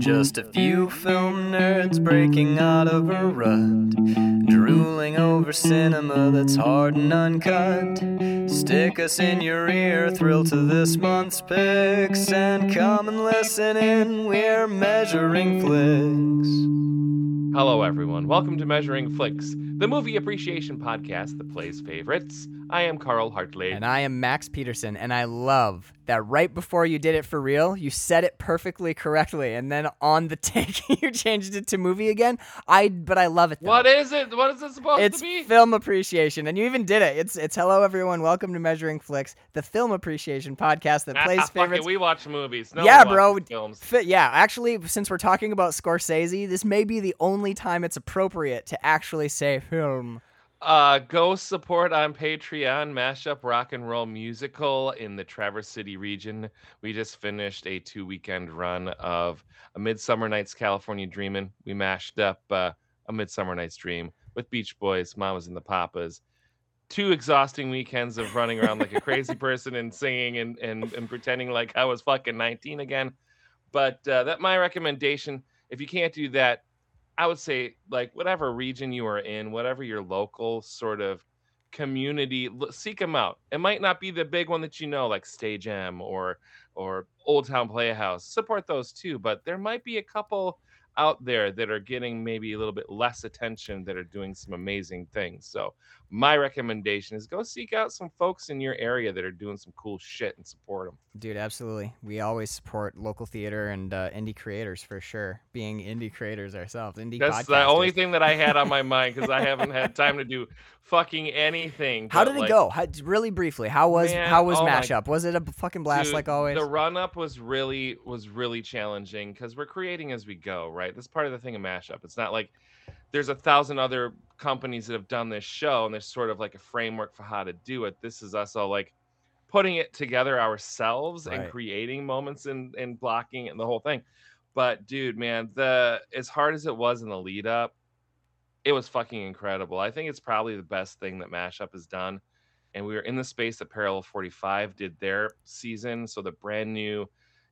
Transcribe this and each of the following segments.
Just a few film nerds breaking out of a rut, drooling over cinema that's hard and uncut. Stick us in your ear, thrill to this month's picks, and come and listen in. We're measuring flicks. Hello, everyone. Welcome to Measuring Flicks, the movie appreciation podcast that plays favorites. I am Carl Hartley. And I am Max Peterson, and I love that right before you did it for real, you said it perfectly correctly, and then on the take you changed it to movie again. I but I love it. Though. What is it? What is it supposed It's to be? It's film appreciation, and you even did it. It's it's hello everyone, welcome to Measuring Flicks, the film appreciation podcast that Ah, plays fuck it, favorites. We watch movies. No yeah, bro. Films. Fi- yeah, actually, since we're talking about Scorsese, this may be the only time it's appropriate to actually say film. Uh, go support on Patreon Mashup Rock and Roll Musical in the Traverse City region. We just finished a two weekend run of A Midsummer Night's California Dreamin'. We mashed up uh, A Midsummer Night's Dream with Beach Boys, Mamas and the Papas. Two exhausting weekends of running around like a crazy person and singing and, and, and pretending like I was fucking 19 again. But uh, that my recommendation. If you can't do that, I would say like whatever region you are in, whatever your local sort of community, l- seek them out. It might not be the big one that you know, like Stage M or or Old Town Playhouse. Support those too, but there might be a couple out there that are getting maybe a little bit less attention that are doing some amazing things. So my recommendation is go seek out some folks in your area that are doing some cool shit and support them. Dude, absolutely. We always support local theater and uh, indie creators for sure. Being indie creators ourselves, indie That's the only thing that I had on my mind because I haven't had time to do fucking anything. How did it like, go? How, really briefly, how was Man, how was oh my- mashup? Was it a fucking blast Dude, like always? The run up was really was really challenging because we're creating as we go, right? That's part of the thing of mashup. It's not like there's a thousand other companies that have done this show and there's sort of like a framework for how to do it. This is us all like putting it together ourselves and creating moments and and blocking and the whole thing. But dude, man, the as hard as it was in the lead up, it was fucking incredible. I think it's probably the best thing that Mashup has done. And we were in the space that Parallel 45 did their season. So the brand new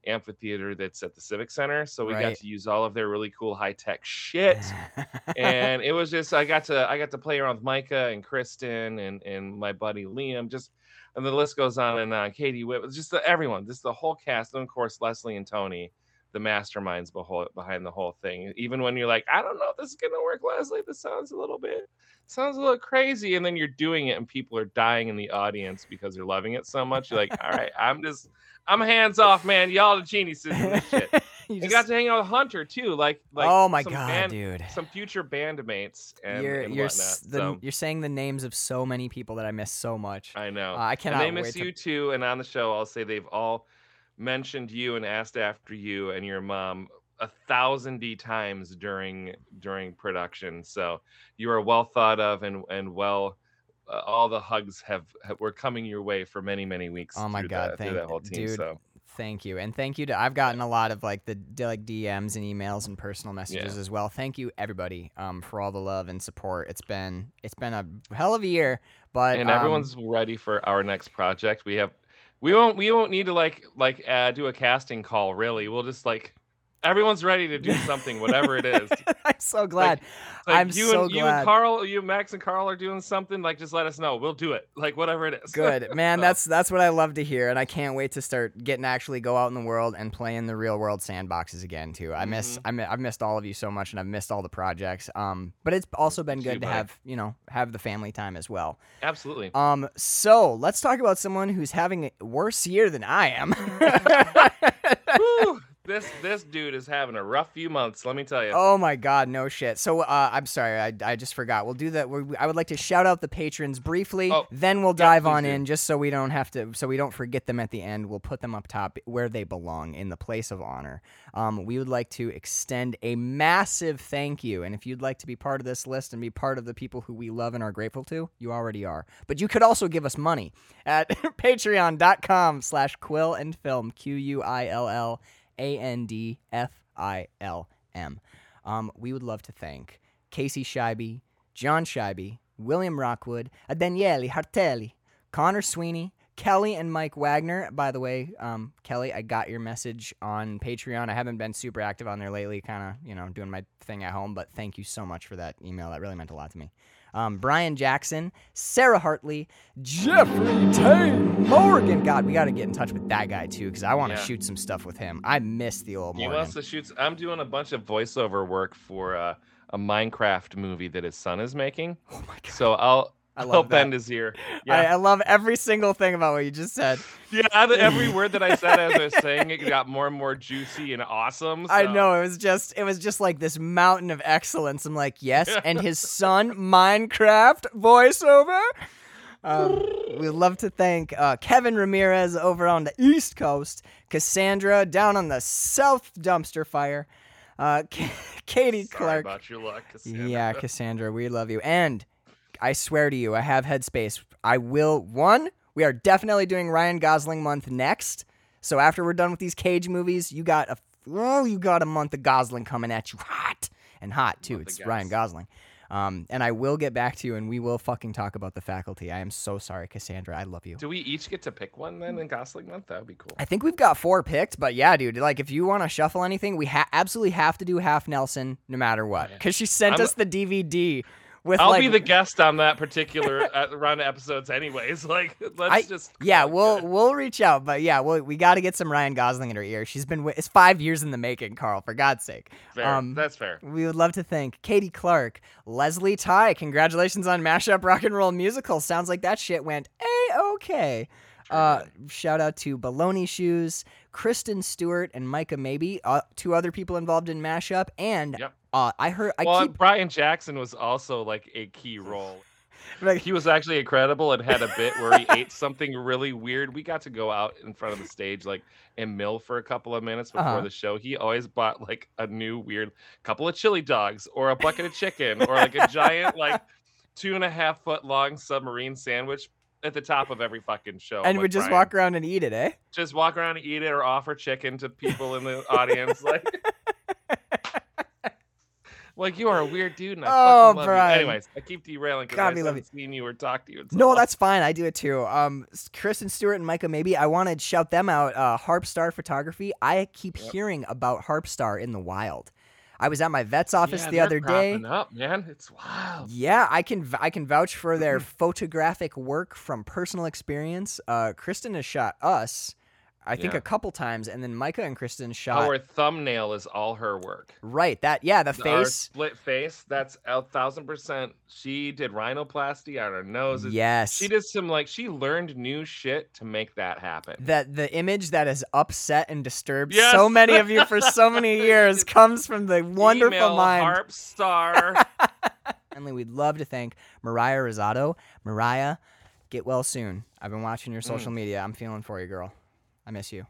amphitheater that's at the Civic Center. So we got to use all of their really cool high tech shit. and it was just I got to I got to play around with Micah and Kristen and and my buddy Liam. Just and the list goes on and on. Katie Whip, just the, everyone, just the whole cast, and of course Leslie and Tony, the masterminds behind the whole thing. Even when you're like, I don't know if this is gonna work, Leslie. This sounds a little bit sounds a little crazy, and then you're doing it, and people are dying in the audience because they're loving it so much. You're like, all right, I'm just I'm hands off, man. Y'all the geniuses shit. You just- got to hang out with Hunter too, like like oh my some god, band- dude. some future bandmates and, you're and you're whatnot. the, so you're saying the names of so many people that I miss so much. I know. Uh, I and cannot they miss you to too. And on the show, I'll say they've all mentioned you and asked after you and your mom a thousand D times during during production. So you are well thought of and and well. Uh, all the hugs have, have were coming your way for many many weeks. Oh my God, through thank- that whole team. dude, So Thank you, and thank you to. I've gotten a lot of like the like DMs and emails and personal messages as well. Thank you everybody um, for all the love and support. It's been it's been a hell of a year, but and um, everyone's ready for our next project. We have we won't we won't need to like like uh, do a casting call really. We'll just like everyone's ready to do something, whatever it is. I'm so glad. Like I'm you so and you and Carl, you Max and Carl are doing something. Like just let us know. We'll do it. Like whatever it is. Good man, So, that's that's what I love to hear, and I can't wait to start getting to actually go out in the world and play in the real world sandboxes again too. I miss Mhm. I I've missed all of you so much, and I've missed all the projects. Um, but it's also been too, good to buddy. have you know have the family time as well. absolutely. Um, so let's talk about someone who's having a worse year than I am. This this dude is having a rough few months. Let me tell you. Oh my God, no shit. So uh, I'm sorry, I, I just forgot. We'll do that. we I would like to shout out the patrons briefly. Oh, then we'll dive please on do. in, just so we don't have to, so we don't forget them at the end. We'll put them up top where they belong in the place of honor. Um, we would like to extend a massive thank you, and if you'd like to be part of this list and be part of the people who we love and are grateful to, you already are. But you could also give us money at Patreon.com/slash Quill and Film Q U I L L A N D F I L M. Um, we would love to thank Casey Scheibe, John Scheibe, William Rockwood, Daniele Hartelli, Connor Sweeney, Kelly and Mike Wagner. By the way, um, Kelly, I got your message on Patreon. I haven't been super active on there lately, kind of, you know, doing my thing at home, but thank you so much for that email. That really meant a lot to me. Um, Brian Jackson, Sarah Hartley, Jeffrey Tane, Morgan. God, we got to get in touch with that guy too, because I want to Yeah. shoot some stuff with him. I miss the old He Morgan. wants to shoot. I'm doing a bunch of voiceover work for uh, a Minecraft movie that his son is making. oh my god, So I'll. I I'll love that. bend his ear. I, Yeah, I love every single thing about what you just said. yeah. Every word that I said as I was saying it got more and more juicy and awesome. I know it was just it was just like this mountain of excellence. I'm like, yes, and his son Minecraft voiceover. Um, we'd love to thank uh, Kevin Ramirez over on the East Coast, Cassandra down on the South Dumpster Fire, uh, K- Katie Sorry Clark. about your luck. Cassandra. Yeah, Cassandra, we love you. And I swear to you, I have headspace. I will. One, we are definitely doing Ryan Gosling month next. So after we're done with these Cage movies, you got a oh, you got a month of Gosling coming at you, hot and hot too. It's Ryan Gosling. Um, and I will get back to you, and we will fucking talk about the faculty. I am so sorry, Cassandra. I love you. Do we each get to pick one then in Gosling month? That would be cool. I think we've got four picked, but yeah, dude. Like, if you want to shuffle anything, we ha- absolutely have to do half Nelson, no matter what, because she sent I'm- us the DVD with I'll like be the guest on that particular uh, run of episodes, anyways. Like, let's I- just Yeah, we'll we'll reach out, but yeah, we'll, we got to get some Ryan Gosling in her ear. She's been it's five years in the making, Carl. For God's sake. Fair. Um, That's fair. we would love to thank Katie Clark, Leslie Ty. Congratulations on Mashup Rock and Roll Musical. Sounds like that shit went a okay. Uh, shout out to Baloney Shoes, Kristen Stewart, and Micah Maybe, uh, two other people involved in Mashup. And Yep. uh, I heard I well, keep Brian Jackson was also like a key role. like, He was actually incredible and had a bit where he ate something really weird. We got to go out in front of the stage like and mill for a couple of minutes before Uh-huh. the show. He always bought like a new weird couple of chili dogs or a bucket of chicken or like a giant like two and a half foot long submarine sandwich at the top of every fucking show. and would just Brian. walk around and eat it, eh? just walk around and eat it or offer chicken to people in the audience like like you are a weird dude and I Oh, fucking love Brian. you. Anyways, I keep derailing because I love haven't seen you or talked to you. so No, long. that's fine. I do it too. Um, s- Kristen Stewart and Micah, maybe I want to shout them out. Uh, Harpstar Photography. I keep Yep. hearing about Harpstar in the wild. I was at my vet's office Yeah, the other day. Up, man, it's wild. Yeah, I can I can vouch for their photographic work from personal experience. Uh, Kristen has shot us, I think, Yeah. a couple times, and then Micah and Kristen shot. Our thumbnail is all her work. Right. That yeah, the face. Our split face, that's a thousand percent. She did rhinoplasty on her nose. Yes. She did some like she learned new shit to make that happen. that the image that has upset and disturbed Yes. so many of you for so many years comes from the wonderful Email mind. Harp Star. Finally, we'd love to thank Mariah Rosado. Mariah, get well soon. I've been watching your Mm. social media. I'm feeling for you, girl. I miss you.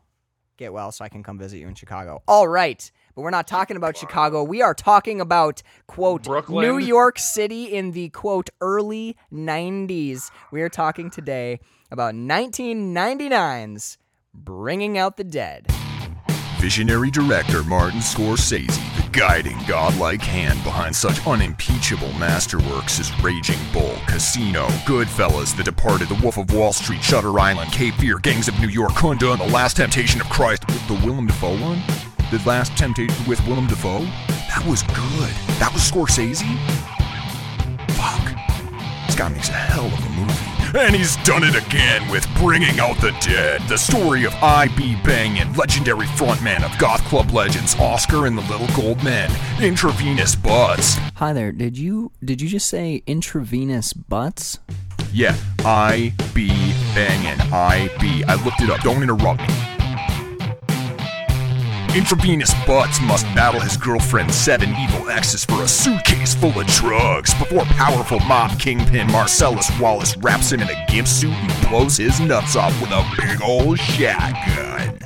Get well so I can come visit you in Chicago. All right. But we're not talking about Chicago. We are talking about, quote, Brooklyn. New York City in the, quote, early 90s. We are talking today about 1999's Bringing Out the Dead. Visionary director Martin Scorsese, the guiding godlike hand behind such unimpeachable masterworks as Raging Bull, Casino, Goodfellas, The Departed, The Wolf of Wall Street, Shutter Island, Cape Fear, Gangs of New York, Kundun, and The Last Temptation of Christ. The Willem Dafoe one? The Last Temptation with Willem Dafoe? That was good. That was Scorsese? Fuck. This guy makes a hell of a movie. And he's done it again with Bringing Out the Dead, the story of I.B. Bang and legendary frontman of goth club legends Oscar and the Little Gold Men, intravenous butts. Hi there. Did you did you just say intravenous butts? Yeah, I.B. Bangin, I.B. I looked it up, don't interrupt me. Intravenous Butts must battle his girlfriend's seven evil exes for a suitcase full of drugs before powerful mob kingpin Marcellus Wallace wraps him in a gimp suit and blows his nuts off with a big old shotgun.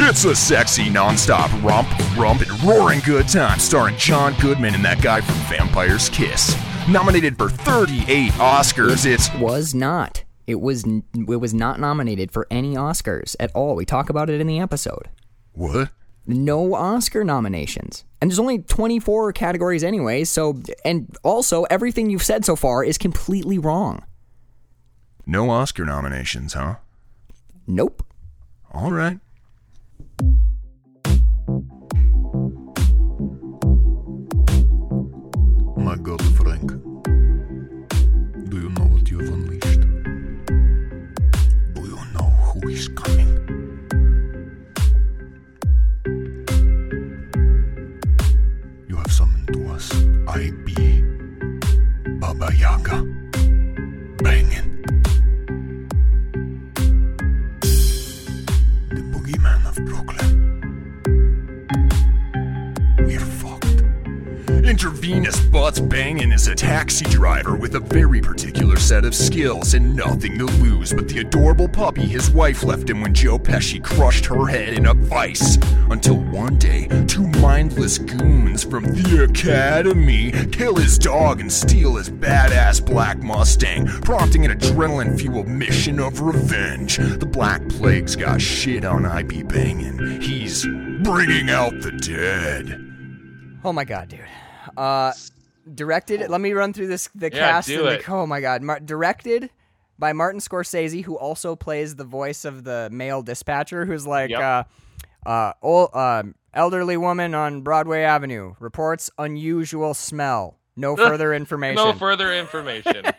It's a sexy, nonstop romp, rump, and roaring good time starring John Goodman and that guy from Vampire's Kiss. Nominated for 38 Oscars, it's was not. It was n- it was not nominated for any Oscars at all. We talk about it in the episode. what? No Oscar nominations. And there's only 24 categories anyway, so and also everything you've said so far is completely wrong. No Oscar nominations, huh? Nope. All right. My God, Baba Yaga. Intravenous Butts Bangin is a taxi driver with a very particular set of skills and nothing to lose but the adorable puppy his wife left him when Joe Pesci crushed her head in a vice. Until one day, two mindless goons from the Academy kill his dog and steal his badass black Mustang, prompting an adrenaline fueled mission of revenge. The Black Plague's got shit on IB Bangin'. He's bringing out the dead. Oh my god, dude. Uh, directed. Let me run through this. The Yeah, cast. do and it. The, oh my god. Mar- directed by Martin Scorsese, who also plays the voice of the male dispatcher, who's like, Yep. uh, uh, old, um, elderly woman on Broadway Avenue reports unusual smell. No further information. No further information.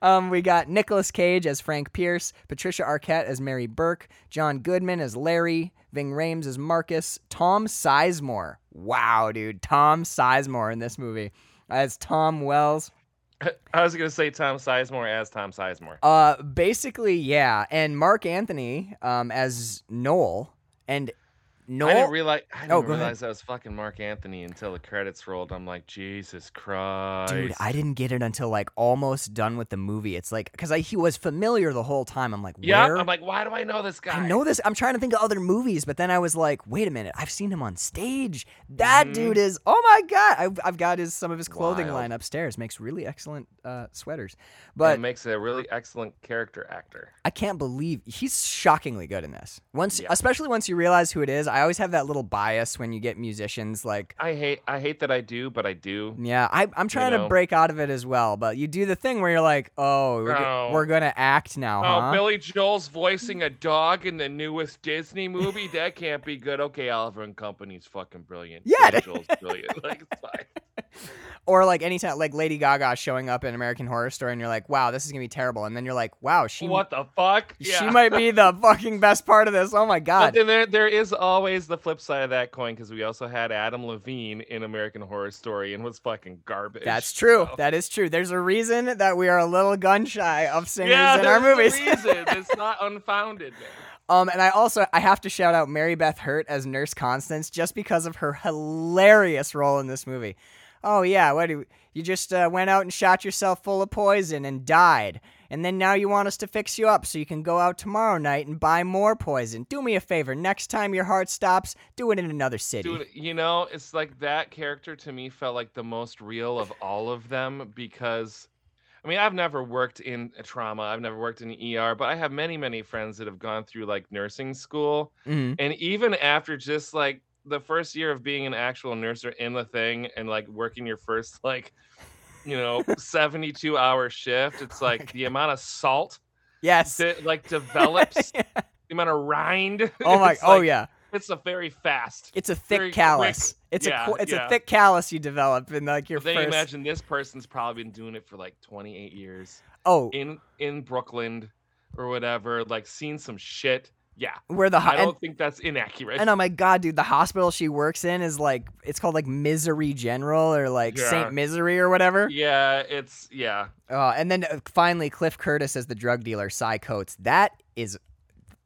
Um, we got Nicolas Cage as Frank Pierce, Patricia Arquette as Mary Burke, John Goodman as Larry, Ving Rhames as Marcus, Tom Sizemore. Wow, dude, Tom Sizemore in this movie as Tom Wells. I was gonna say Tom Sizemore as Tom Sizemore. Uh, basically, yeah, and Marc Anthony um as Noel, and Noel. I didn't realize. I didn't Oh, realize that was fucking Marc Anthony until the credits rolled. I'm like, Jesus Christ, Dude, I didn't get it until like almost done with the movie. It's like because he was familiar the whole time. I'm like, Yeah. I'm like, why do I know this guy? I know this. I'm trying to think of other movies, but then I was like, wait a minute, I've seen him on stage. That Mhm. dude is. Oh my god, I've, I've got his some of his clothing Wild. line upstairs. Makes really excellent uh, sweaters, but but it makes a really excellent character actor. I can't believe he's shockingly good in this. Once, Yeah. especially once you realize who it is. I always have that little bias when you get musicians like. I hate, I hate that I do, but I do. Yeah, I, I'm trying to know? break out of it as well, but you do the thing where you're like, "Oh, we're, Oh. we're gonna act now, Oh, huh?" Billy Joel's voicing a dog in the newest Disney movie. That can't be good. Okay, Oliver and Company's fucking brilliant. Yeah, Billy Joel's brilliant. Like, it's fine. Or like anytime, like Lady Gaga showing up in American Horror Story, and you're like, "Wow, this is gonna be terrible," and then you're like, "Wow, she what the fuck? she Yeah. might be the fucking best part of this." Oh my But god! then there, there is always the flip side of that coin because we also had Adam Levine in American Horror Story and was fucking garbage. That's true. so- That is true. There's a reason that we are a little gun shy of singers yeah, in our there's a movies. reason. It's not unfounded, man. um, and I also I have to shout out Mary Beth Hurt as Nurse Constance just because of her hilarious role in this movie. Oh yeah, what do you, you just uh, went out and shot yourself full of poison and died, and then now you want us to fix you up so you can go out tomorrow night and buy more poison. Do me a favor, next time your heart stops, do it in another city. Dude, you know, it's like that character to me felt like the most real of all of them because I mean, I've never worked in a trauma, I've never worked in the ER, but I have many, many friends that have gone through like nursing school. Mhm. And even after just like the first year of being an actual nurse or in the thing and like working your first like, you know, 72 hour shift, it's Oh like the amount of salt Yes. that like develops, the amount of rind. Oh my. oh like- yeah. It's a very fast. It's a thick callus. quick- It's yeah, a it's a thick callus you develop in like your But then you imagine this person's probably been doing it for like 28 years oh, in in Brooklyn or whatever, like seen some shit. Yeah, where the ho- I don't think that's inaccurate. and oh my god, dude, the hospital she works in is like it's called like Misery General or like Yeah. Saint Misery or whatever. yeah, it's yeah. Uh, and then uh, finally, Cliff Curtis as the drug dealer, Cy Coates. That is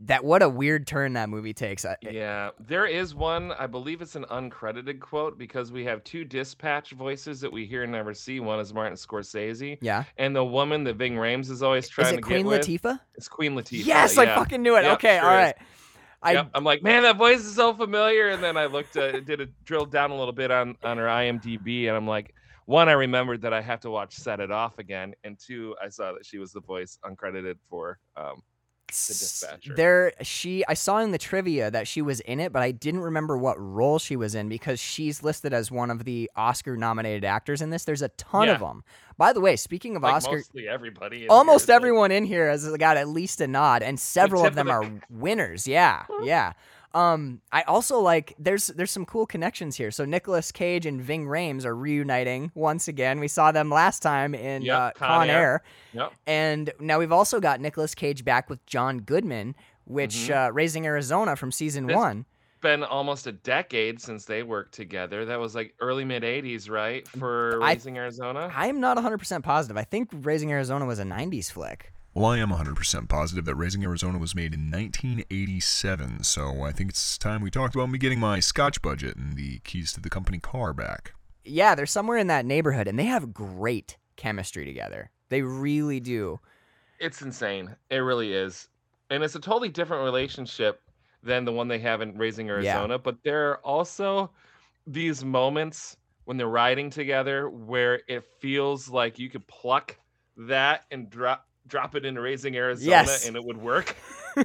that. What a weird turn that movie takes. I, Yeah, there is one. I believe it's an uncredited quote because we have two dispatch voices that we hear and never see. One is Martin Scorsese, yeah. and the woman that Ving Rhames is always trying Is to it Queen get with. Latifah? It's Queen Latifah. Yes, I fucking knew it. Yep, okay, sure all is. I Yep, I'm like, man, that voice is so familiar. And then I looked, uh, did a drilled down a little bit on on her IMDb, and I'm like, one, I remembered that I have to watch Set It Off again, and two, I saw that she was the voice uncredited for um, S- dispatcher. There, she. I saw in the trivia that she was in it, but I didn't remember what role she was in because she's listed as one of the Oscar-nominated actors in this. There's a ton of them. By the way, speaking of like Oscar, mostly everybody. almost is, like- everyone in here has got at least a nod, and several of them of are winners. Yeah, yeah. Um, I also like there's there's some cool connections here. So Nicolas Cage and Ving Rhames are reuniting once again. We saw them last time in Yep, uh, Con Con Air. Air. Yep. And now we've also got Nicolas Cage back with John Goodman, which uh, Raising Arizona from season Mm-hmm. This- one. Been almost a decade since they worked together. That was like early mid '80s, right? For I- Raising Arizona. I'm not 100% positive. I think Raising Arizona was a 90s flick. Well, I am 100% positive that Raising Arizona was made in 1987, so I think it's time we talked about me getting my scotch budget and the keys to the company car back. Yeah, they're somewhere in that neighborhood, and they have great chemistry together. They really do. It's insane. It really is. And it's a totally different relationship than the one they have in Raising Arizona. But there are also these moments when they're riding together where it feels like you could pluck that and drop drop it in Raising Arizona Yes. and it would work.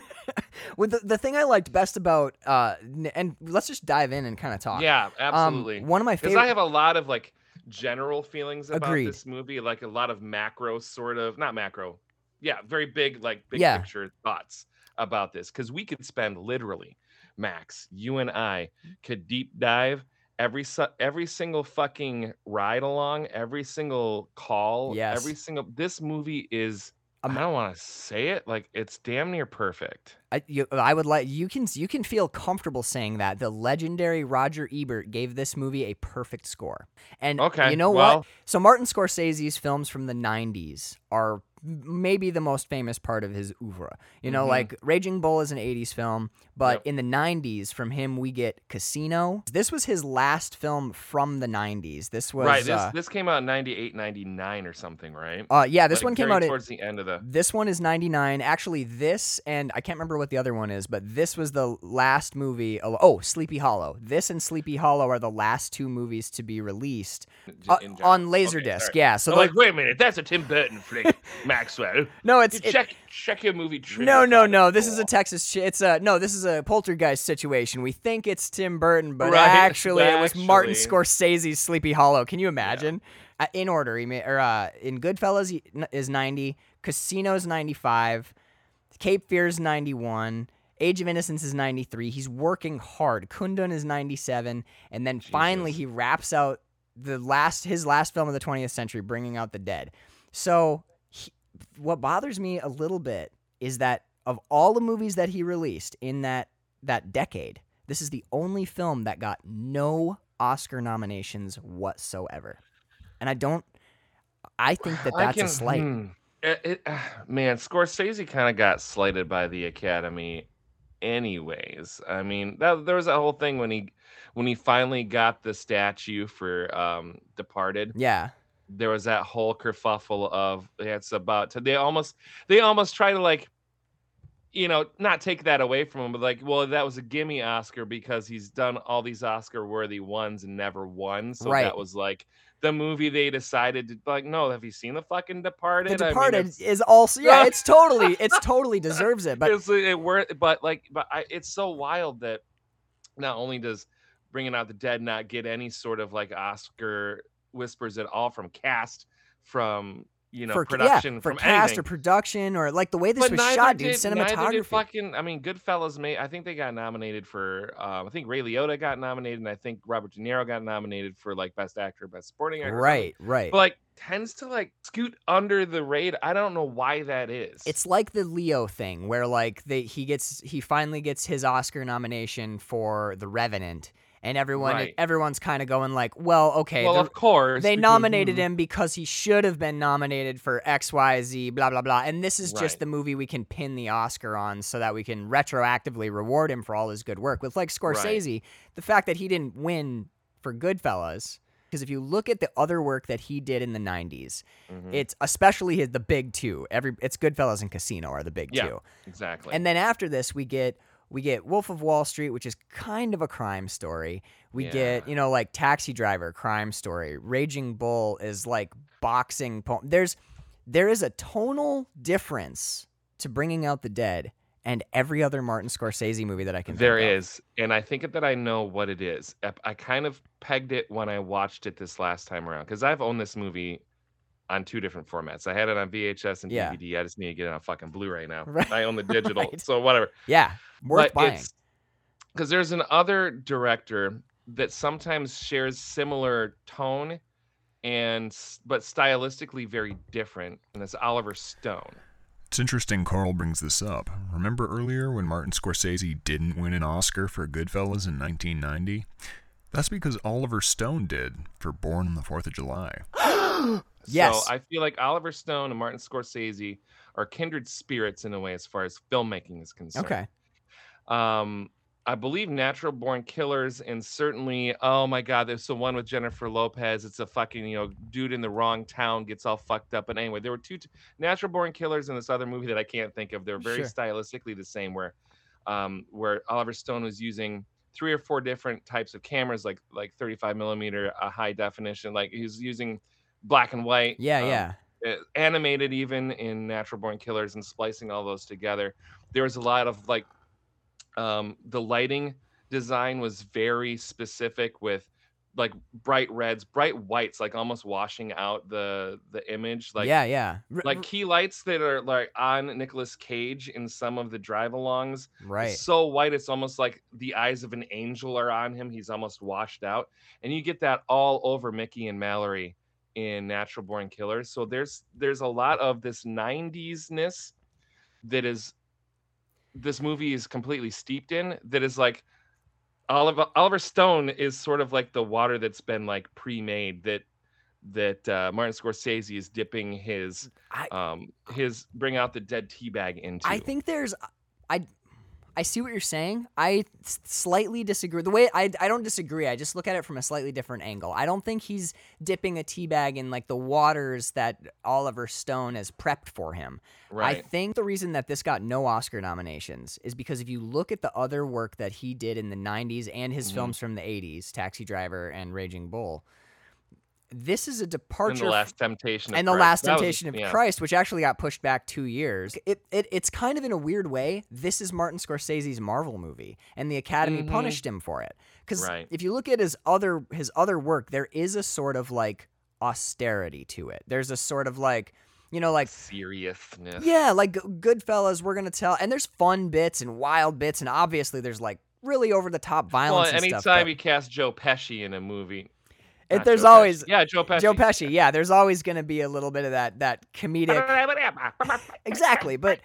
Well, the, the thing I liked best about, uh, and let's just dive in and kind of talk. Yeah, Um, absolutely. one of my Because. I have a lot of like general feelings about Agreed. this movie, like a lot of macro sort of not macro, yeah, very big like big Yeah. picture thoughts about this. Because we could spend literally, Max, you and I could deep dive every su- every single fucking ride along, every single call, Yes. every single. This movie is. Um, I don't want to say it like it's damn near perfect. I, you, I would like you can you can feel comfortable saying that the legendary Roger Ebert gave this movie a perfect score. And Okay, you know well- what? So Martin Scorsese's films from the 90s are maybe the most famous part of his oeuvre. You know, Mhm. like Raging Bull is an 80s film, but Yep. in the 90s from him we get Casino. This was his last film from the 90s. This was right. This uh, this came out in 98, 99 or something, right? uh, yeah, this Like, one came out in, towards the end of the. This one is 99. Actually, this and I can't remember what the other one is, but this was the last movie. Oh, Sleepy Hollow. This and Sleepy Hollow are the last two movies to be released uh, on Okay, Laserdisc. sorry. yeah. So like, wait a minute, that's a Tim Burton flick, Maxwell. no, it's it- check check your movie. no, no, no. This is a Texas. Sh- it's a no. This is a poltergeist situation. We think it's Tim Burton, but Right, actually it was Martin. Scorsese's Sleepy Hollow. Can you imagine? Uh, in order, he made, or uh, in Goodfellas is 90, Casino's 95, Cape Fear is 91. Age of Innocence is 93. He's working hard. Kundun is 97. And then finally he wraps out the last his last film of the 20th century, Bringing Out the Dead. So what bothers me a little bit is that of all the movies that he released in that that decade, this is the only film that got no Oscar nominations whatsoever. And I don't I think that that's can- a slight. hmm. It, it, man, Scorsese kind of got slighted by the Academy, anyways. I mean, that there was that whole thing when he when he finally got the statue for um Departed. Yeah. There was that whole kerfuffle of it's about to they almost they almost try to like you know not take that away from him but like well that was a gimme oscar because he's done all these oscar worthy ones and never won so Right. that was like the movie they decided to like no have you seen the fucking departed The I mean, Departed is also yeah, it's totally it's totally deserves it. But it's it wor- but like but I, it's so wild that not only does bringing out the dead not get any sort of like oscar whispers at all from cast from you know for production yeah, for from cast anything. or production or like the way this but was shot, dude, did, did cinematography. fucking I mean Goodfellas made I think they got nominated for um, I think Ray Liotta got nominated and I think Robert De Niro got nominated for like best actor best supporting actor right, right. but like tends to like scoot under the radar I don't know why that is It's like the Leo thing where like they he gets he finally gets his Oscar nomination for The Revenant and everyone Right. everyone's kind of going like, well, okay, well of course they nominated him because he should have been nominated for XYZ, blah, blah, blah. And this is just the movie we can pin the Oscar on so that we can retroactively reward him for all his good work. With like Scorsese, the fact that he didn't win for Goodfellas, because if you look at the other work that he did in the 90s, Mhm. it's especially his, the big two. Every It's Goodfellas and Casino are the big Yeah. two. exactly And then after this, we get we get Wolf of Wall Street, which is kind of a crime story. We Yeah. get you know like Taxi Driver, crime story. Raging Bull is like boxing. Po- There's there is a tonal difference to Bringing Out the Dead and every other Martin Scorsese movie that I can. There think of. is, and I think that I know what it is. I- I kind of pegged it when I watched it this last time around because I've owned this movie on two different formats. I had it on VHS and Yeah. DVD. I just need to get it on fucking Blu-ray now. Right. I own the digital, Right. so whatever. Yeah, worth buying. because there's an other director that sometimes shares similar tone and but stylistically very different, and it's Oliver Stone. It's interesting Carl brings this up. Remember earlier when Martin Scorsese didn't win an Oscar for Goodfellas in 1990? That's because Oliver Stone did for Born on the Fourth of July. Yes. So I feel like Oliver Stone and Martin Scorsese are kindred spirits in a way as far as filmmaking is concerned. Okay. Um, I believe Natural Born Killers and certainly, oh my God, there's the one with Jennifer Lopez. It's a fucking, you know, dude in the wrong town gets all fucked up. But anyway, there were two t- Natural Born Killers and this other movie that I can't think of. They're very Sure. stylistically the same, where, um, where Oliver Stone was using three or four different types of cameras, like like 35 millimeter, a high definition, like he's using black and white. Yeah, um, yeah. animated even in Natural Born Killers and splicing all those together. There was a lot of like um, the lighting design was very specific with like bright reds, bright whites, like almost washing out the the image. Like yeah, yeah. R- like key lights that are like on Nicolas Cage in some of the drive-alongs. right. So white, it's almost like the eyes of an angel are on him. He's almost washed out, and you get that all over Mickey and Mallory in Natural Born Killers. So there's there's a lot of this 90s ness that is this movie is completely steeped in. That is like Oliver Oliver Stone is sort of like the water that's been like pre-made that that uh, Martin Scorsese is dipping his I- um his bring out the dead tea bag into. I think there's I I see what you're saying. I slightly disagree. The way I I don't disagree. I just look at it from a slightly different angle. I don't think he's dipping a tea bag in like the waters that Oliver Stone has prepped for him. I think the reason that this got no Oscar nominations is because if you look at the other work that he did in the 90s and his Mhm. films from the 80s, Taxi Driver and Raging Bull, this is a and departure the last temptation of and the Christ. last That was- temptation of yeah. christ which actually got pushed back two years it, it it's kind of in a weird way this is martin scorsese's marvel movie and the academy Mhm. punished him for it because Right. if you look at his other his other work there is a sort of like austerity to it there's a sort of like you know like seriousness yeah like goodfellas we're gonna tell and there's fun bits and wild bits and obviously there's like really over the top well violence and anytime stuff but you cast joe pesci in a movie it- there's Joe Pesci. always yeah joe pesci Joe Pesci, yeah, there's always going to be a little bit of that that comedic exactly but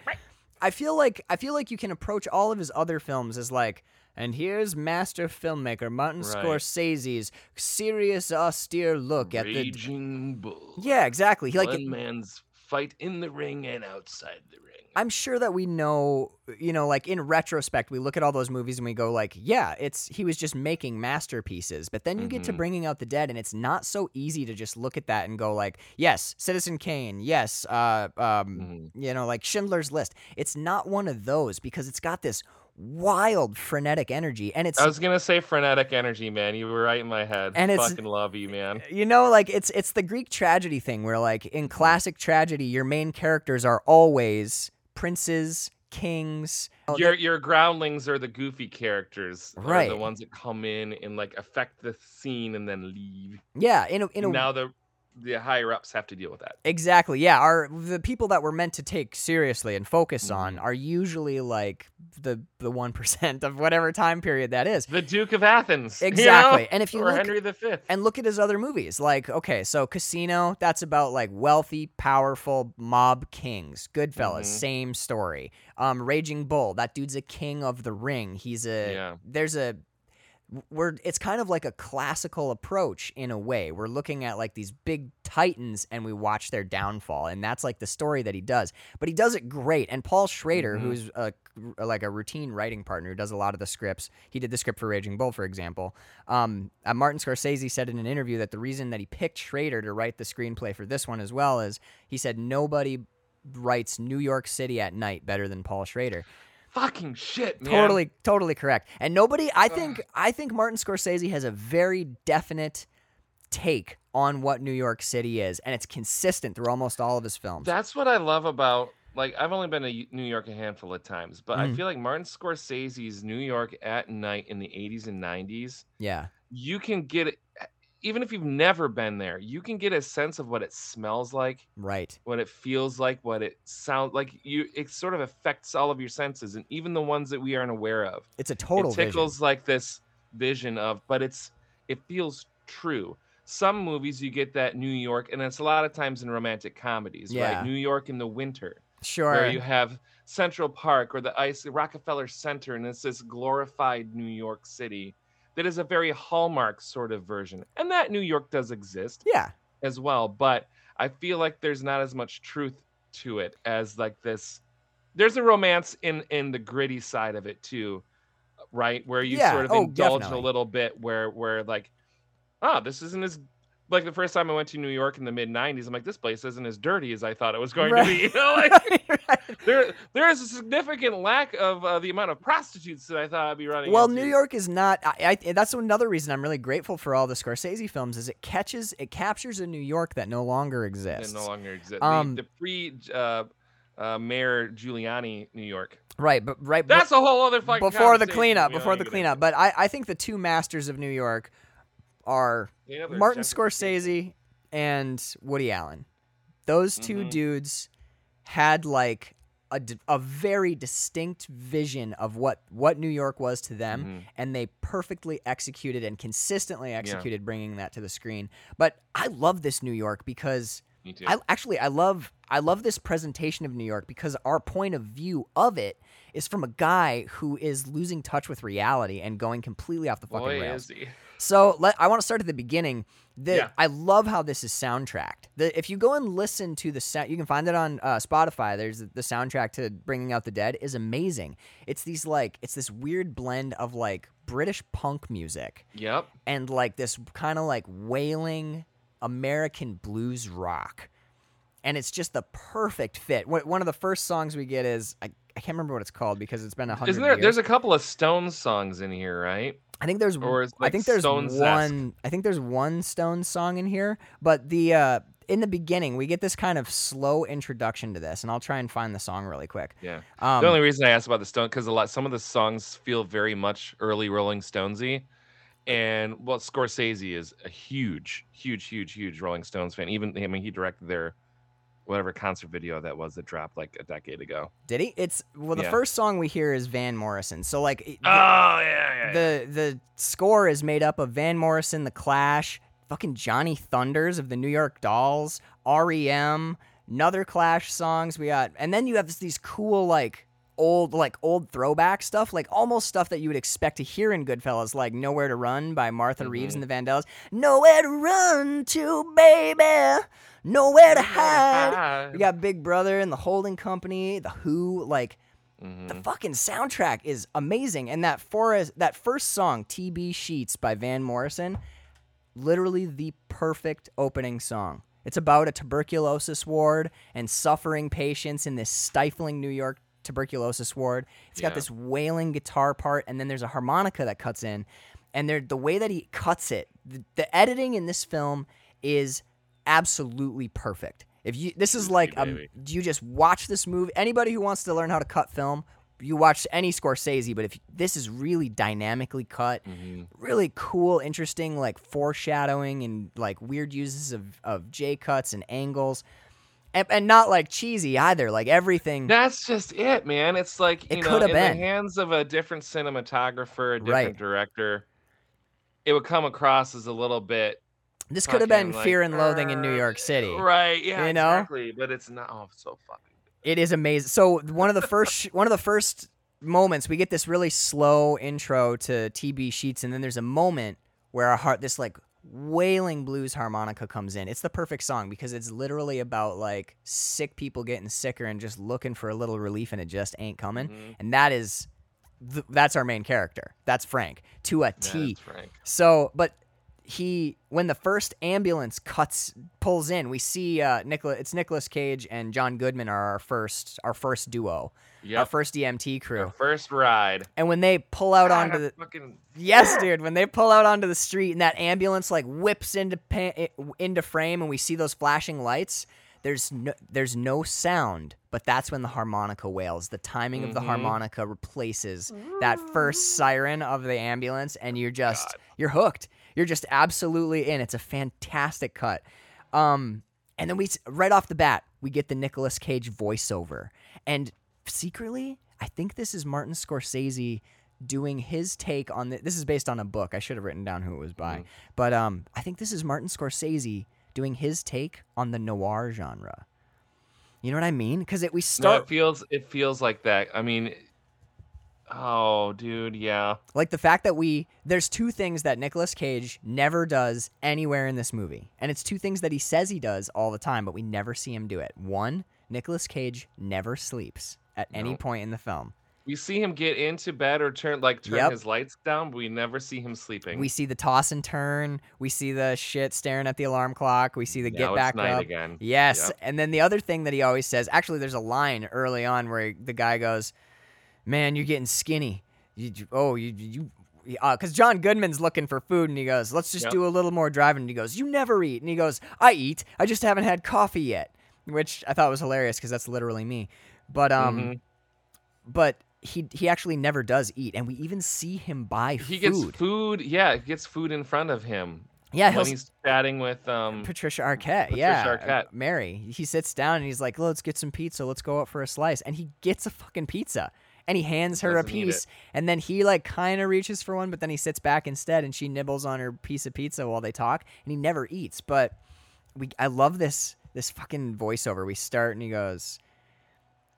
i feel like i feel like you can approach all of his other films as like and here's master filmmaker martin Right. scorsese's serious austere look at the raging bull yeah exactly He, like one man's fight in the ring and outside the ring i'm sure that we know you know like in retrospect we look at all those movies and we go like yeah it's he was just making masterpieces but then you get to Mhm. bringing out the dead and it's not so easy to just look at that and go like yes citizen kane yes uh um Mhm. you know, like Schindler's List. It's not one of those because it's got this wild frenetic energy and it's i was gonna say frenetic energy man you were right in my head And it's- fucking love you man you know like it's it's the Greek tragedy thing where like in classic tragedy your main characters are always princes, kings. Your your groundlings are the goofy characters Right. the ones that come in and like affect the scene and then leave yeah, in a, in a now the the higher ups have to deal with that Exactly. Yeah, our the people that we're meant to take seriously and focus on Mhm. are usually like the the 1% of whatever time period that is. the duke of athens you know? Exactly. And if you or look henry v and look at his other movies. Like, okay, so Casino, that's about like wealthy, powerful mob kings. Goodfellas, Mhm. same story. Um, Raging Bull, that dude's a king of the ring. He's a Yeah. there's a we're it's kind of like a classical approach in a way. We're looking at like these big titans and we watch their downfall, and that's like the story that he does. But he does it great. And Paul Schrader, Mhm. who's a like a routine writing partner who does a lot of the scripts. He did the script for Raging Bull, for example. Um, uh, Martin Scorsese said in an interview that the reason that he picked Schrader to write the screenplay for this one as well is he said nobody writes New York City at night better than Paul Schrader. Fucking shit man. Totally, totally correct. And nobody, I think, I think Martin Scorsese has a very definite take on what New York City is, and it's consistent through almost all of his films. That's what I love about like I've only been to New York a handful of times, but I Mhm. feel like Martin Scorsese's New York at night in the 80s and 90s, Yeah. you can get it even if you've never been there, you can get a sense of what it smells like, Right. what it feels like, what it sounds like. You it sort of affects all of your senses and even the ones that we aren't aware of. It's a total it vision. tickles like this vision of but it's it feels true some movies you get that new york and it's a lot of times in romantic comedies Yeah. right new york in the winter Sure. where you have central park or the ice rockefeller center and it's this glorified new york city that is a very hallmark sort of version and that new york does exist yeah. as well but i feel like there's not as much truth to it as like this there's a romance in in the gritty side of it too right where you Yeah, sort of oh, indulge definitely. a little bit where where like ah this isn't as like the first time i went to new york in the mid 90s i'm like this place isn't as dirty as i thought it was going to be you know like Right. there there is a significant lack of uh, the amount of prostitutes that i thought i'd be running Well, into. New York is not. I, I, that's another reason I'm really grateful for all the Scorsese films. Is it catches, it captures a New York that no longer It exists. no longer exists Um, the, the pre uh, uh, mayor giuliani new york right, but right. but- That's a whole other fucking before the cleanup, before the need to get cleanup. But I, I think the two masters of New York are You know, Martin. Scorsese and Woody Allen. Those 2 Mhm. dudes had like a very distinct vision of what what New York was to them, Mhm. and they perfectly executed and consistently executed bringing that to the screen. But I love this New York because I actually I love I love this presentation of New York because our point of view of it is from a guy who is losing touch with reality and going completely off the fucking Boy, rails. So let, I want to start at the beginning. The, Yeah. I love how this is soundtracked. The, if you go and listen to the sound, you can find it on uh, Spotify. There's the soundtrack to Bringing Out the Dead is amazing. It's these like it's this weird blend of like British punk music Yep. and like this kind of like wailing American blues rock. And it's just the perfect fit. One of the first songs we get is I, I can't remember what it's called because it's been a hundred Isn't there? years. There's a couple of Stones songs in here, right? I think there's it's I think there's Stones-esque. one I think there's one Stones song in here, but the uh in the beginning we get this kind of slow introduction to this and I'll try and find the song really quick. Yeah. Um the only reason I asked about the Stone because a lot some of the songs feel very much early Rolling Stonesy, and well, Scorsese is a huge, huge, huge, huge Rolling Stones fan. Even I mean, he directed their whatever concert video that was that dropped like a decade ago. did he? It's well the Yeah. first song we hear is Van Morrison. So like it- Oh yeah, yeah. yeah. the the score is made up of Van Morrison, The Clash, fucking Johnny Thunders of the New York Dolls, REM, another Clash songs. We got, and then you have these cool like old like old throwback stuff, like almost stuff that you would expect to hear in Goodfellas, like "Nowhere to Run" by Martha Reeves mm-hmm. and the Vandellas. Nowhere to run to, baby. Nowhere to hide. We got Big Brother and the Holding Company, the Who, like Mhm. the fucking soundtrack is amazing. And that forest that first song tb sheets by van morrison literally the perfect opening song. It's about a tuberculosis ward and suffering patients in this stifling new york tuberculosis ward. It's got this wailing guitar part and then there's a harmonica that cuts in. And there the way that he cuts it the, the editing in this film is absolutely perfect if you this is like a, baby. you just watch this movie anybody who wants to learn how to cut film you watch any Scorsese, but if this is really dynamically cut, Mhm. really cool, interesting, like foreshadowing and like weird uses of, of J cuts and angles, and, and not like cheesy either. Like everything, That's just it, man. It's like It you know, in been. the hands of a different cinematographer, a different Right. director, it would come across as a little bit this could have been like, Fear and Loathing in New uh, York City. Right, yeah, You know? exactly. But it's not oh so fucking It is amazing. So one of the first one of the first moments we get this really slow intro to TB Sheets, and then there's a moment where a heart this like wailing blues harmonica comes in. It's the perfect song because it's literally about like sick people getting sicker and just looking for a little relief, and it just ain't coming. Mhm. And that is th- that's our main character. That's Frank to a T. Frank. So, but he when the first ambulance cuts pulls in, we see uh Nicolas it's Nicolas Cage and John Goodman are our first our first duo, our first EMT Our crew. first ride. And when they pull out God, onto the fucking Yes, dude, when they pull out onto the street and that ambulance like whips into pa- into frame and we see those flashing lights, there's no there's no sound, but that's when the harmonica wails. The timing of the Mhm. harmonica replaces that first siren of the ambulance, and you're just God. you're hooked. You're just absolutely in. It's a fantastic cut. Um, and then we right off the bat we get the Nicolas Cage voiceover, and secretly I think this is Martin Scorsese doing his take on the, this is based on a book. I should have written down who it was by, but um, I think this is Martin Scorsese doing his take on the noir genre. You know what I mean? Because it we No, it feels it feels like that. I mean, oh, dude, yeah. Like the fact that we there's two things that Nicolas Cage never does anywhere in this movie. And it's two things that he says he does all the time, but we never see him do it. One, Nicolas Cage never sleeps at any point in the film. We see him get into bed or turn like turn Yep. his lights down, but we never see him sleeping. We see the toss and turn, we see the shit staring at the alarm clock, we see the Now get it's back night up. again. Yes. Yep. And then the other thing that he always says, actually, there's a line early on where the guy goes, "Man, you're getting skinny." You, you- oh, you you. Because John Goodman's looking for food, and he goes, "Let's just Yep. do a little more driving." And he goes, "You never eat," and he goes, "I eat. I just haven't had coffee yet," which I thought was hilarious because that's literally me. But um, Mhm. but he he actually never does eat, and we even see him buy food. He food. gets food. Yeah, he gets food in front of him yeah, when he's chatting with um. Patricia Arquette, Patricia yeah, uh, Arquette. Mary. He sits down and he's like, "Let's get some pizza. Let's go out for a slice." And he gets a fucking pizza, and he hands her a Doesn't eat piece. And then he like kind of reaches for one, but then he sits back instead, and she nibbles on her piece of pizza while they talk, and he never eats. But we, I love this this fucking voiceover. We start and he goes.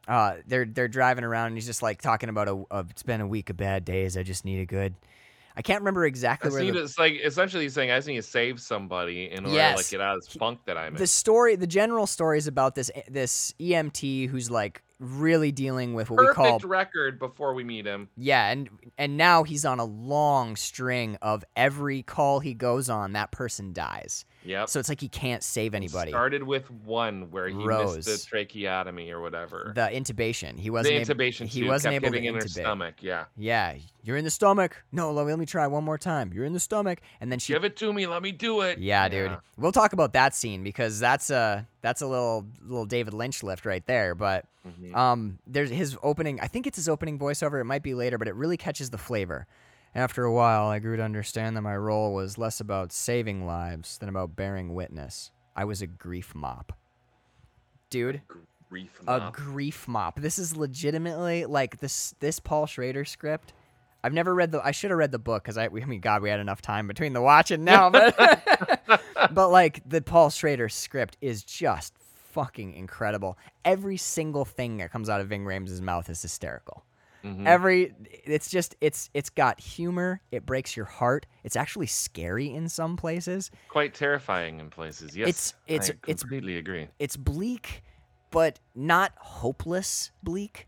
Uh, they're they're driving around and he's just like talking about a, a it's been a week of bad days. I just need a good. I can't remember exactly where the, it's like essentially he's saying I just need to save somebody in order to like get out of this funk that I'm in. the story the general story is about this this EMT who's like really dealing with what Perfect we call record before we meet him. yeah and and now he's on a long string of every call he goes on that person dies Yep. so it's like he can't save anybody Started with one where he Rose. missed the tracheotomy or whatever. the intubation he wasn't able, intubation. he wasn't able to in her stomach. Yeah. yeah you're in the stomach no let me, let me try one more time you're in the stomach and then she Give it to me. Let me do it. Yeah, dude. We'll talk about that scene because that's a that's a little little David Lynch lift right there. But Mhm. um, there's his opening. I think it's his opening voiceover. It might be later, but it really catches the flavor. After a while, I grew to understand that my role was less about saving lives than about bearing witness. I was a grief mop, dude. Grief A grief mop. This is legitimately like this. This Paul Schrader script. I've never read the. I should have read the book because I. I mean, God, we had enough time between the watch and now, but but like the Paul Schrader script is just fucking incredible. Every single thing that comes out of Ving Rhames' mouth is hysterical. Mhm. Every it's just it's it's got humor. It breaks your heart. It's actually scary in some places. Quite terrifying in places. Yes. It's- it's- I it's- completely agree. It's bleak, but not hopeless bleak.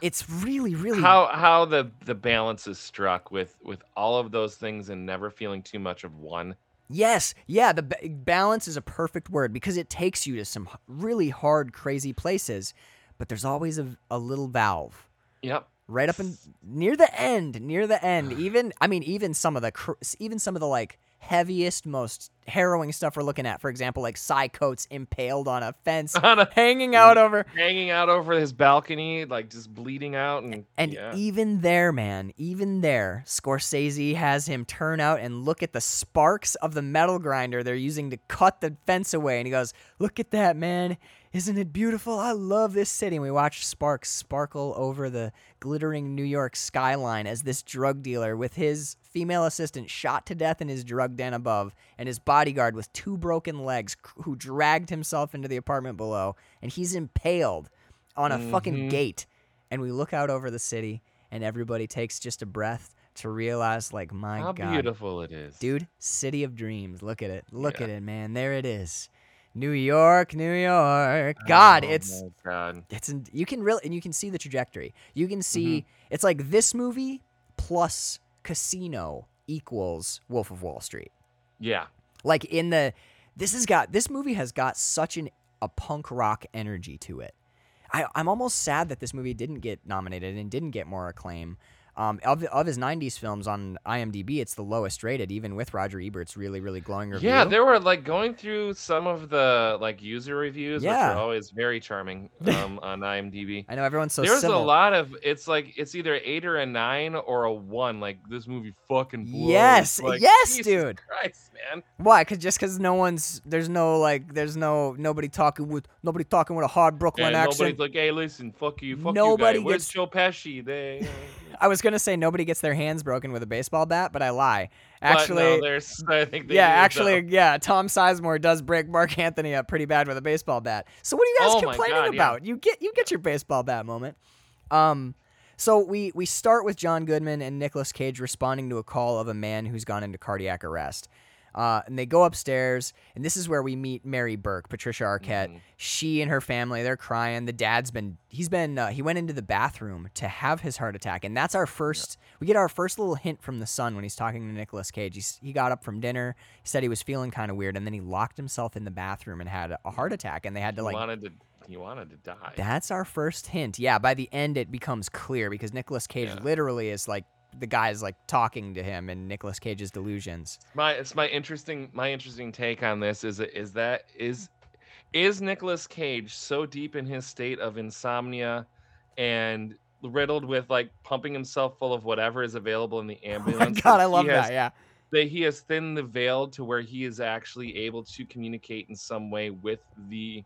It's really really How how the the balance is struck with with all of those things and never feeling too much of one. Yes, yeah, the ba- balance is a perfect word because it takes you to some really hard, crazy places, but there's always a, a little valve Yep. right up in near the end, near the end. Even I mean, even some of the cr- even some of the like heaviest, most harrowing stuff we're looking at. For example, like Cy Coates impaled on a fence, On a- hanging out over. Hanging out over his balcony, like just bleeding out, and And yeah. even there, man, even there, Scorsese has him turn out and look at the sparks of the metal grinder they're using to cut the fence away. And he goes, Look at that, man. Isn't it beautiful? I love this city. And we watch sparks sparkle over the glittering New York skyline as this drug dealer with his female assistant shot to death in his drug den above and his bodyguard with two broken legs who dragged himself into the apartment below. And he's impaled on a fucking Mhm. gate and we look out over the city and everybody takes just a breath to realize like my how god beautiful it is, dude city of dreams look at it look Yeah. at it man there it is new york new york god Oh it's God. it's in, you can really and you can see the trajectory you can see Mm-hmm. it's like this movie plus casino equals wolf of wall street Yeah. like in the this has got this movie has got such an a punk rock energy to it I, i'm almost sad that this movie didn't get nominated and didn't get more acclaim Um, of of his '90s films on IMDb, it's the lowest rated, even with Roger Ebert's really really glowing review. Yeah, there were like going through some of the like user reviews, Yeah. which are always very charming um, on IMDb. I know everyone's so There's civil. a lot of it's like it's either eight or a nine or a one. Like this movie fucking blows. Yes, Like, yes, Jesus dude. Christ, man. Why? Cause just because no one's there's no like there's no nobody talking with nobody talking with a hard Brooklyn And accent. nobody's like, hey, listen, fuck you, fuck Nobody you, guy. Where's gets- Joe Pesci? They. I was gonna say nobody gets their hands broken with a baseball bat, but I lie. Actually, no, there's. I think they yeah, actually, yeah. Tom Sizemore does break Marc Anthony up pretty bad with a baseball bat. So what are you guys Oh complaining God, yeah. about? You get you get your baseball bat moment. Um, so we we start with John Goodman and Nicolas Cage responding to a call of a man who's gone into cardiac arrest. Uh, and they go upstairs, and this is where we meet Mary Burke, Patricia Arquette. Mhm. She and her family, they're crying. The dad's been, he's been, uh, he went into the bathroom to have his heart attack, and that's our first. We get our first little hint from the son when he's talking to Nicolas Cage. He's, he got up from dinner, he said he was feeling kind of weird, and then he locked himself in the bathroom and had a heart attack, and they had to He like wanted to. He wanted to die. that's our first hint. Yeah, by the end it becomes clear because Nicolas Cage Yeah. literally is like the guy's like talking to him and Nicolas Cage's delusions. my it's my interesting my interesting take on this is is that is is Nicolas Cage so deep in his state of insomnia and riddled with like pumping himself full of whatever is available in the Oh ambulance god, I love has, that. Yeah. that he has thinned the veil to where he is actually able to communicate in some way with the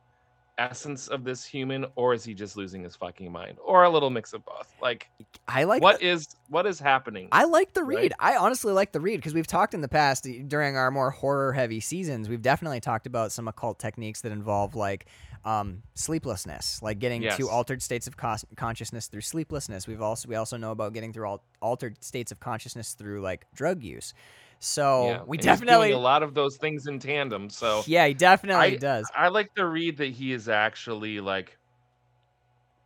essence of this human or is he just losing his fucking mind or a little mix of both like I like what is what is happening I like the right? read. I honestly like the read because we've talked in the past during our more horror heavy seasons. We've definitely talked about some occult techniques that involve like um, sleeplessness, like getting Yes. to altered states of cos- consciousness through sleeplessness. We've also we also know about getting through al- altered states of consciousness through like drug use. So Yeah, we and he's doing definitely a lot of those things in tandem so yeah, he definitely does. I like to read that he is actually like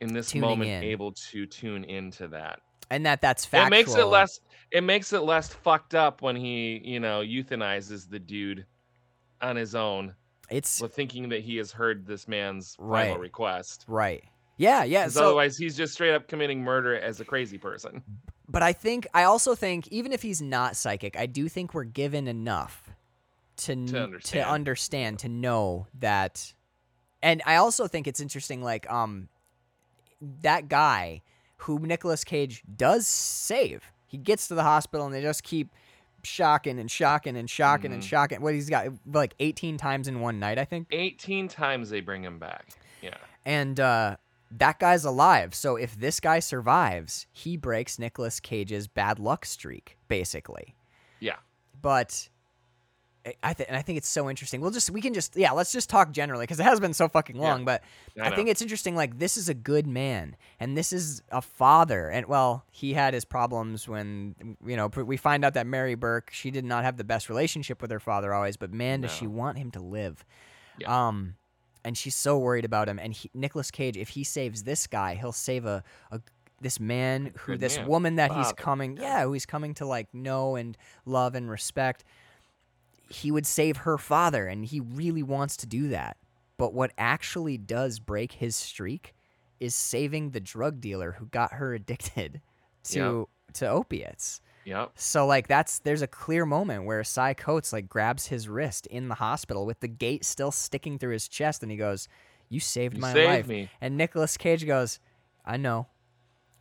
in this Tuning moment in. able to tune into that. And that that's factual. It makes it less it makes it less fucked up when he, you know, euthanizes the dude on his own It's thinking that he has heard this man's Right. final request. right. Yeah, yeah. So otherwise he's just straight up committing murder as a crazy person. But I think I also think even if he's not psychic, I do think we're given enough to to understand. understand to know that. And I also think it's interesting, like um, that guy who Nicolas Cage does save. He gets to the hospital and they just keep shocking and shocking and shocking and Mhm. shocking. What he's got like 18 times in one night, I think. 18 times they bring him back. Yeah. And uh, that guy's alive. So if this guy survives, he breaks Nicolas Cage's bad luck streak, basically. Yeah. But I- I think, and I think it's so interesting. We'll just, we can just, yeah, let's just talk generally because it has been so fucking long. But I, think it's interesting. Like this is a good man, and this is a father. And well, he had his problems when you know we find out that Mary Burke, she did not have the best relationship with her father always. But man, does she want him to live. Yeah. Um, and she's so worried about him. And he, Nicolas Cage, if he saves this guy, he'll save a, a this man who Good this man. woman that he's coming, yeah, who he's coming to like know and love and respect. He would save her father, and he really wants to do that. But what actually does break his streak is saving the drug dealer who got her addicted to to opiates. Yep. So like that's there's a clear moment where Cy Coates like grabs his wrist in the hospital with the gate still sticking through his chest and he goes, "You saved You my saved life." me. And Nicolas Cage goes, "I know."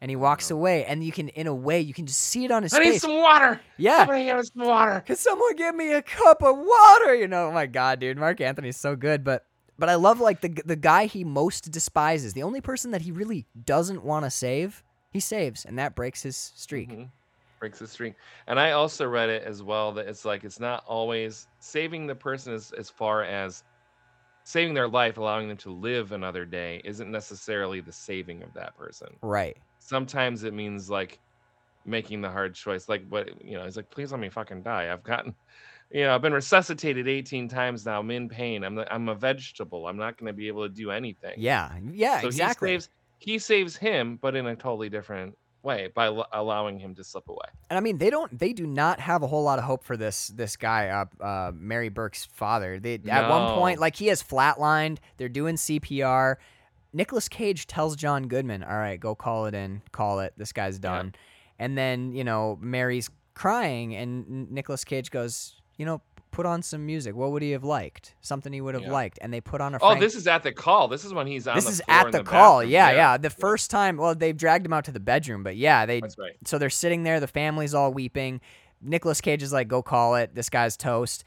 And he walks away and you can in a way you can just see it on his face. I need some water. yeah. Somebody give us some water. Could someone give me a cup of water? You know, oh my god, dude, Marc Anthony's so good, but but I love like the the guy he most despises, the only person that he really doesn't want to save, he saves, and that breaks his streak. Mhm. Breaks the string. And I also read it as well that it's like it's not always saving the person as, as far as saving their life, allowing them to live another day, isn't necessarily the saving of that person. Right. Sometimes it means like making the hard choice. Like what you know, he's like, please let me fucking die. I've gotten you know, I've been resuscitated 18 times now. I'm in pain. I'm the, I'm a vegetable. I'm not going to be able to do anything. Yeah. Yeah, so exactly. he saves he saves him, but in a totally different way by l- allowing him to slip away. And I mean, they don't. They do not have a whole lot of hope for this this guy, uh, uh, Mary Burke's father. They at one point, like he has flatlined. They're doing CPR. Nicolas Cage tells John Goodman, "All right, go call it in. Call it. This guy's Yeah. done." And then you know Mary's crying, and Nicolas Cage goes, you know, put on some music. What would he have liked? Something he would have Yeah. liked. And they put on a. Oh, Frank- Oh, this is at the call. This is when he's on. this the is at in the, call. bathroom. Yeah, yeah, The first time, well, they dragged him out to the bedroom, but yeah, they. That's right. So they're sitting there. The family's all weeping. Nicolas Cage is like, "Go call it. This guy's toast."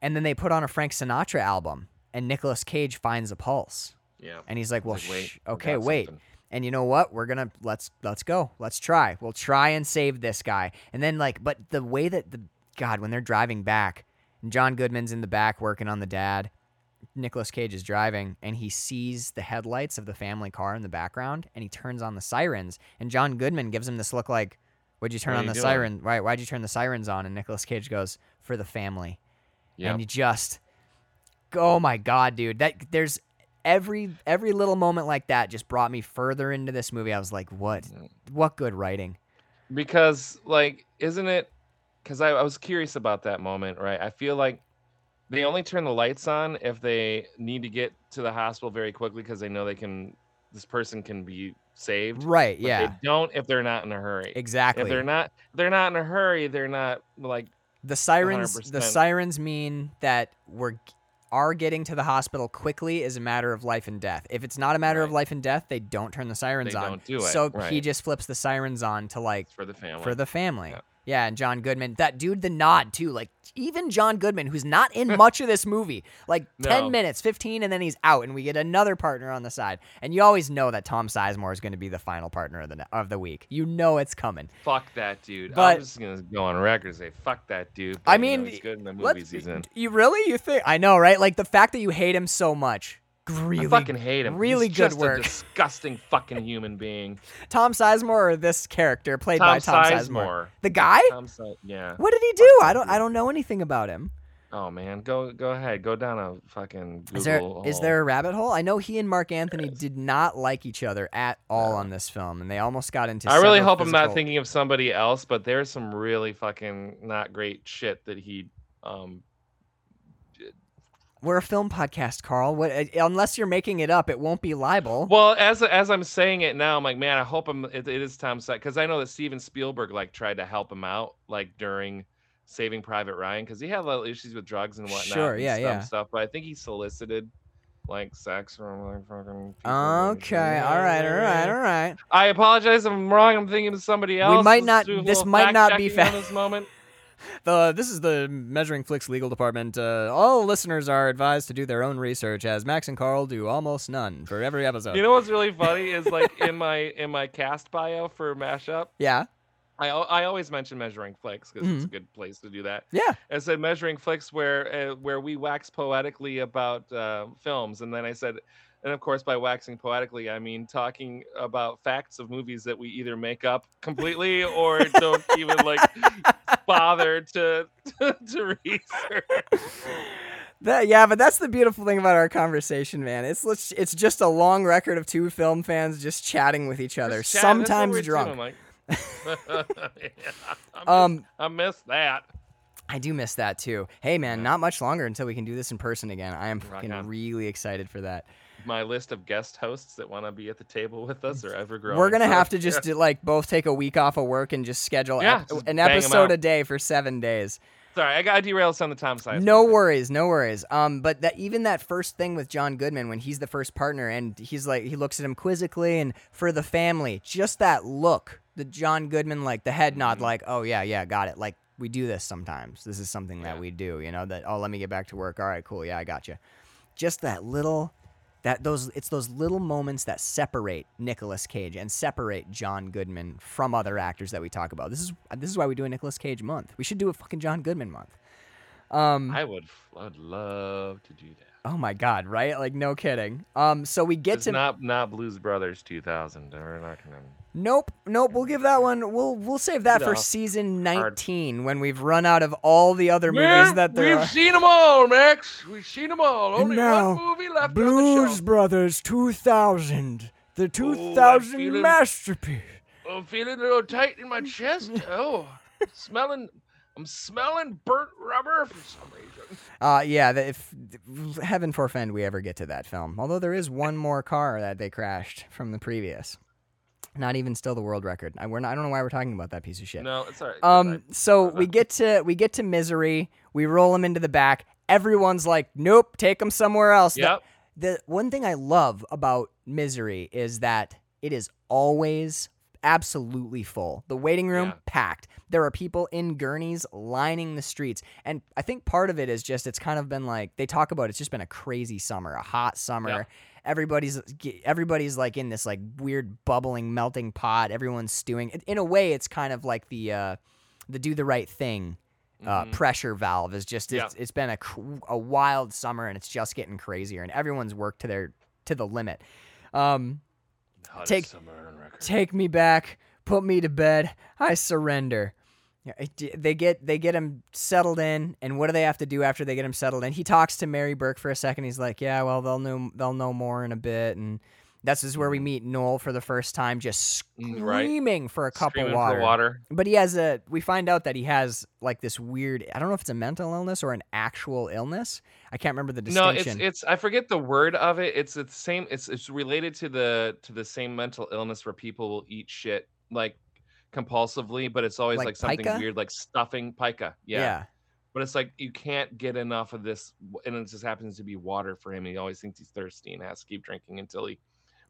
And then they put on a Frank Sinatra album, and Nicolas Cage finds a pulse, Yeah. and he's like, "Well, Like, wait, shh, okay, wait." something. And you know what? We're gonna let's let's go. Let's try. We'll try and save this guy. And then like, but the way that the God when they're driving back, John Goodman's in the back working on the dad. Nicolas Cage is driving and he sees the headlights of the family car in the background and he turns on the sirens and John Goodman gives him this look like, "What'd you turn What on you the doing?" siren? Right? Why'd you turn the sirens on?" And Nicolas Cage goes, "For the family." Yeah. And you just, oh my god, dude! That there's every every little moment like that just brought me further into this movie. I was like, what? Mm. What good writing? because like isn't it because I, I was curious about that moment right i feel like they only turn the lights on if they need to get to the hospital very quickly because they know they can this person can be saved Right? but Yeah. they don't if they're not in a hurry Exactly. if they're not they're not in a hurry they're not like the sirens. The 100%. sirens mean that we're are getting to the hospital quickly is a matter of life and death. If it's not a matter of life and death, they don't turn the sirens They on. don't do it, So he just flips the sirens on to like for the family for the family. Yeah. Yeah. and John Goodman, that dude, the nod too. Like even John Goodman, who's not in much of this movie, like ten No. minutes, fifteen, and then he's out, and we get another partner on the side. And you always know that Tom Sizemore is going to be the final partner of the of the week. You know it's coming. fuck that dude But- i'm just gonna go on record and say fuck that dude I but, you know, mean, he's good in the movies he's in You really? You think? I know, right? Like the fact that you hate him so much. Really, I fucking hate him. Really He's good just work. A disgusting fucking human being. Tom Sizemore or this character played Tom by Tom Sizemore? Sizemore. The guy? Tom Si- yeah. What did he do? I don't. I don't know anything about him. Oh man, go go ahead, go down a fucking. Google Is there is hole. there a rabbit hole? I know he and Marc Anthony did not like each other at all on this film, and they almost got into. I really hope I'm not thinking of somebody else, but there's some really fucking not great shit that he. Um, We're a film podcast, Carl. What, uh, unless you're making it up, it won't be libel. well, as as I'm saying it now, I'm like, man, I hope I'm. It, it is Tom Side because I know that Steven Spielberg like tried to help him out like during Saving Private Ryan because he had little issues with drugs and whatnot. Sure, and yeah, stuff, yeah. Stuff, but I think he solicited like sex from like fucking. Okay, all right, all right, all right. I apologize. if I'm wrong. I'm thinking of somebody else. We might not- this might not be fact-checking fa- this moment. The this is the Measuring Flicks legal department. Uh, all listeners are advised to do their own research, as Max and Carl do almost none for every episode. You know what's really funny is like in my in my cast bio for mashup, yeah, I I always mention measuring flicks because it's a Mhm. good place to do that. yeah. I said measuring flicks where uh, where we wax poetically about uh, films, and then I said, and of course by waxing poetically I mean talking about facts of movies that we either make up completely or don't even like bother to to research. That, yeah, but that's the beautiful thing about our conversation, man. It's let's- it's just a long record of two film fans just chatting with each other, Just chat, that's what sometimes drunk. doing, like. Yeah, I miss, Um, I miss that. I do miss that too. Hey, man, Yeah. not much longer until we can do this in person again. I am really excited for that. My list of guest hosts that want to be at the table with us are ever growing. We're gonna so- have to just do, like both take a week off of work and just schedule Yeah, ep- just an episode a day for seven days. Sorry, I got derailed us on the Tom Sizemore. No worries, no worries. Um, but that even that first thing with John Goodman when he's the first partner and he's like he looks at him quizzically and for the family, just that look, the John Goodman like the head nod, Mhm. like oh yeah yeah got it. Like we do this sometimes. This is something that we do. You know that oh let me get back to work. All right, cool. Yeah, I got you. Just that little. That those it's those little moments that separate Nicolas Cage and separate John Goodman from other actors that we talk about. This is this is why we do a Nicolas Cage month. We should do a fucking John Goodman month. Um, I would. I'd love to do that. Oh my god, right? Like no kidding. Um so we get It's to not not Blues Brothers 2000. We're not gonna. Nope, nope, we'll give that one we'll we'll save that for No. season Hard. 19 when we've run out of all the other movies that there we've are. seen them all, Max. We've seen them all. Only now, one movie left on the shelf. Brothers 2000, the 2000 feeling- masterpiece. I'm feeling a little tight in my chest. Oh, smelling. I'm smelling burnt rubber for some reason. Uh yeah, the, if heaven forfend we ever get to that film. Although there is one more car that they crashed from the previous. Not even still the world record. I, we're not, I don't know why we're talking about that piece of shit. No, it's all right. Um, so we get to we get to misery. We roll him into the back. Everyone's like, "Nope, take him somewhere else." The- Yep. the one thing I love about Misery is that it is always absolutely full. The waiting room Yeah. packed. There are people in gurneys lining the streets. And I think part of it is just it's kind of been like they talk about it's just been a crazy summer, a hot summer. Yeah. Everybody's everybody's like in this like weird bubbling melting pot. Everyone's stewing. In- a way it's kind of like the uh the do the right thing uh, Mhm. pressure valve is just Yeah. it's, it's been a a wild summer and it's just getting crazier and everyone's worked to their to the limit. Um, take- summer on record. take me back, put me to bed, I surrender. Yeah, it- They get they get him settled in, and what do they have to do after they get him settled in? He talks to Mary Burke for a second. He's like, "Yeah, well, they'll know they'll know more in a bit," and this is where we meet Noel for the first time, just Mm, right. screaming for a cup Screaming of water. Water. But he has a. We find out that he has like this weird. I don't know if it's a mental illness or an actual illness. I can't remember the distinction. No, it's it's I forget the word of it. It's the same. It's it's related to the to the same mental illness where people will eat shit like compulsively, but it's always Like like, something pica? weird, like stuffing pica. Yeah. yeah. But it's like you can't get enough of this, and it just happens to be water for him. He always thinks he's thirsty and has to keep drinking until he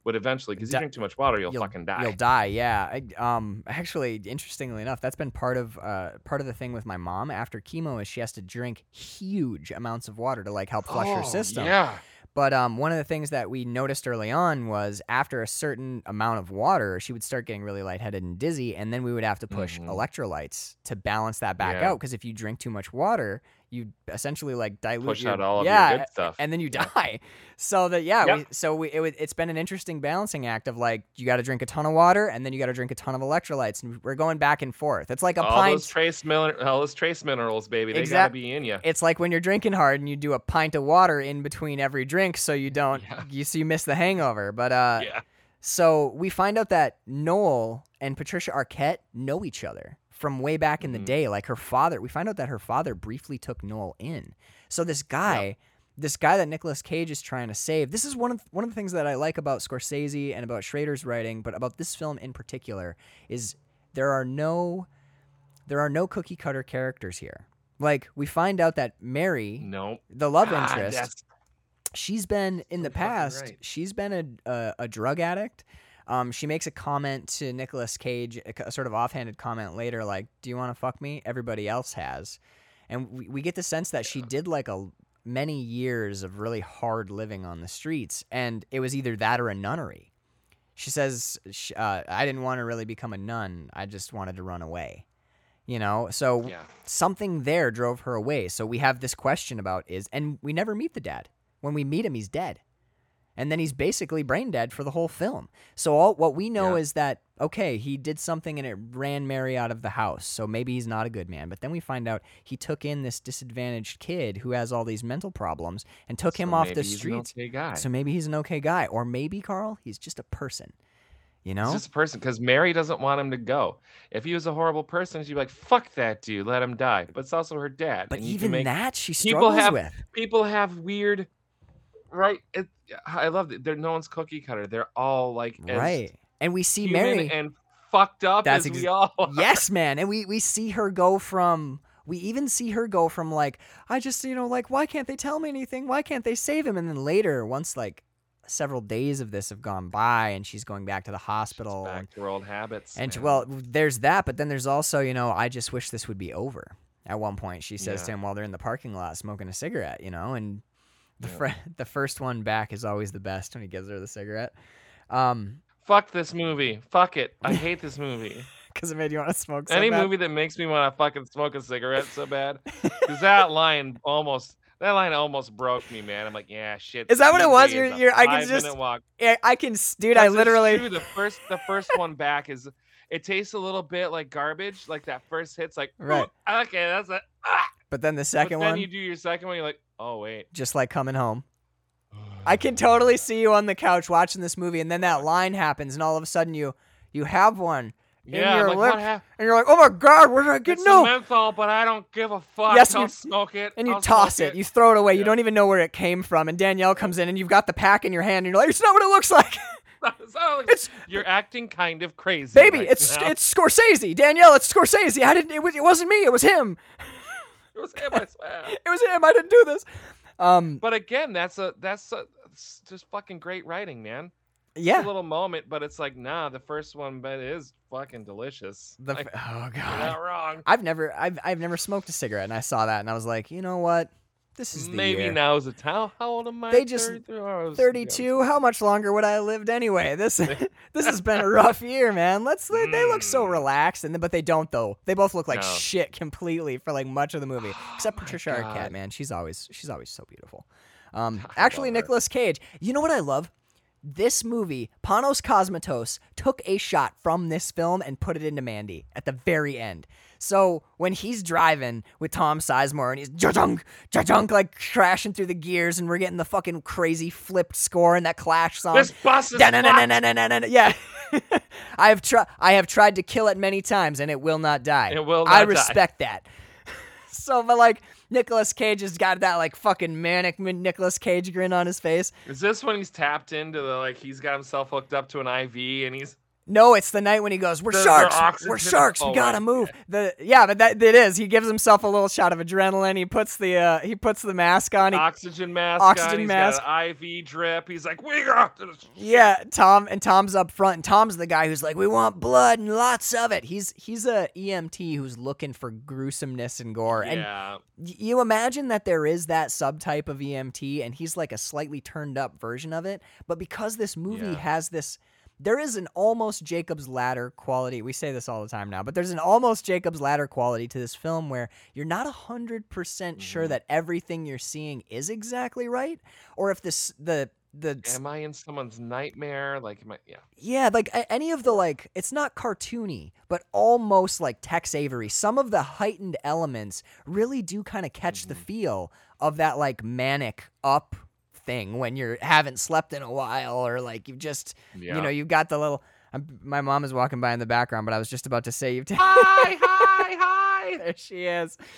would eventually, because you drink too much water, you'll, You'll- fucking die. You'll die. Yeah. I, um. Actually, interestingly enough, that's been part of uh part of the thing with my mom after chemo is she has to drink huge amounts of water to like help flush her Oh, system. Yeah. But um, one of the things that we noticed early on was after a certain amount of water, she would start getting really lightheaded and dizzy, and then we would have to push Mhm. electrolytes to balance that back Yeah. out. Because if you drink too much water, you essentially like dilute Push your, out all of yeah, your good stuff. and then you Yeah. die. So that yeah, Yep. we, so we it, it's been an interesting balancing act of like you got to drink a ton of water and then you got to drink a ton of electrolytes, and we're going back and forth. It's like a all pint. those trace all those trace minerals, baby. They Exact- gotta be in you. it's like when you're drinking hard and you do a pint of water in between every drink so you don't Yeah. you so you miss the hangover. But uh yeah. so we find out that Noel and Patricia Arquette know each other from way back in the Mhm. day. Like her father, we find out that her father briefly took Noel in. So this guy, this guy that Nicolas Cage is trying to save. This is one of one of the things that I like about Scorsese and about Schrader's writing, but about this film in particular is there are no there are no cookie cutter characters here. Like we find out that Mary, Nope. the love God, interest, that's- she's been in the past right. she's been a, a, a drug addict um, she makes a comment to Nicolas Cage, a, sort of offhanded comment later, like, "Do you want to fuck me? Everybody else has," and we, we get the sense that she did like a many years of really hard living on the streets, and it was either that or a nunnery. She says, uh, "I didn't want to really become a nun. I just wanted to run away." You know, so Yeah. something there drove her away. So we have this question about is, and we never meet the dad. When we meet him, he's dead, and then he's basically brain dead for the whole film. So all what we know Yeah. is that okay, he did something and it ran Mary out of the house. So maybe he's not a good man. But then we find out he took in this disadvantaged kid who has all these mental problems and took him off the streets. okay. So maybe he's an okay guy, or maybe Carl, he's just a person. You know, He's just a person because Mary doesn't want him to go. If he was a horrible person, she'd be like, "Fuck that dude, let him die." But it's also her dad. but and you can even make- that she people struggles have- with. people have weird, right? It, I love that. They're no one's cookie cutter. They're all like Right. And we see Mary. and fucked up That's as ex- we all. are. yes, man. And we we see her go from we even see her go from like I just you know like why can't they tell me anything? Why can't they save him? And then later, once like several days of this have gone by, and she's going back to the hospital. and- Back to her old habits. and man. well, there's that, but then there's also, you know, I just wish this would be over. At one point, she says to him while they're in the parking lot smoking a cigarette, you know, and the Yeah. fir- the first one back is always the best when he gives her the cigarette. Um, fuck this movie. Fuck it. I hate this movie. because it made you want to smoke. So Any bad. movie that makes me want to fucking smoke a cigarette so bad. Because that line almost. That line almost broke me, man. I'm like, yeah, shit. Is that what it was? You're- you're- I can just- walk. Yeah, I can, dude. I literally. true, the first the first one back is it tastes a little bit like garbage. Like that first hit's like Right. Okay, that's it. Ah. But then the But second then one, you do your second one, you're like, oh wait. just like coming home. I can totally see you on the couch watching this movie, and then that line happens, and all of a sudden you you have one in Yeah, I'm your like, lip, what happened? and you're like, oh my god, where did I get It's no? a menthol, but I don't give a fuck. Yes, I'll you- smoke it. and you I'll toss smoke it. You throw it away. You don't even know where it came from. And Danielle comes in, and you've got the pack in your hand, and you're like, it's not what it looks like. It's- you're acting kind of crazy, Baby, right it's now. it's Scorsese. Danielle, it's Scorsese. I didn't. It, was, it wasn't me. It was him. It was him, I swear. It was him. I didn't do this. Um. But again, that's a that's a, it's just fucking great writing, man. It's Yeah. a little moment, but it's like, nah, the first one, but it is fucking delicious. The, Like, oh god. not wrong. I've never I've I've never smoked a cigarette, and I saw that, and I was like, you know what? This is the Maybe year. is the time. How old am I? They just- 33? Oh, I was- 32 how much longer would i have lived anyway this this has been a rough year man let's they, they look so Mm. relaxed and but they don't though they both look like No. shit completely for like much of the movie except my patricia arquette man she's always she's always so beautiful um I actually. Nicolas cage you know what i love this movie panos cosmatos took a shot from this film and put it into mandy at the very end so when he's driving with Tom Sizemore and he's junk, junk, like crashing through the gears, and we're getting the fucking crazy flipped score and that clash song. This bus is. Yeah, I have tried. I have tried to kill it many times, and it will not die. It will I not die. respect that. so, but like Nicolas Cage has got that like fucking manic Nicolas Cage grin on his face. Is this when he's tapped into the like he's got himself hooked up to an IV and he's No, it's the night when he goes, "We're The- the sharks, oxygen- we're sharks, we gotta move." The yeah, but that it is. He gives himself a little shot of adrenaline. He puts the uh, he puts the mask on. He, oxygen mask Oxygen on, mask. IV drip. He's like, we got this. yeah, Tom and Tom's up front, and Tom's the guy who's like, "We want blood and lots of it." He's he's a EMT who's looking for gruesomeness and gore, and Yeah, y- you imagine that there is that subtype of EMT, and he's like a slightly turned up version of it. But because this movie Yeah. has this, there is an almost Jacob's Ladder quality. We say this all the time now, but there's an almost Jacob's Ladder quality to this film where you're not hundred percent sure that everything you're seeing is exactly right, or if this the the am I in someone's nightmare? Like, am I, yeah, yeah, like any of the like, it's not cartoony, but almost like Tex Avery. Some of the heightened elements really do kind of catch the Mhm. feel of that like manic up thing when you haven't slept in a while or like you've just, yeah. you know, you've got the little. I'm, my mom is walking by in the background, but I was just about to say you've. T- hi, hi, hi. there she is.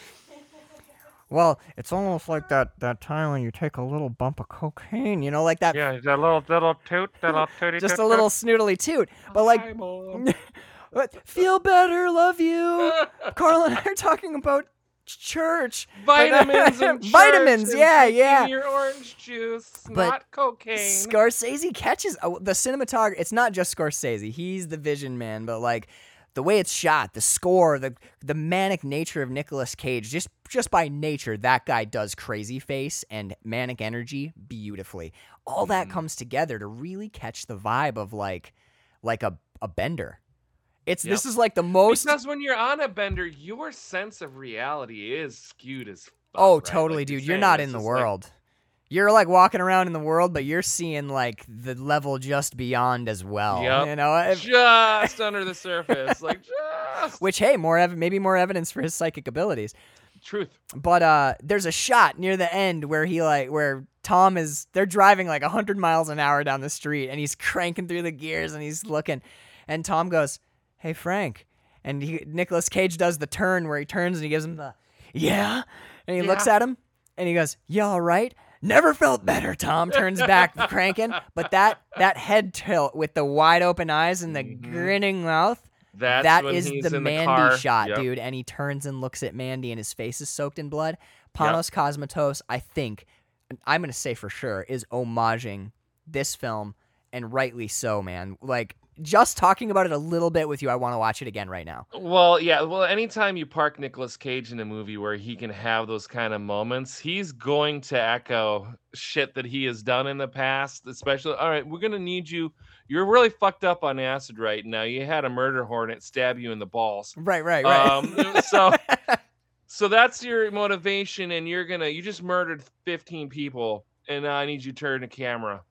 Well, it's almost like that that time when you take a little bump of cocaine, you know, like that. Yeah, that little little toot, that little tooty Just toot a little toot. snoodly toot, but like Hi, Feel better, love you. Carl and I are talking about ch- church. vitamins and Vitamins, yeah, yeah. Your orange juice, But not cocaine. Scorsese catches oh, the cinematography. It's not just Scorsese; he's the vision man. But like the way it's shot, the score, the the manic nature of Nicolas Cage, just just by nature, that guy does crazy face and manic energy beautifully. All that Mhm. comes together to really catch the vibe of like like a a bender. It's this is like the most because when you're on a bender, your sense of reality is skewed as fuck. Oh, right? totally, Like dude. you're You're not in the just like- world. You're like walking around in the world, but you're seeing like the level just beyond as well. Yep. You know, If- just under the surface, like just which hey, more ev- maybe more evidence for his psychic abilities. truth. But uh, there's a shot near the end where he like where Tom is they're driving like hundred miles an hour down the street, and he's cranking through the gears, and he's looking, and Tom goes, "Hey Frank," and he Nicolas Cage does the turn where he turns and he gives him the yeah, and he looks at him and he goes, "You all right?" Never felt better. Tom turns back, cranking, but that that head tilt with the wide open eyes and the Mhm. grinning mouth. That's That is the Mandy the shot, Yep. dude. And he turns and looks at Mandy, and his face is soaked in blood. Panos Cosmatos, I think, I'm gonna say for sure, is homaging this film, and rightly so, man. Like just talking about it a little bit with you, I want to watch it again right now. Well, yeah. Well, anytime you park Nicolas Cage in a movie where he can have those kind of moments, he's going to echo shit that he has done in the past. Especially, all right, we're gonna need you. You're really fucked up on acid right now. You had a murder hornet stab you in the balls. Right, right, right. Um, so, so that's your motivation, and you're gonna. You just murdered 15 people, and now I need you to turn the camera.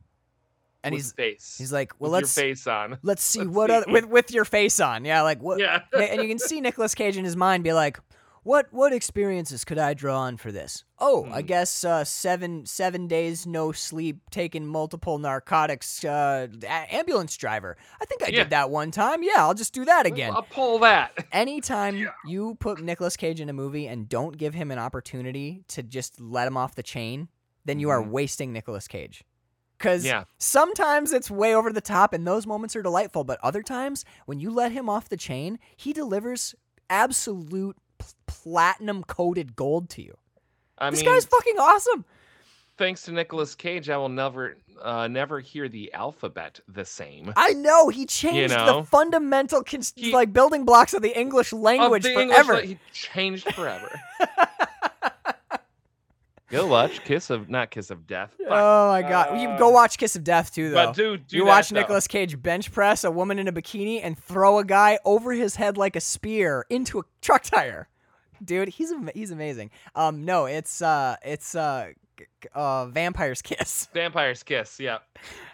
And with he's face. he's like, well, with let's your face on. let's see let's what see. other with with your face on, yeah, like what Yeah. and you can see Nicolas Cage in his mind be like, "What what experiences could I draw on for this? Oh, I Hmm. guess uh, seven seven days no sleep, taking multiple narcotics, uh, a- ambulance driver. I think I Yeah. did that one time. Yeah, I'll just do that again." I'll pull that. Anytime you put Nicolas Cage in a movie and don't give him an opportunity to just let him off the chain, then you are Mhm. wasting Nicolas Cage. Because Yeah. sometimes it's way over the top, and those moments are delightful. But other times, when you let him off the chain, he delivers absolute pl- platinum coated gold to you. I this mean, guy's fucking awesome. thanks to Nicolas Cage, I will never, uh, never hear the alphabet the same. I know he changed know? the fundamental cons- He- like building blocks of the English language the forever. English, he changed forever. Go watch Kiss of not Kiss of Death. Fuck. oh my god! You Uh, go watch Kiss of Death too, though. but do do you that, watch though. Nicolas Cage bench press a woman in a bikini and throw a guy over his head like a spear into a truck tire. Dude, he's he's amazing. Um, no, it's uh, it's uh, g- g- uh, Vampire's Kiss. Vampire's Kiss. Yeah,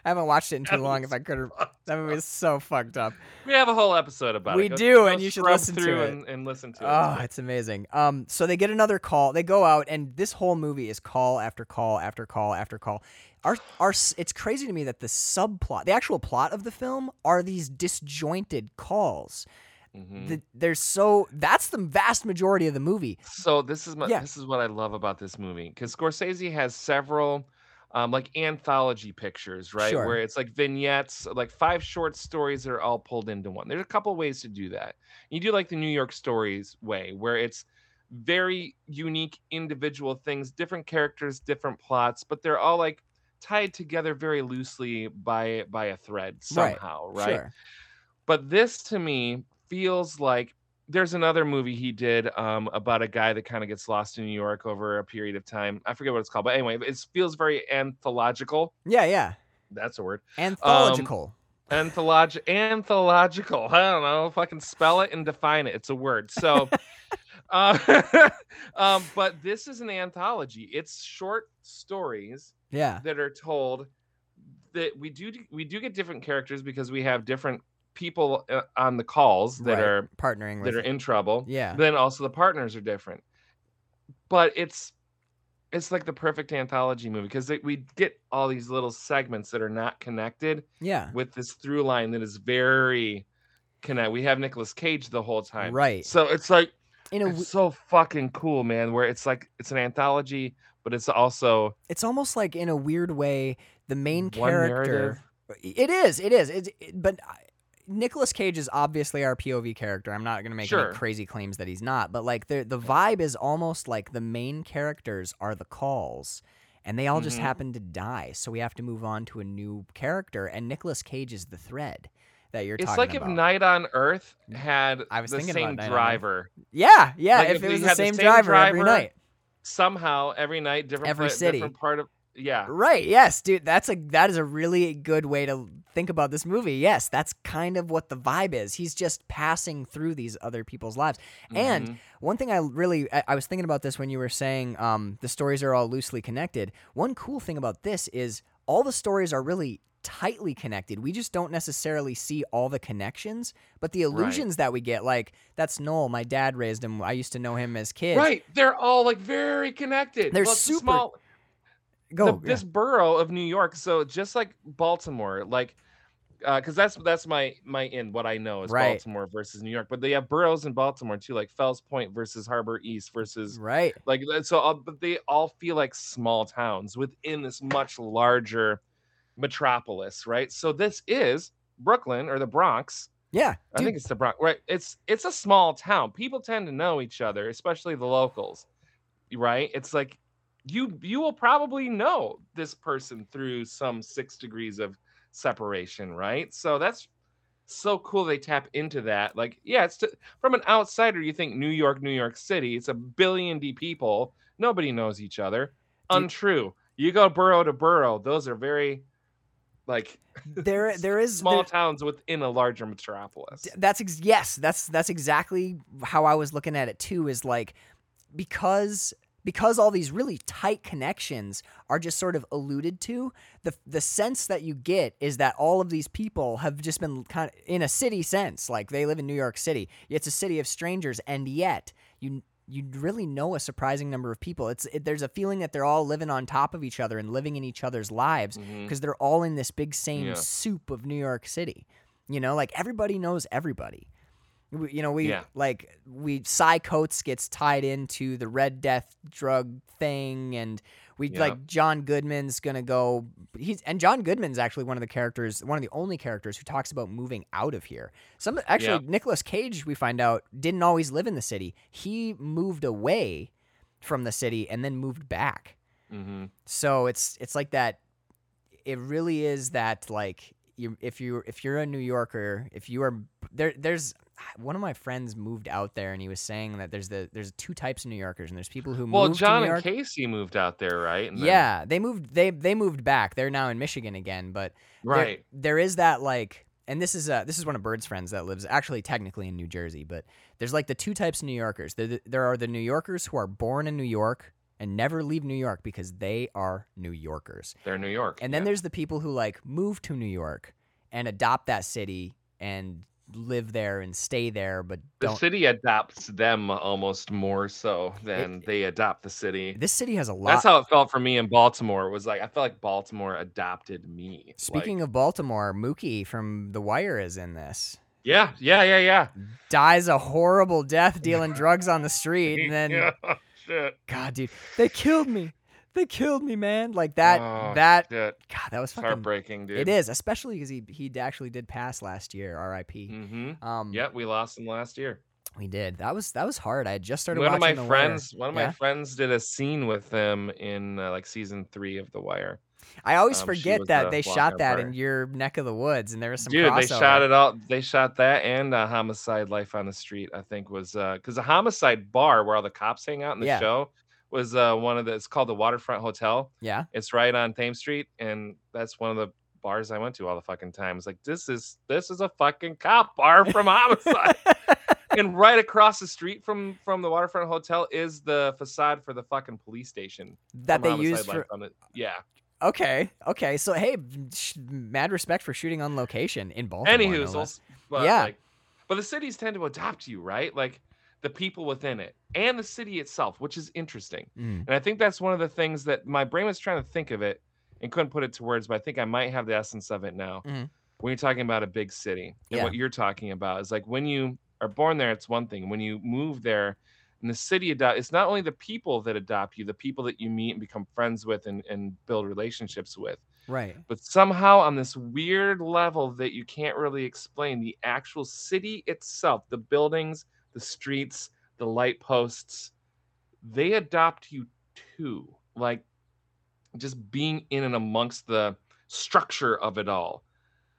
I haven't watched it in too That long. If I could, that movie is so fucked up. we have a whole episode about We it. We do, go and you should listen to it. and, and listen to it. Oh, it's amazing. Um, so they get another call. They go out, and this whole movie is call after call after call after call. Our, our, it's crazy to me that the subplot, the actual plot of the film, are these disjointed calls. Mhm. The, there's so that's the vast majority of the movie. So this is my Yeah. this is what I love about this movie because Scorsese has several um, like anthology pictures, right? Sure. Where it's like vignettes, like five short stories that are all pulled into one. There's a couple ways to do that. You do like the New York Stories way, where it's very unique individual things, different characters, different plots, but they're all like tied together very loosely by by a thread Right. somehow, right? Sure. but this to me feels like there's another movie he did um, about a guy that kind of gets lost in New York over a period of time. I forget what it's called, but anyway, it feels very anthological. Yeah, yeah. That's a word. Anthological. Antholog- anthological. I don't know if I can spell it and define it. It's a word. So, uh, um, but this is an anthology. It's short stories yeah. that are told that we do we do get different characters because we have different people uh, on the calls that Right. are partnering with. that are in trouble. yeah. Then also the partners are different. But it's it's like the perfect anthology movie because we get all these little segments that are not connected yeah. with this through line that is very connect. We have Nicolas Cage the whole time. Right. So it's like In a, it's so fucking cool, man, where it's like it's an anthology, but it's also it's almost like in a weird way the main character. narrative. It is. It is. It's it, but Nicolas Cage is obviously our POV character. I'm not gonna make Sure. any crazy claims that he's not, but like the the vibe is almost like the main characters are the calls, and they all just Mhm. happen to die. So we have to move on to a new character, and Nicolas Cage is the thread that you're It's talking like about. It's like if Night on Earth had I was the thinking same Night on Earth. driver. yeah, yeah. Like, if if it was the had the same, same driver, every driver, night. Somehow every night, different Every pla- city. different part of yeah. Right. Yes, dude. That's a that is a really good way to think about this movie. Yes, that's kind of what the vibe is. He's just passing through these other people's lives. And Mhm. one thing I really I, I was thinking about this when you were saying um, the stories are all loosely connected. One cool thing about this is all the stories are really tightly connected. We just don't necessarily see all the connections, but the illusions that we get, like that's Noel. My dad raised him. I used to know him as kid. right, they're all like very connected. They're Well, super- small. Go. the- this borough of New York. So just like Baltimore, like uh because that's that's my my in what I know is Right. Baltimore versus New York. But they have boroughs in Baltimore too, like Fells Point versus Harbor East versus. Right. like so. all- But they all feel like small towns within this much larger metropolis, right? So this is Brooklyn or the Bronx. Yeah. I Dude, think it's the Bronx, right? It's it's a small town. People tend to know each other, especially the locals, right? It's like you you will probably know this person through some six degrees of separation, right? So that's so cool. They tap into that. Like, yeah, it's to, from an outsider. You think New York, New York City. It's a billion D people. Nobody knows each other. Untrue. You go borough to borough. Those are very like there there is small there- towns within a larger metropolis. That's ex- yes that's that's exactly how i was looking at it too is like because because all these really tight connections are just sort of alluded to the the sense that you get is that all of these people have just been kind of in a city sense like they live in new york city it's a city of strangers and yet you you really know a surprising number of people it's it, there's a feeling that they're all living on top of each other and living in each other's lives mm-hmm. because they're all in this big same Yeah. soup of New York City. You know, like everybody knows everybody. We, you know, we Yeah. like we Cy Coates gets tied into the Red Death drug thing, and we Yeah. like John Goodman's gonna go. He's and John Goodman's actually one of the characters, one of the only characters who talks about moving out of here. Some actually Yeah. Nicolas Cage, we find out, didn't always live in the city. He moved away from the city and then moved back. hmm So it's it's like that. It really is that like you if you if you're a New Yorker, if you are there, there's one of my friends moved out there and he was saying that there's the there's two types of New Yorkers and there's people who Well, moved John to New and Casey moved out there, right? And then- yeah, they moved they they moved back. They're now in Michigan again, but there- right. there is that like and this is uh this is one of Bird's friends that lives actually technically in New Jersey, but there's like the two types of New Yorkers. There, there are the New Yorkers who are born in New York and never leave New York because they are New Yorkers. They're New York. And then yeah. there's the people who like move to New York and adopt that city and live there and stay there, but the don't. city adopts them almost more so than they adopt the city. This city has a lot. That's how it felt for me in Baltimore. It was like I felt like Baltimore adopted me. Speaking Like, of Baltimore, Mookie from The Wire is in this. yeah, yeah, yeah, yeah. Dies a horrible death dealing drugs on the street, and then yeah, shit. God, dude, they killed me. They killed me, man. Like that. Oh, that. shit. God, that was fucking. heartbreaking, dude. It is, especially because he he actually did pass last year. R.I.P. Mm-hmm. Um, Yep, we lost him last year. we did. That was that was hard. I had just started one of watching my friends, Wire. one of Yeah? my friends did a scene with them in uh, like season three of The Wire. I always um, forget that the they shot that part. in your neck of the woods, and there was some Dude, they shot it all. They shot that and uh, Homicide: Life on the Street. I think was because the Homicide bar where all the cops hang out in the Yeah. show was uh, one of the. It's called the Waterfront Hotel. Yeah, It's right on Thames Street, and that's one of the bars I went to all the fucking time. It's like this is this is a fucking cop bar from Homicide. and right across the street from from the Waterfront Hotel is the facade for the fucking police station that they use for. yeah. Okay, okay. So hey, sh- mad respect for shooting on location in Baltimore. Any no. But Yeah. like, but the cities tend to adopt you, right? Like the people within it and the city itself, which is interesting. Mm, And I think that's one of the things that my brain was trying to think of it and couldn't put it to words, but I think I might have the essence of it now. Mhm. When you're talking about a big city, and Yeah. what you're talking about is like when you are born there, it's one thing. When you move there, and the city adopt, it's not only the people that adopt you, the people that you meet and become friends with and, and build relationships with right. but somehow on this weird level that you can't really explain the actual city itself the buildings the streets the light posts they adopt you too like just being in and amongst the structure of it all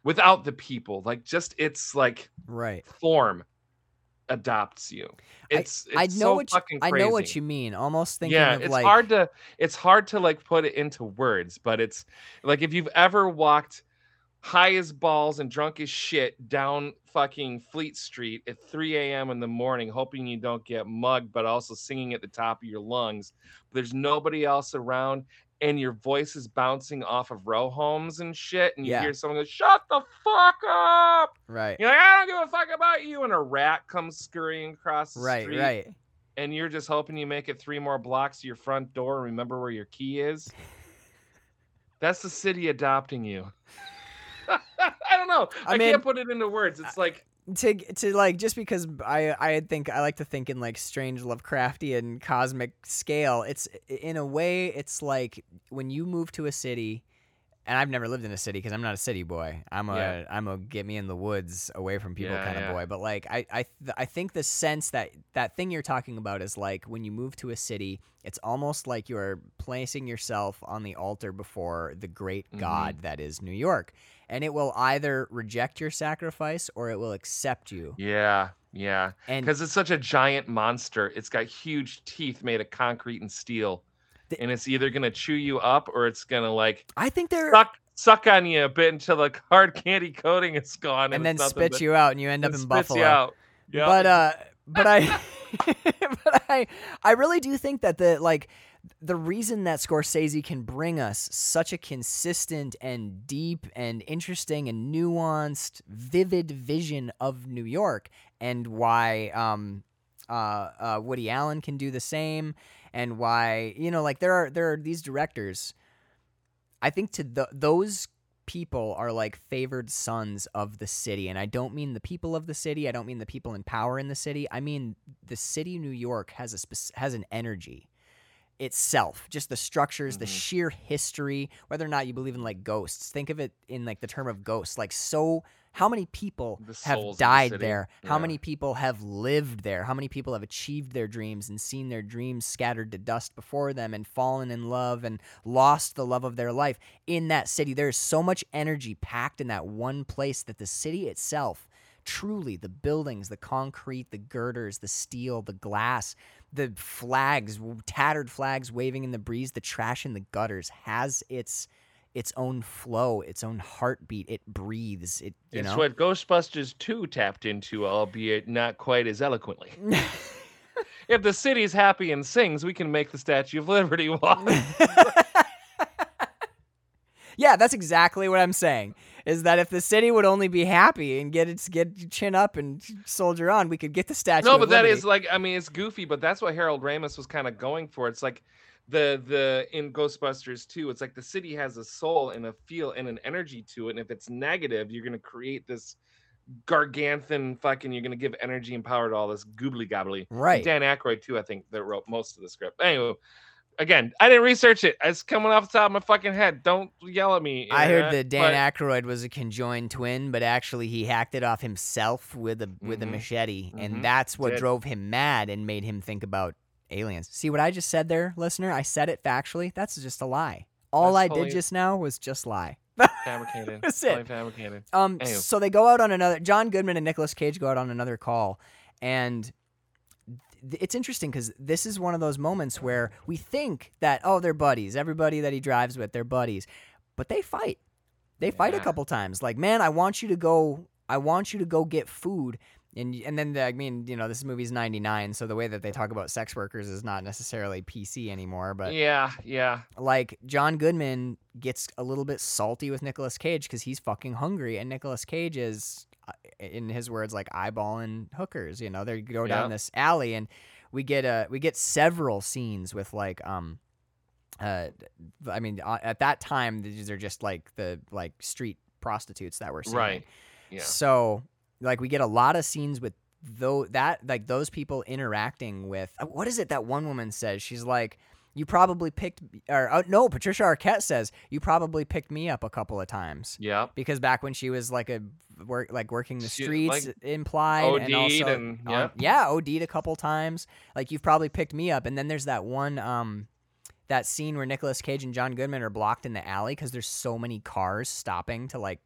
without the people like just it's like Right. form adopts you it's I it's know so what you, I know what you mean. Almost thinking yeah it's like hard to it's hard to like put it into words but it's like if you've ever walked high as balls and drunk as shit down fucking fleet street at 3 a.m in the morning hoping you don't get mugged but also singing at the top of your lungs there's nobody else around and your voice is bouncing off of row homes and shit and you Yeah. hear someone go shut the fuck up right. you're like i don't give a fuck about you and a rat comes scurrying across the Right. street Right. and you're just hoping you make it three more blocks to your front door and remember where your key is. That's the city adopting you. I don't know. I I, mean, can't put it into words. It's like to to like just because I I think I like to think in like strange Lovecraftian cosmic scale. It's in a way it's like when you move to a city, and I've never lived in a city because I'm not a city boy. I'm a Yeah. am a get me in the woods away from people Yeah, kind of yeah. boy. But like I I th- I think the sense that that thing you're talking about is like when you move to a city, it's almost like you're placing yourself on the altar before the great Mhm. God that is New York. And it will either reject your sacrifice or it will accept you. yeah, yeah. And Because it's such a giant monster. It's got huge teeth made of concrete and steel. The- and it's either gonna chew you up or it's gonna like I think they're suck suck on you a bit until the hard candy coating is gone. and then spit you out and you end up in Buffalo. Yep. But uh but I but I I really do think that the like the reason that Scorsese can bring us such a consistent and deep and interesting and nuanced, vivid vision of New York and why um uh, uh Woody Allen can do the same and why you know like there are there are these directors I think to the, those people are like favored sons of the city. And I don't mean the people of the city. I don't mean the people in power in the city. I mean the city New York has a spec- has an energy itself just the structures the Mhm. sheer history whether or not you believe in like ghosts think of it in like the term of ghosts like so how many people The have the died city. there how Yeah. many people have lived there how many people have achieved their dreams and seen their dreams scattered to dust before them and fallen in love and lost the love of their life in that city there's so much energy packed in that one place that the city itself truly the buildings the concrete the girders the steel the glass the flags tattered flags waving in the breeze the trash in the gutters has its its own flow its own heartbeat it breathes it you it's know what Ghostbusters 2 tapped into, albeit not quite as eloquently. if the city's happy and sings, we can make the Statue of Liberty walk. yeah that's exactly what i'm saying is that if the city would only be happy and get its get chin up and soldier on we could get the statue no, but that Liberty. like I mean it's goofy, but that's what Harold Ramis was kind of going for. It's like the the in Ghostbusters too. it's like the city has a soul and a feel and an energy to it. And if it's negative, you're gonna create this gargantuan fucking you're gonna give energy and power to all this goobly gobbly. right Dan Aykroyd too, I think, that wrote most of the script. Anyway, again, I didn't research it. It's coming off the top of my fucking head. Don't yell at me. I heard that Dan but- Aykroyd was a conjoined twin, but actually he hacked it off himself with a with a Mhm. machete, Mhm. and that's what Did. drove him mad and made him think about aliens. See what I just said there, listener? I said it factually. That's just a lie. All That's I totally- did just now was just lie. fabricated. That's Totally it. fabricated. Um, Anywho. so they go out on another. John Goodman and Nicolas Cage go out on another call, and it's interesting because this is one of those moments where we think that oh they're buddies. Everybody that he drives with, they're buddies, but they fight. They fight a couple times. Like man, I want you to go. I want you to go get food. And, and then the, I mean you know this movie's ninety nine so the way that they talk about sex workers is not necessarily PC anymore but yeah, yeah. like John Goodman gets a little bit salty with Nicolas Cage because he's fucking hungry, and Nicolas Cage is, in his words, like eyeballing hookers. You know, they go down Yeah. this alley, and we get a we get several scenes with like um. Uh, I mean, uh, at that time, these are just like the like street prostitutes that were seeing. Right. Yeah. So, like, we get a lot of scenes with though that like those people interacting with uh, what is it that one woman says? She's like, "You probably picked," or uh, no, Patricia Arquette says, "You probably picked me up a couple of times." Yeah. Because back when she was like a work, like working the streets, like, implied, and OD'd also and- yeah. yeah, OD'd a couple times. Like you've probably picked me up, and then there's that one um that scene where Nicolas Cage and John Goodman are blocked in the alley because there's so many cars stopping to like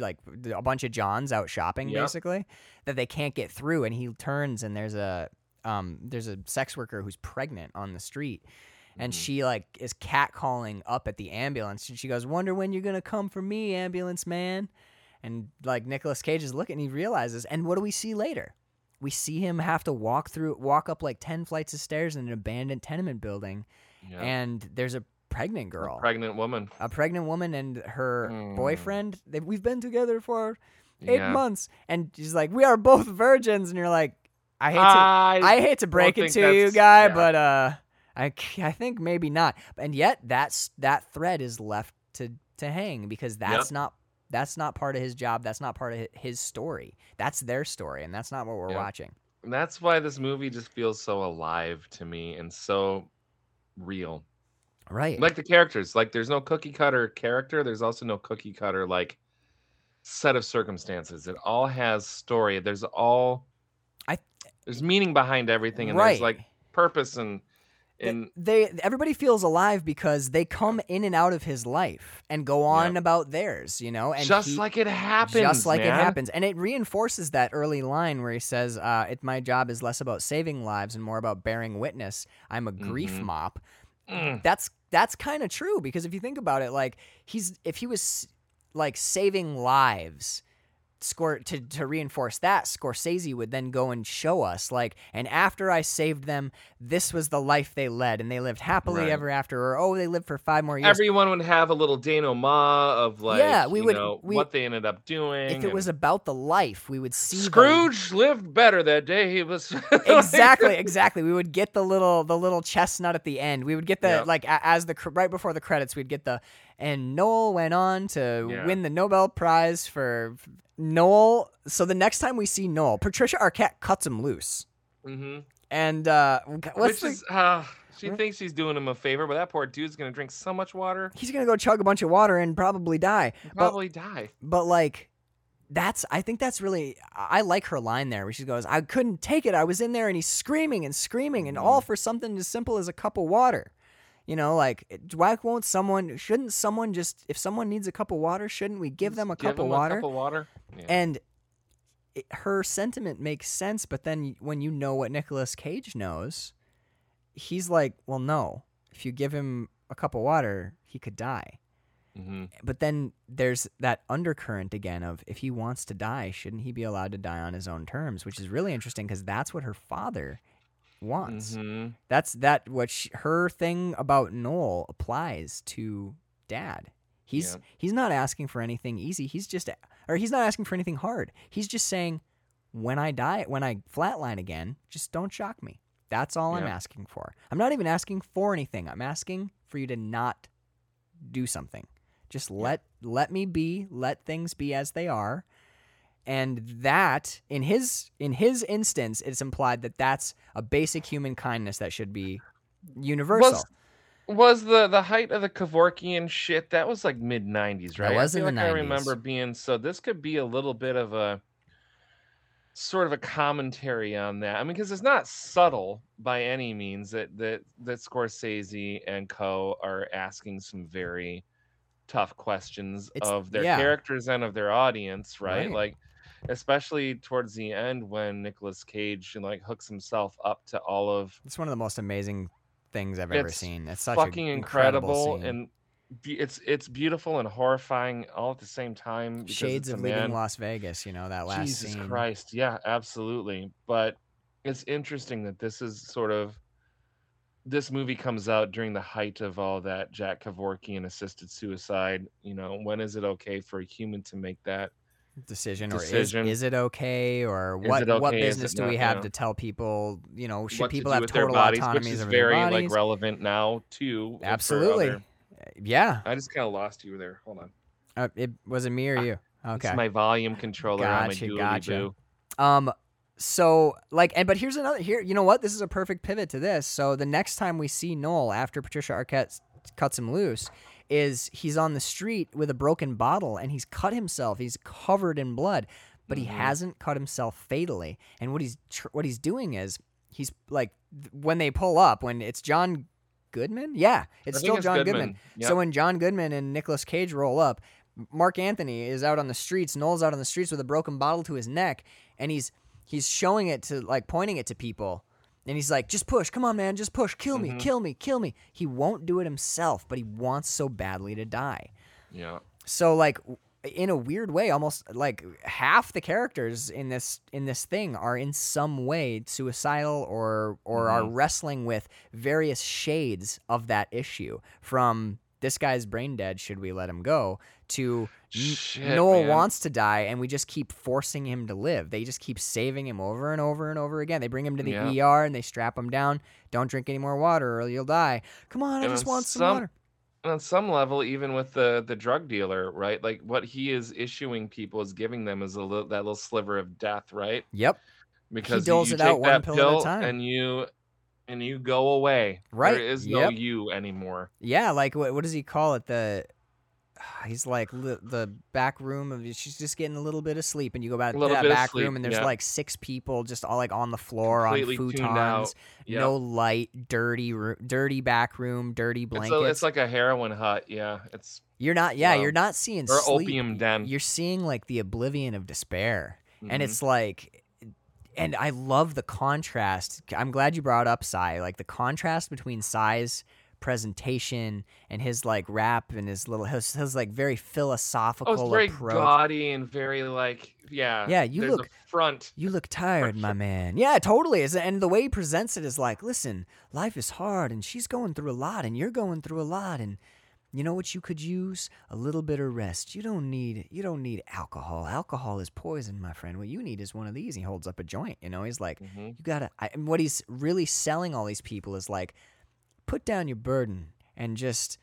like a bunch of Johns out shopping basically that they can't get through and he turns and there's a um there's a sex worker who's pregnant on the street and Mhm. she like is catcalling up at the ambulance and she goes wonder when you're gonna come for me ambulance man and like Nicolas Cage is looking he realizes and what do we see later we see him have to walk through walk up like 10 flights of stairs in an abandoned tenement building yeah. and there's a pregnant A girl pregnant woman. a pregnant woman and her Mm. boyfriend. They, we've been together for eight yeah. months, and she's like, "We are both virgins," and you're like, "I hate to, I, I hate to break it to you, guy, yeah. but uh, I, I think maybe not." And yet, that's that thread is left to to hang because that's not that's not part of his job. That's not part of his story. That's their story, and that's not what we're Yeah. watching. And that's why this movie just feels so alive to me and so real. Right. Like the characters, like there's no cookie cutter character. There's also no cookie cutter like set of circumstances. It all has story. There's all I- there's meaning behind everything, and right. there's like purpose and and they everybody feels alive because they come in and out of his life and go on Yeah. about theirs, you know. And just he- like it happens, just like it happens, and it reinforces that early line where he says, uh, "It my job is less about saving lives and more about bearing witness. I'm a grief Mhm. mop." Mm. That's that's kind of true because if you think about it, like he's if he was like saving lives Scor- to to reinforce that, Scorsese would then go and show us like, and after I saved them, this was the life they led, and they lived happily Right. ever after, or oh, they lived for five more years. Everyone would have a little denouement of like, Yeah, we you would- know, we- what they ended up doing. if it was about the life, we would see Scrooge lived better that day. He was exactly, exactly. We would get the little the little chestnut at the end. We would get the like as the right before the credits, we'd get the and Noel went on to Yeah. win the Nobel Prize for Noel. So the next time we see Noel, Patricia Arquette cuts him loose, hmm and uh, what's Which the, is, uh, she Right. thinks she's doing him a favor, but that poor dude's gonna drink so much water, he's gonna go chug a bunch of water and probably die. he'll But probably die. but like that's I think that's really I like her line there where she goes, I couldn't take it. I was in there and he's screaming and screaming and all for something as simple as a cup of water. You know, like why won't someone shouldn't someone just if someone needs a cup of water, shouldn't we give them a Give cup of him water? A cup of water. Yeah. And it, her sentiment makes sense, but then when you know what Nicolas Cage knows, he's like, well, no. If you give him a cup of water, he could die Mhm. but then there's that undercurrent again of if he wants to die, shouldn't he be allowed to die on his own terms? Which is really interesting because that's what her father wants. Mhm. That's that what she, her thing about Noel applies to Dad. He's Yeah. he's not asking for anything easy. He's just or he's not asking for anything hard. He's just saying, when I die, when I flatline again, just don't shock me. That's all I'm asking for. I'm not even asking for anything. I'm asking for you to not do something. Just let let me be, let things be as they are. And that in his in his instance it's implied that that's a basic human kindness that should be universal. Was was the the height of the Kevorkian shit? That was like mid '90s, right? was I in feel the like I remember being so. This could be a little bit of a sort of a commentary on that. I mean, because it's not subtle by any means that that that Scorsese and Co are asking some very tough questions It's- of their yeah. characters and of their audience, right? Right. Like especially towards the end when Nicolas Cage like hooks himself up to all of It's one of the most amazing things I've ever seen. It's such fucking incredible, incredible, and be- it's it's beautiful and horrifying all at the same time. Shades of leaving Las Vegas. You know that last scene. Jesus scene. Christ, yeah, absolutely. But it's interesting that this is sort of this movie comes out during the height of all that Jack Kevorkian assisted suicide. You know, when is it okay for a human to make that? Decision, Decision. or is, is it okay or what it what business do we not, have yeah. to tell people you know should people to have total bodies, autonomies which is very like relevant now too. absolutely other- yeah I just kind of lost you there. Hold on. uh, it was it me or Ah, you okay It's my volume controller on my Gotcha, gotcha. Um so like and but here's another here you know what this is a perfect pivot to this. So the next time we see Noel after Patricia Arquette cuts him loose is he's on the street with a broken bottle and he's cut himself. He's covered in blood, but he Mhm. hasn't cut himself fatally. And what he's tr- what he's doing is he's like th- when they pull up when it's John Goodman? Yeah, it's still it's John Goodman. Goodman. Yep. So when John Goodman and Nicolas Cage roll up, Marc Anthony is out on the streets. Noel's out on the streets with a broken bottle to his neck, and he's he's showing it to like pointing it to people, and he's like, "Just push, come on, man, just push, kill me, Mhm. kill me, kill me." He won't do it himself, but he wants so badly to die. yeah. So like in a weird way, almost like half the characters in this in this thing are in some way suicidal or or are Mhm. wrestling with various shades of that issue. From this guy's brain dead, should we let him go? To Shit, Noel man. wants to die, and we just keep forcing him to live. They just keep saving him over and over and over again. They bring him to the Yeah. ER and they strap him down. Don't drink any more water, or you'll die. Come on, I just on want some, some- water. And on some level, even with the the drug dealer, right? Like what he is issuing people is giving them is a little that little sliver of death, right? Yep. Because doles you it out one that pill at a time. and you and you go away. Right, There is no yep. you anymore. Yeah, like what what does he call it? The he's like li- the back room of she's just getting a little bit of sleep, and you go back to that back sleep, room, and there's yeah. like six people just all like on the floor Completely on futons, Yeah. no light, dirty, ro- dirty back room, dirty it's, blankets. a, it's like a heroin hut. Yeah. It's you're not, yeah, wow. you're not seeing or sleep. opium den. You're seeing like the oblivion of despair, and Mhm. it's like. And I love the contrast. I'm glad you brought up Cy. Like the contrast between Cy's presentation and his like rap and his little his, his like very philosophical Oh, it's very approach. gaudy and very like yeah. Yeah, you look- front. You look tired, my man. Yeah, totally. And the way he presents it is like, listen, life is hard, and she's going through a lot, and you're going through a lot, and you know what you could use? A little bit of rest. You don't need you don't need alcohol. Alcohol is poison, my friend. What you need is one of these. He holds up a joint. You know, he's like, Mhm. you gotta. I, and what he's really selling all these people is like, put down your burden and just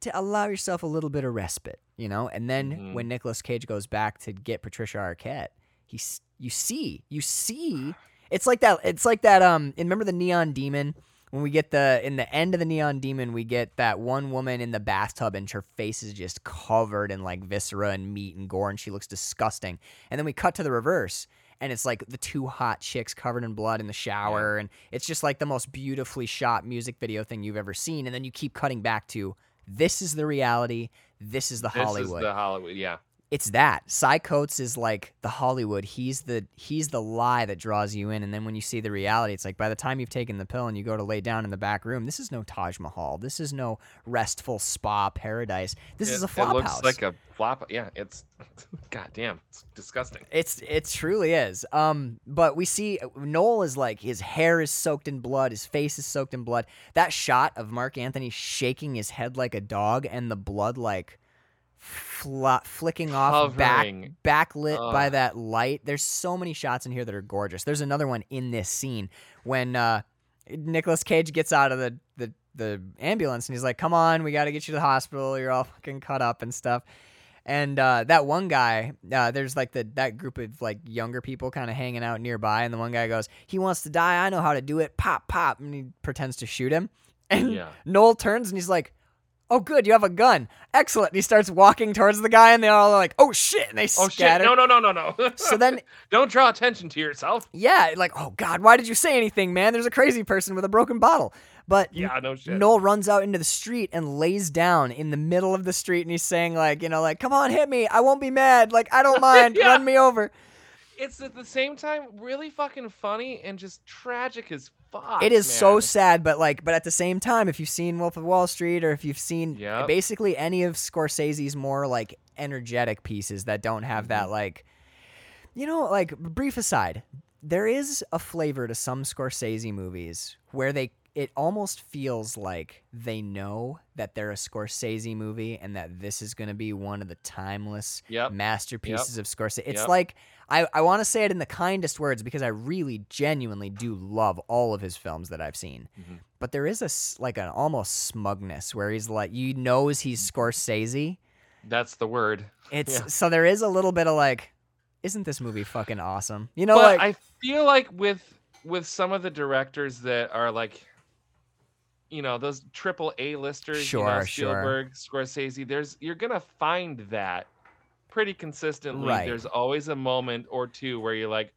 to allow yourself a little bit of respite. You know, and then Mhm. when Nicolas Cage goes back to get Patricia Arquette, he's you see you see it's like that it's like that um and remember the neon demon when we get the in the end of the neon demon we get that one woman in the bathtub and her face is just covered in like viscera and meat and gore and she looks disgusting and then we cut to the reverse and it's like the two hot chicks covered in blood in the shower and it's just like the most beautifully shot music video thing you've ever seen and then you keep cutting back to this is the reality this is the Hollywood. This hollywood is the Hollywood. Yeah. It's that. Cy Coates is like the Hollywood. He's the he's the lie that draws you in, and then when you see the reality, it's like by the time you've taken the pill and you go to lay down in the back room, this is no Taj Mahal. This is no restful spa paradise. This it, is a flop It looks house. like a flop. Yeah. It's. goddamn. It's disgusting. It's it truly is. Um, but we see Noel is like his hair is soaked in blood, his face is soaked in blood. That shot of Marc Anthony shaking his head like a dog, and the blood like fla- flicking off back backlit by that light. There's so many shots in here that are gorgeous. There's another one in this scene when uh, Nicolas Cage gets out of the, the the ambulance and he's like, "Come on, we got to get you to the hospital. You're all fucking cut up and stuff." And uh, that one guy, uh, there's like the that group of like younger people kind of hanging out nearby, and the one guy goes, "He wants to die. I know how to do it." Pop, pop, and he pretends to shoot him. And Yeah. Noel turns and he's like, "Oh, good, you have a gun. Excellent." And he starts walking towards the guy, and they all are like, "Oh shit!" And they Oh shit! scatter. No, no, no, no, no. So then, don't draw attention to yourself. yeah, like, "Oh God, why did you say anything, man? There's a crazy person with a broken bottle." But Yeah, no shit. Noel runs out into the street and lays down in the middle of the street, and he's saying like, you know, like, "Come on, hit me. I won't be mad. Like, I don't mind. Yeah. Run me over." It's at the same time really fucking funny and just tragic as fuck. It is so sad, but like, but at the same time, if you've seen Wolf of Wall Street or if you've seen Yep. basically any of Scorsese's more like energetic pieces that don't have Mm-hmm. that like, you know, like brief aside, there is a flavor to some Scorsese movies where they it almost feels like they know that they're a Scorsese movie and that this is going to be one of the timeless Yep. masterpieces of Scorsese. It's Yep. like I, I want to say it in the kindest words because I really genuinely do love all of his films that I've seen. Mhm. But there is a like an almost smugness where he's like you knows he's Scorsese. That's the word. It's Yeah. so there is a little bit of like isn't this movie fucking awesome? You know but like I feel like with with some of the directors that are like, you know, those triple A listers, you Sure, know, sure. Spielberg, Scorsese. There's you're gonna find that pretty consistently. Right. There's always a moment or two where you're like,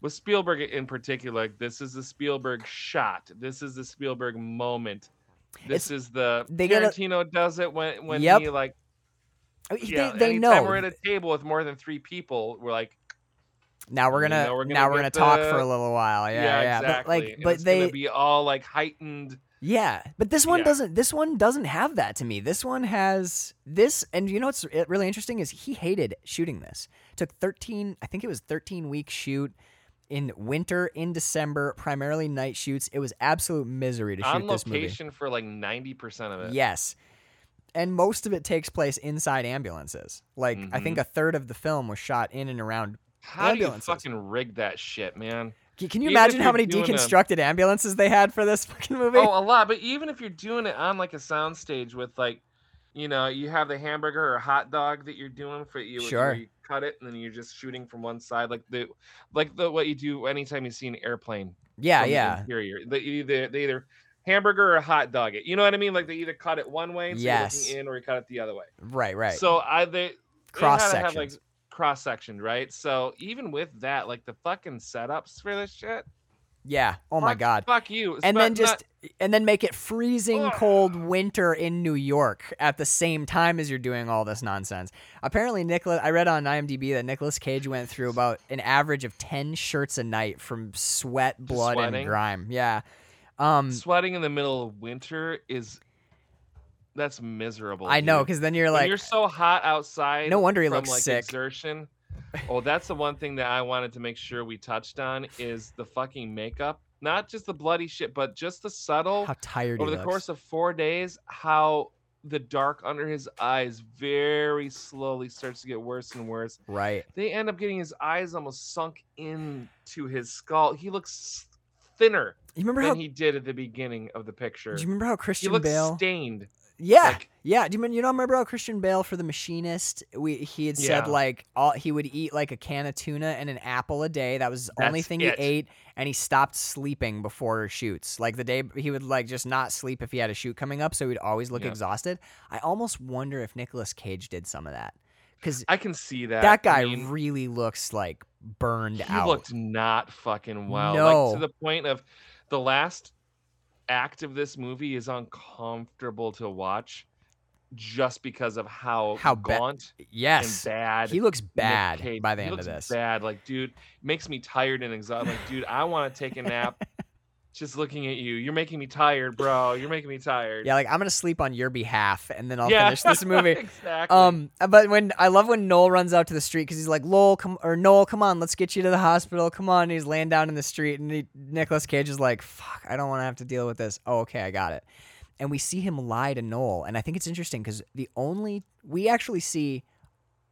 with Spielberg in particular, like, this is the Spielberg shot. This is the Spielberg moment. This is the they a- Tarantino does it when when Yep. he like they, yeah. they anytime know. we're at a table with more than three people, we're like, now we're gonna, know, we're gonna now we're gonna get talk for a little while. Yeah, yeah. exactly. But like and but it's they be all like heightened. Yeah, but this one Yeah. doesn't. This one doesn't have that to me. This one has this, and you know what's really interesting is he hated shooting this. Took thirteen, I think it was thirteen week shoot in winter in December, primarily night shoots. It was absolute misery to shoot on this movie. location for like 90% of it. Yes, and most of it takes place inside ambulances. Like I think mm-hmm. a third of the film was shot in and around. How ambulances. do you fucking rig that shit, man? Can you Even imagine how many doing a- deconstructed ambulances they had for this fucking movie? Oh, a lot. But even if you're doing it on like a soundstage with like, you know, you have the hamburger or hot dog that you're doing for you. Sure. where You cut it and then you're just shooting from one side, like the like the what you do anytime you see an airplane. yeah, from the yeah. Interior. They either they either hamburger or hot dog it. You know what I mean? Like they either cut it one way, so you're Yes. looking in, or you cut it the other way. Right, right. So I they Cross to have like sections. Cross sectioned, right? So even with that, like the fucking setups for this shit. yeah. Oh my god. Fuck you. and Spe- then not- just and then make it freezing cold winter in New York at the same time as you're doing all this nonsense. Apparently, Nicolas, I read on IMDb that Nicolas Cage went through about an average of ten shirts a night from sweat, blood, and grime. Yeah. Um, Sweating in the middle of winter is that's miserable. I know because then you're When like, you're so hot outside. No wonder he from, looks like, sick. Exertion. Oh, that's the one thing that I wanted to make sure we touched on is the fucking makeup. Not just the bloody shit, but just the subtle how tired over he the looks. course of four days, how the dark under his eyes very slowly starts to get worse and worse. right. They end up getting his eyes almost sunk into his skull. He looks thinner You remember than how? he did at the beginning of the picture. Do you remember how He Christian looks Bale? stained. Yeah, Like- yeah. Do you remember, you know remember how Christian Bale for The Machinist? We he had said Yeah. like all he would eat like a can of tuna and an apple a day. That was the only thing it. he ate, and he stopped sleeping before shoots. Like the day he would like just not sleep if he had a shoot coming up, so he'd always look Yeah. exhausted. I almost wonder if Nicolas Cage did some of that because I can see that. that guy I mean, really looks like burned he out. He looked not fucking well. No. Like to the point of the last act of this movie is uncomfortable to watch just because of how, How ba- gaunt yes, and bad he looks bad by the he end of this. Bad, like dude, makes me tired and exhausted. Like, dude, I want to take a nap. Just looking at you, you're making me tired, bro. You're making me tired. Yeah, like I'm gonna sleep on your behalf, and then I'll Yeah. finish this movie. exactly. Um, but when I love when Noel runs out to the street because he's like, "Lowell, come or Noel, come on, let's get you to the hospital. Come on." And he's laying down in the street, and he, Nicolas Cage is like, "Fuck, I don't want to have to deal with this." Oh, okay, I got it. And we see him lie to Noel, and I think it's interesting because the only we actually see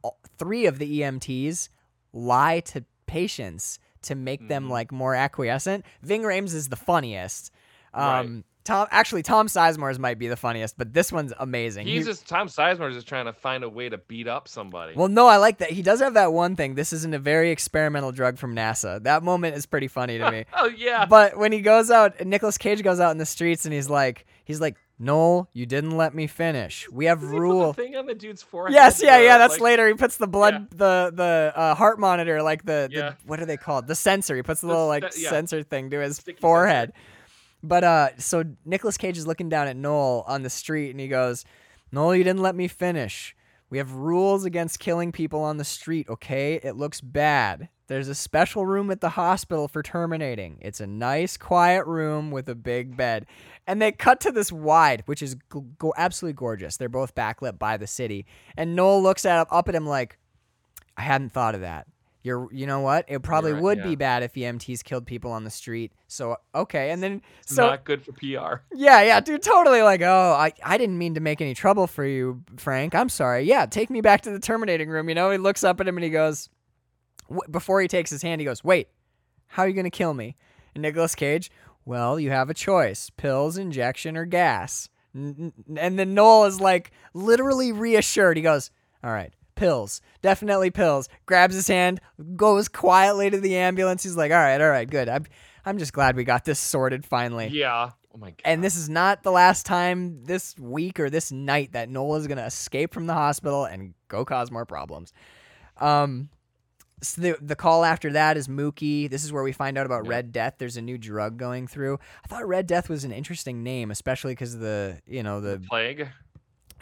all, three of the EMTs lie to patients to make them Mhm. like more acquiescent. Ving Rhames is the funniest. Right. Um, Tom actually Tom Sizemore's might be the funniest, but this one's amazing. He's He- just Tom Sizemore's just trying to find a way to beat up somebody. well, no, I like that. He does have that one thing. This isn't a very experimental drug from NASA. That moment is pretty funny to me. oh yeah. but when he goes out, Nicolas Cage goes out in the streets and he's like, he's like, Noel, you didn't let me finish. We have Does rule. the thing on the dude's forehead. Yes, yeah, uh, yeah. That's like- later. He puts the blood, the the uh, heart monitor, like the, the what are they called? The sensor. He puts the The little like yeah. sensor thing to his Sticky sensor. forehead. But uh, so Nicolas Cage is looking down at Noel on the street, and he goes, "Noel, you didn't let me finish. We have rules against killing people on the street. Okay, it looks bad. There's a special room at the hospital for terminating. It's a nice, quiet room with a big bed." And they cut to this wide, which is go- go- absolutely gorgeous. They're both backlit by the city, and Noel looks at up at him like, "I hadn't thought of that." You're, you know what? It probably right, would yeah. be bad if EMTs killed people on the street. So okay, and then It's so not good for PR. yeah, yeah, dude, totally like, oh, I, I didn't mean to make any trouble for you, Frank. I'm sorry. Yeah, take me back to the terminating room. You know, he looks up at him and he goes, w- before he takes his hand, he goes, wait, how are you going to kill me? And Nicolas Cage, well, you have a choice pills, injection, or gas. N- n- And then Noel is like, literally reassured. He goes, all right, pills, definitely pills. Grabs his hand, goes quietly to the ambulance. He's like, all right, all right, good. I'm, I'm just glad we got this sorted finally. Yeah. Oh my god. And this is not the last time this week or this night that Noel is going to escape from the hospital and go cause more problems. Um, so the the call after that is Mookie. This is where we find out about Yeah. Red Death. There's a new drug going through. I thought Red Death was an interesting name, especially because of the you know the plague.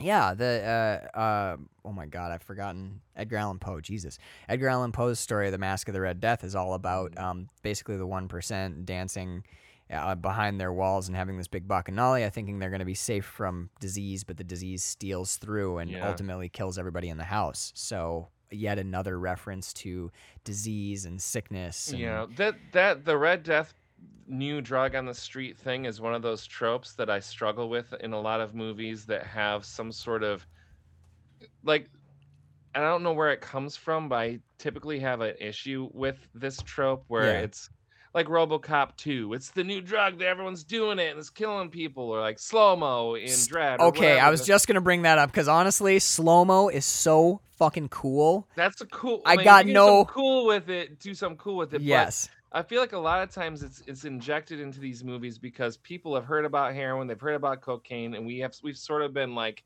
yeah, the uh, uh, oh my god, I've forgotten Edgar Allan Poe. Jesus, Edgar Allan Poe's story of the Mask of the Red Death is all about um, basically the one percent dancing uh, behind their walls and having this big bacchanalia, thinking they're going to be safe from disease, but the disease steals through and Yeah. ultimately kills everybody in the house. So yet another reference to disease and sickness. And, Yeah, that that the Red Death new drug on the street thing is one of those tropes that I struggle with in a lot of movies that have some sort of like I don't know where it comes from, but I typically have an issue with this trope where Yeah. it's like RoboCop 2. It's the new drug that everyone's doing it and it's killing people, or like slow mo in Dread. Okay, I was just gonna bring that up because honestly, slow mo is so fucking cool. That's a cool. I mean, got you can do no- cool with it. Do something cool with it. but Yes. I feel like a lot of times it's it's injected into these movies because people have heard about heroin, they've heard about cocaine, and we have we've sort of been like,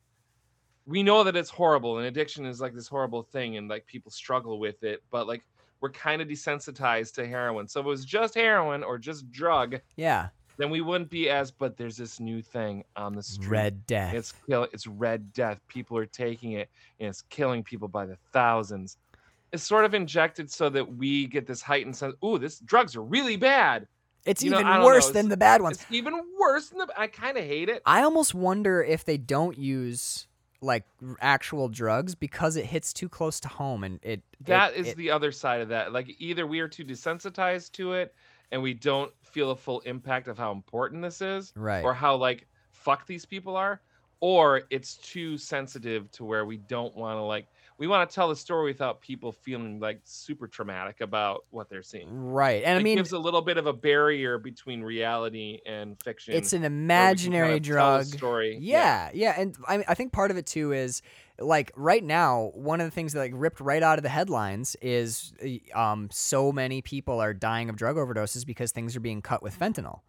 we know that it's horrible and addiction is like this horrible thing, and like people struggle with it, but like we're kind of desensitized to heroin. So if it was just heroin or just drug, Yeah. then we wouldn't be as. But there's this new thing on the street. Red Death. It's kill. It's red death. People are taking it, and it's killing people by the thousands. It's sort of injected so that we get this heightened sense. Ooh, this drugs are really bad. It's You even don't worse know, than the bad ones. It's even worse than the. I kind of hate it. I almost wonder if they don't use like actual drugs because it hits too close to home and it That it- is it- the other side of that. Like either we are too desensitized to it and we don't feel the full impact of how important this is, right. or how like fuck these people are, or it's too sensitive to where we don't want to like we want to tell the story without people feeling like super traumatic about what they're seeing. right. And it I mean gives a little bit of a barrier between reality and fiction. it's an where we can imaginary kind of drug. story. Yeah, yeah, and I I think part of it too is like right now one of the things that like ripped right out of the headlines is uh, um so many people are dying of drug overdoses because things are being cut with fentanyl.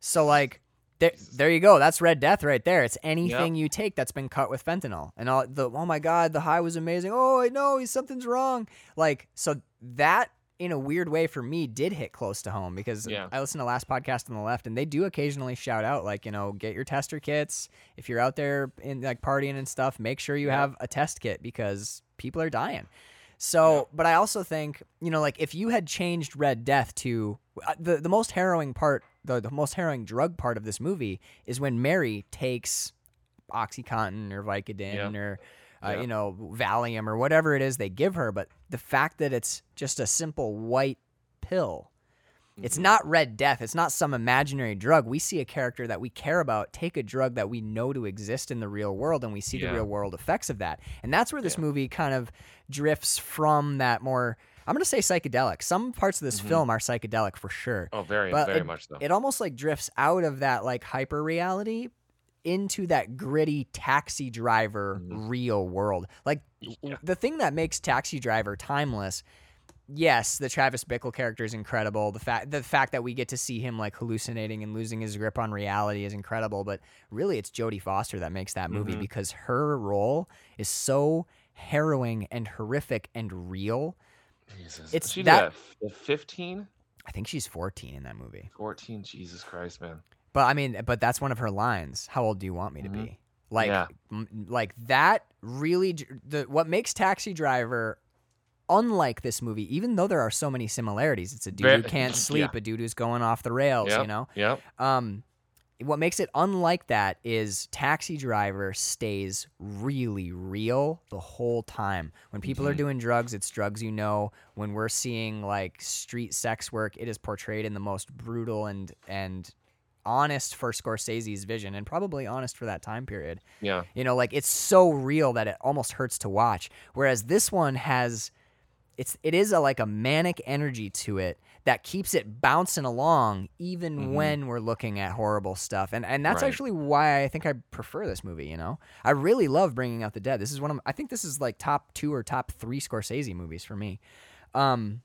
So like there, there you go. That's Red Death right there. It's anything you take that's been cut with fentanyl. And all the oh my god, the high was amazing. Oh, I know, something's wrong. Like so that in a weird way for me did hit close to home because Yeah. I listened to last podcast on the left and they do occasionally shout out like, you know, get your tester kits. If you're out there in like partying and stuff, make sure you Yeah. have a test kit because people are dying. So, but I also think, you know, like if you had changed Red Death to uh, the the most harrowing part, the, the most harrowing drug part of this movie is when Mary takes OxyContin or Vicodin Yeah. or uh, Yeah. you know Valium or whatever it is they give her, but the fact that it's just a simple white pill. It's Mhm. not Red Death. It's not some imaginary drug. We see a character that we care about take a drug that we know to exist in the real world, and we see Yeah. the real world effects of that. And that's where this movie kind of drifts from that more. I'm going to say psychedelic. Some parts of this Mhm. film are psychedelic for sure. Oh, very, But very it- much so. It almost like drifts out of that like hyper reality into that gritty taxi driver Mhm. real world. Like Yeah. the thing that makes Taxi Driver timeless. Yes, the Travis Bickle character is incredible. The fact the fact that we get to see him like hallucinating and losing his grip on reality is incredible. But really, it's Jodie Foster that makes that movie Mhm. because her role is so harrowing and horrific and real. Jesus. it's she that- 15, I think she's 14 in that movie. 14. Jesus Christ, man. But I mean, but that's one of her lines. How old do you want me to Mhm. be? Like, Yeah. m- like that really. The what makes Taxi Driver unlike this movie, even though there are so many similarities. It's a dude who can't sleep, yeah. a dude who's going off the rails. Yep. You know, Yep. um, what makes it unlike that is Taxi Driver stays really real the whole time. When people are Mhm. doing drugs, it's drugs you know. When we're seeing like street sex work, it is portrayed in the most brutal and and honest for Scorsese's vision and probably honest for that time period. Yeah. You know, like it's so real that it almost hurts to watch. Whereas this one has it's it is a like a manic energy to it that keeps it bouncing along even Mhm. when we're looking at horrible stuff. And and that's Right. actually why I think I prefer this movie, you know. I really love Bringing Out the Dead. This is one of I think this is like top 2 or top 3 Scorsese movies for me. Um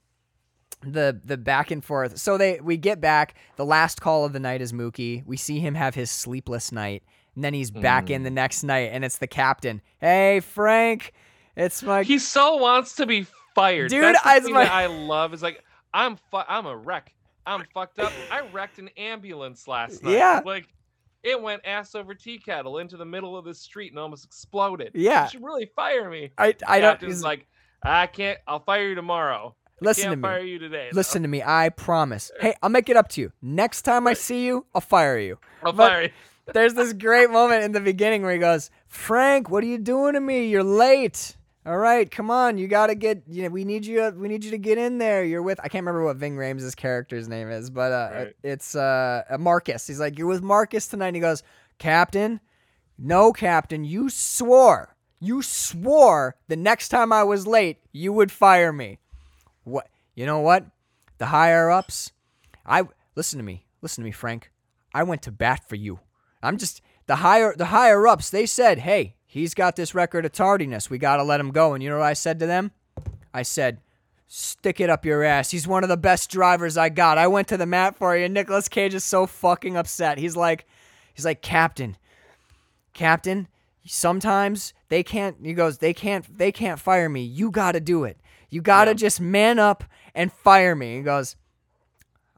the the back and forth. So they we get back. The last call of the night is Mookie. We see him have his sleepless night, and then he's back in Mm. the next night, and it's the captain. Hey Frank, it's my He so wants to be fired. Dude, That's the I- thing my- I love is like I'm fu- I'm a wreck. I'm fucked up. I wrecked an ambulance last night. Yeah. Like it went ass over tea kettle into the middle of the street and almost exploded. Yeah. You should really fire me. I I don't Captain's like, I can't. I'll fire you tomorrow. listen to can't me. fire you today. though. Listen to me. I promise. Hey, I'll make it up to you. Next time I see you, I'll fire you. I'll but- fire you. There's this great moment in the beginning where he goes, "Frank, what are you doing to me? You're late. All right, come on. You got to get you know, we need you we need you to get in there. You're with I can't remember what Ving Rhames' character's name is, but uh Right. it's uh Marcus. He's like, "You're with Marcus tonight." And he goes, "Captain, no, Captain, you swore. You swore the next time I was late, you would fire me." What? You know what? The higher ups, I listen to me. Listen to me, Frank. I went to bat for you. I'm just the higher the higher ups. They said, "Hey, he's got this record of tardiness. We got to let him go." And you know what I said to them? I said, "Stick it up your ass. He's one of the best drivers I got. I went to the mat for you." And Nicolas Cage is so fucking upset. He's like, he's like, "Captain, Captain, sometimes they can't." He goes, "They can't. They can't fire me. You got to do it. You got to Yeah. just man up and fire me." He goes,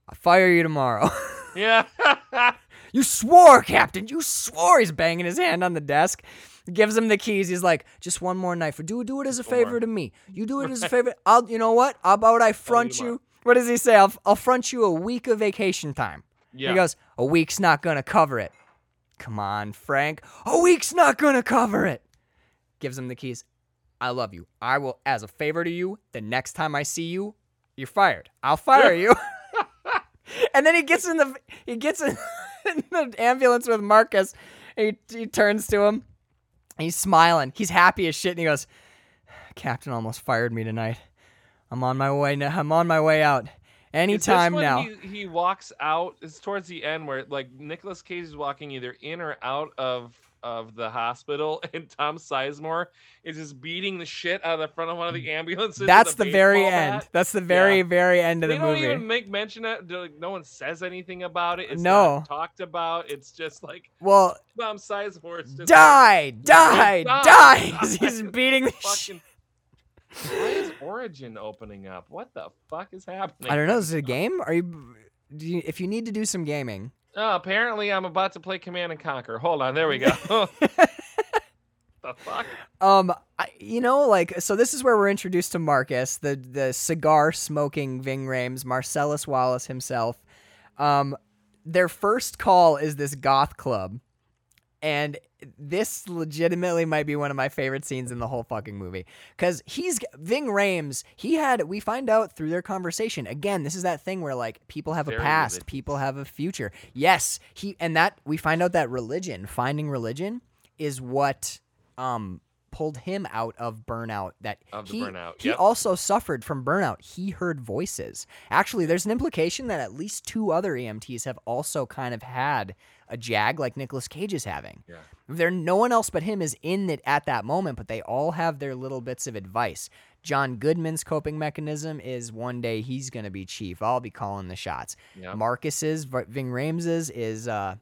"I'll fire you tomorrow." Yeah. You swore, Captain. You swore. He's banging his hand on the desk. Gives him the keys. He's like, just one more night for do do it as a Just one more. favor to me. You do it as a favor. I'll. You know what? How about I front you? what does he say? I'll, I'll front you a week of vacation time. Yeah. He goes, a week's not gonna cover it. Come on, Frank. A week's not gonna cover it. Gives him the keys. I love you. I will, as a favor to you, the next time I see you, you're fired. I'll fire you. and then he gets in the he gets in, in the ambulance with Marcus. He he turns to him. He's smiling. He's happy as shit, and he goes, "Captain almost fired me tonight. I'm on my way. Now. I'm on my way out. Anytime when now." He, he walks out. It's towards the end where like Nicolas Cage is walking either in or out of of the hospital, and Tom Sizemore is just beating the shit out of the front of one of the mm. ambulances. That's the very end. That's the very Yeah. very end of They the don't even make mention of it. Like, no one says anything about it. It's No. not talked about. It's just like well, Tom Sizemore is just die, die, die, die. die. He's beating the shit. Fucking. Why is Origin opening up? What the fuck is happening? I don't know. Is it a game? Are you, do you? If you need to do some gaming, Oh, apparently I'm about to play Command and Conquer. Hold on, there we go. the fuck? Um, I, you know, like so. This is where we're introduced to Marcus, the the cigar smoking Ving Rhames, Marcellus Wallace himself. Um, their first call is this goth club, and this legitimately might be one of my favorite scenes in the whole fucking movie because he's Ving Rhames. He had we find out through their conversation again. This is that thing where like people have a past, religious. people have a future. Yes, he and that we find out that religion, finding religion, is what um pulled him out of burnout that Of the he, burnout, he also suffered from burnout he heard voices actually there's an implication that at least two other emts have also kind of had a jag like Nicolas Cage is having Yeah. there no one else but him is in it at that moment but they all have their little bits of advice John Goodman's coping mechanism is one day he's going to be chief I'll be calling the shots Yeah. Marcus's Ving Rhames's is uh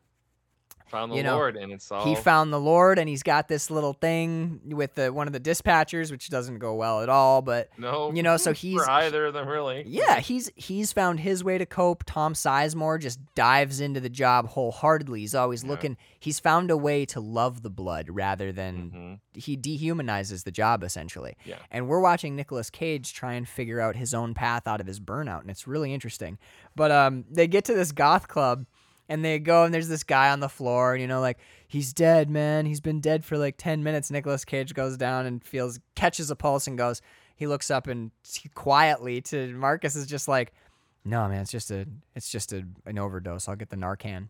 Found the you know, Lord, and it's all. he found the Lord and he's got this little thing with the one of the dispatchers, which doesn't go well at all. But no, you know, so he's- for either of them really. yeah, he's he's found his way to cope. Tom Sizemore just dives into the job wholeheartedly. He's always Yeah. looking. He's found a way to love the blood rather than Mhm. he dehumanizes the job essentially. Yeah. And we're watching Nicolas Cage try and figure out his own path out of his burnout, and it's really interesting. But um, they get to this goth club, and they go, and there's this guy on the floor, and you know, like he's dead, man. He's been dead for like ten minutes. Nicolas Cage goes down and feels catches a pulse and goes. He looks up and he quietly to Marcus is just like, "No, man, it's just a, it's just a, an overdose. I'll get the Narcan."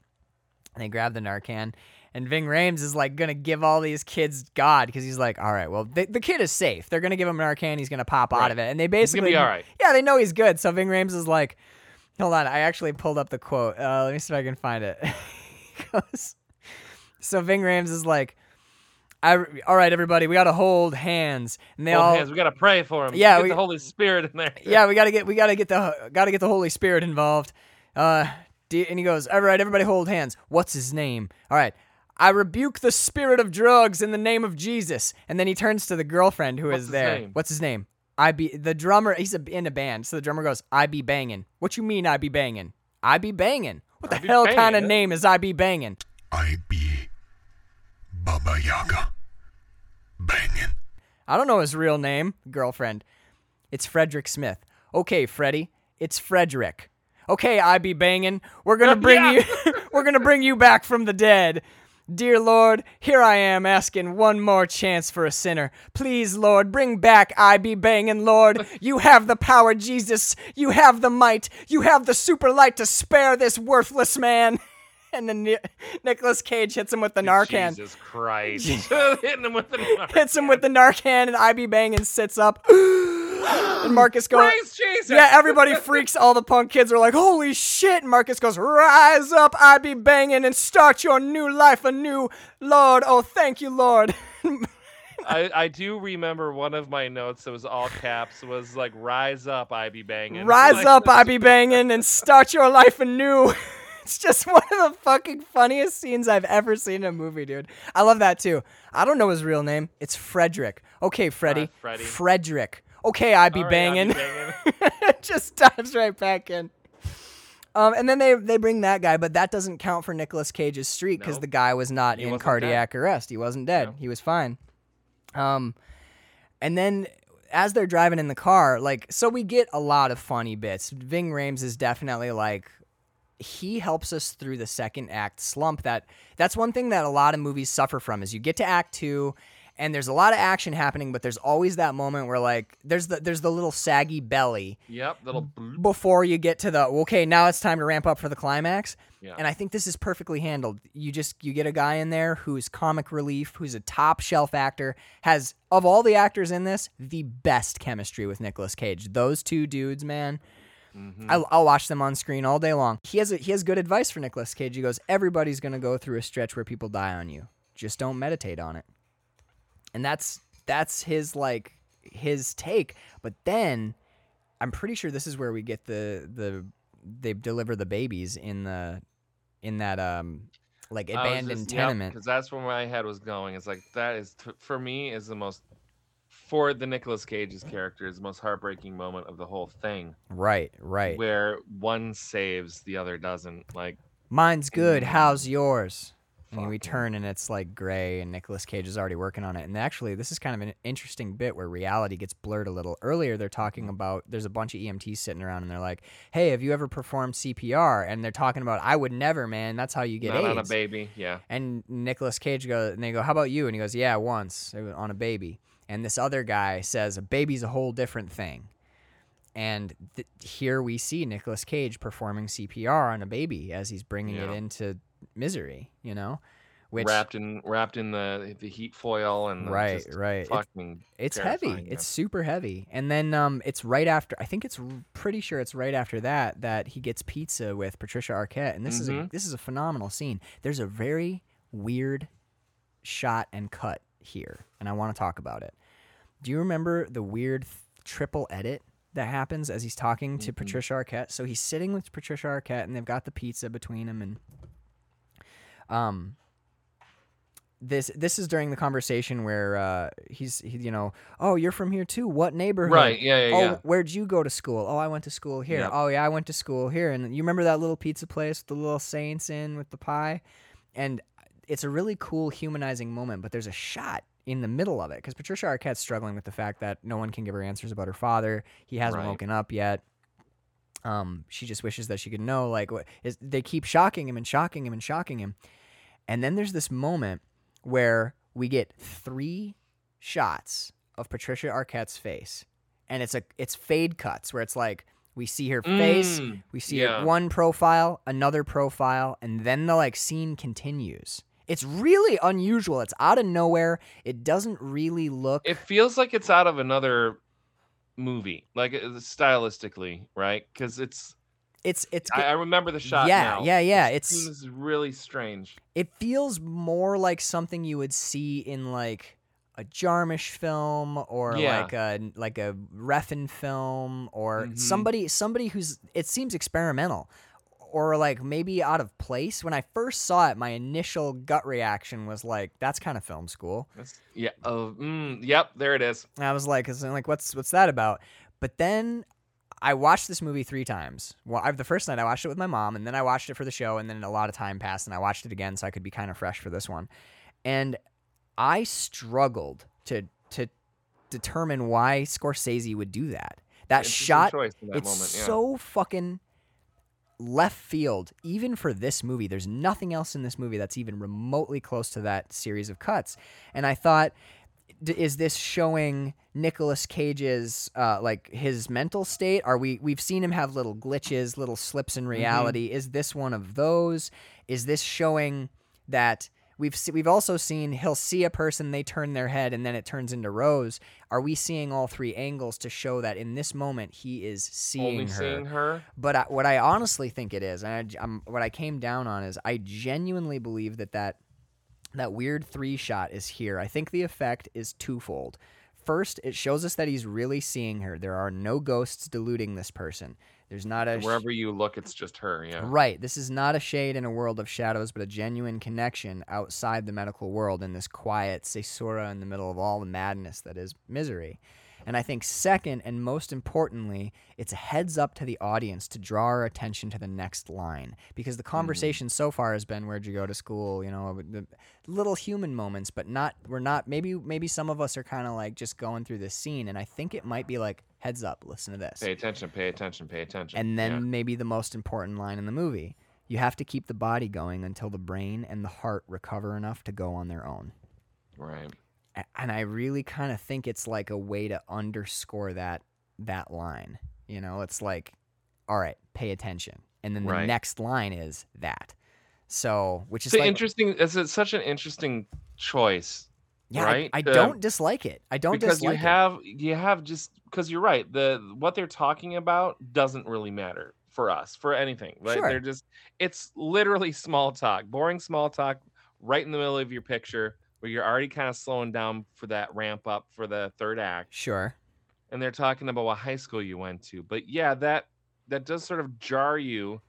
And they grab the Narcan, and Ving Rhames is like gonna give all these kids God because he's like, all right, well, the, the kid is safe. They're gonna give him Narcan. He's gonna pop out of it, and they basically, all right. yeah, they know he's good. So Ving Rhames is like, hold on, I actually pulled up the quote. Uh, let me see if I can find it. Goes- so Ving Rhames is like, I, all right, everybody, we gotta hold hands, and they Hold all, hands. We gotta pray for him. Yeah, Get we- the Holy Spirit in there. yeah, we gotta get we gotta get the gotta get the Holy Spirit involved. Uh, and he goes, all right, everybody, hold hands. What's his name? All right. I rebuke the spirit of drugs in the name of Jesus. And then he turns to the girlfriend who is What's his there. name? What's his name? I be the drummer. He's a, in a band, so the drummer goes, "I be banging." What you mean, I be banging? I be banging. What the I be hell kind of name is I be banging? I be Baba Yaga. Bangin'. I don't know his real name, girlfriend. It's Frederick Smith. Okay, Freddie, it's Frederick. Okay, I be banging. We're gonna bring Yeah. you. we're gonna bring you back from the dead. Dear Lord, here I am asking one more chance for a sinner. Please, Lord, bring back I be banging, Lord. You have the power, Jesus. You have the might. You have the super light to spare this worthless man. And then Ni- Nicolas Cage hits him with the Narcan. Jesus Christ. Hitting him with the Narcan. Hits him with the Narcan, and I be banging sits up. and Marcus goes, Praise Jesus. Yeah, everybody freaks. All the punk kids are like, "Holy shit!" And Marcus goes, "Rise up, I be banging, and start your new life anew, Lord. Oh, thank you, Lord." I, I do remember one of my notes that was all caps was like rise up I be banging. Rise Like, up, I be banging, and start your life anew. It's just one of the fucking funniest scenes I've ever seen in a movie, dude. I love that too. I don't know his real name. It's Frederick. Okay, Freddy. Uh, Freddy. Frederick. Okay, I be right, banging. be banging. just dives right back in. Um, and then they they bring that guy, but that doesn't count for Nicolas Cage's streak because Nope. the guy was not He in cardiac arrest. He wasn't dead. No. He was fine. Um, and then as they're driving in the car, like, so we get a lot of funny bits. Ving Rhames is definitely like, he helps us through the second act slump. That that's one thing that a lot of movies suffer from is you get to act two, and there's a lot of action happening, but there's always that moment where like there's the there's the little saggy belly Yep, little before you get to the okay now it's time to ramp up for the climax. Yeah. And I think this is perfectly handled. You just you get a guy in there who's comic relief, who's a top shelf actor, has of all the actors in this, the best chemistry with Nicolas Cage. Those two dudes, man. Mhm. I'll, I'll watch them on screen all day long. He has a, he has good advice for Nicolas Cage. He goes, everybody's gonna go through a stretch where people die on you. Just don't meditate on it. And that's that's his like his take. But then I'm pretty sure this is where we get the the they deliver the babies in the in that um like abandoned tenement. because that's where my head was going. It's like that is t- for me is the most for the Nicolas Cage's character is the most heartbreaking moment of the whole thing, Right, right. where one saves, the other doesn't. Like Mine's good. Mm. How's yours? And we turn and it's like gray, and Nicolas Cage is already working on it. And actually, this is kind of an interesting bit where reality gets blurred a little. Earlier, they're talking mm-hmm. about there's a bunch of EMTs sitting around, and they're like, "Hey, have you ever performed CPR?" And they're talking about, "I would never, man. That's how you get not AIDS." on a baby, yeah. And Nicolas Cage goes, and they go, "How about you?" And he goes, "Yeah, once on a baby." And this other guy says, "A baby's a whole different thing." And th- here we see Nicolas Cage performing CPR on a baby as he's bringing it into misery. You know, which wrapped in wrapped in the the heat foil and right, just right. It- it's heavy. It's super heavy. And then um, it's right after. I think it's pretty sure it's right after that that he gets pizza with Patricia Arquette, and this is a Mhm. this is a phenomenal scene. There's a very weird shot and cut here, and I want to talk about it. Do you remember the weird th- triple edit that happens as he's talking to Mhm. Patricia Arquette? So he's sitting with Patricia Arquette, and they've got the pizza between them, and um, this this is during the conversation where uh, he's he, you know, oh, you're from here too. What neighborhood? right. Yeah, yeah, oh, yeah. where'd you go to school? Oh, I went to school here. Oh, yeah, I went to school here. And you remember that little pizza place with the little saints in with the pie? And it's a really cool humanizing moment, but there's a shot in the middle of it because Patricia Arquette's struggling with the fact that no one can give her answers about her father. He hasn't Right. woken up yet. Um, she just wishes that she could know. Like, what is they keep shocking him and shocking him and shocking him, and then there's this moment where we get three shots of Patricia Arquette's face, and it's a it's fade cuts where it's like we see her face, Mm, we see yeah. one profile, another profile, and then the like scene continues. It's really unusual. It's out of nowhere. It doesn't really look It feels like it's out of another movie, like uh, stylistically, right? Because it's. it's it's I, I remember the shot. yeah, now. yeah, yeah. It seems really strange. it feels more like something you would see in like a Jarmusch film or Yeah. like a like a Refn film or Mhm. somebody somebody who's it seems experimental or like maybe out of place. When I first saw it, my initial gut reaction was like, "That's kind of film school." That's, yeah. Oh, mm, yep. There it is. And I was like, "Is like what's what's that about?" But then I watched this movie three times. Well, I, the first night I watched it with my mom, and then I watched it for the show, and then a lot of time passed, and I watched it again so I could be kind of fresh for this one. And I struggled to to determine why Scorsese would do that. That shot, that it's moment. Yeah. so fucking left field even for this movie there's nothing else in this movie that's even remotely close to that series of cuts and i thought d- is this showing Nicolas Cage's uh, like his mental state? Are we we've seen him have little glitches, little slips Mm-hmm. in reality? Is this one of those? Is this showing that we've se- we've also seen he'll see a person, they turn their head, and then it turns into Rose? Are we seeing all three angles to show that in this moment he is seeing Only her? seeing her. But I, what I honestly think it is, and I, what I came down on is, I genuinely believe that that that weird three shot is here. I think the effect is twofold. First, it shows us that he's really seeing her. There are no ghosts deluding this person. There's not a sh- Wherever you look, it's just her. Yeah. Right. This is not a shade in a world of shadows, but a genuine connection outside the medical world in this quiet caesura in the middle of all the madness that is misery. And I think second and most importantly, it's a heads up to the audience to draw our attention to the next line because the hmm. conversation so far has been where'd you go to school, you know, the little human moments, but not we're not maybe maybe some of us are kind of like just going through this scene and I think it might be like heads up, listen to this. Pay attention, pay attention, pay attention. And then Yeah. maybe the most important line in the movie. You have to keep the body going until the brain and the heart recover enough to go on their own. right. And I really kind of think it's like a way to underscore that that line. You know, it's like, all right, pay attention. And then the Right. next line is that. So, which is like, interesting. It's, it's such an interesting choice yeah, I- right, I, to- don't dislike it. I don't because you dislike it. have you have just because you're right. The what they're talking about doesn't really matter for us for anything. Right? Sure. They're just it's literally small talk, boring small talk, right in the middle of your picture where you're already kind of slowing down for that ramp up for the third act. Sure. and they're talking about what high school you went to. But yeah, that that does sort of jar you.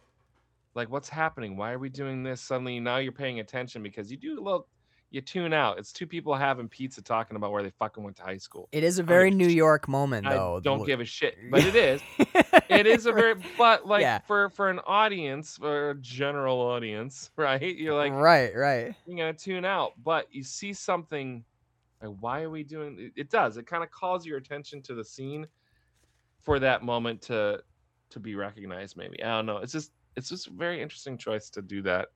Like, what's happening? Why are we doing this? Suddenly, now you're paying attention because you do a little, you tune out. It's two people having pizza talking about where they fucking went to high school. It is a very New give a shit. York moment, I though. don't give a shit, but it is. It is a very, but like Yeah. for for an audience, for a general audience, right? You're like, right, right. you're gonna tune out but you see something like why are we doing it, it does it kind of calls your attention to the scene for that moment to to be recognized maybe i don't know it's just it's just a very interesting choice to do that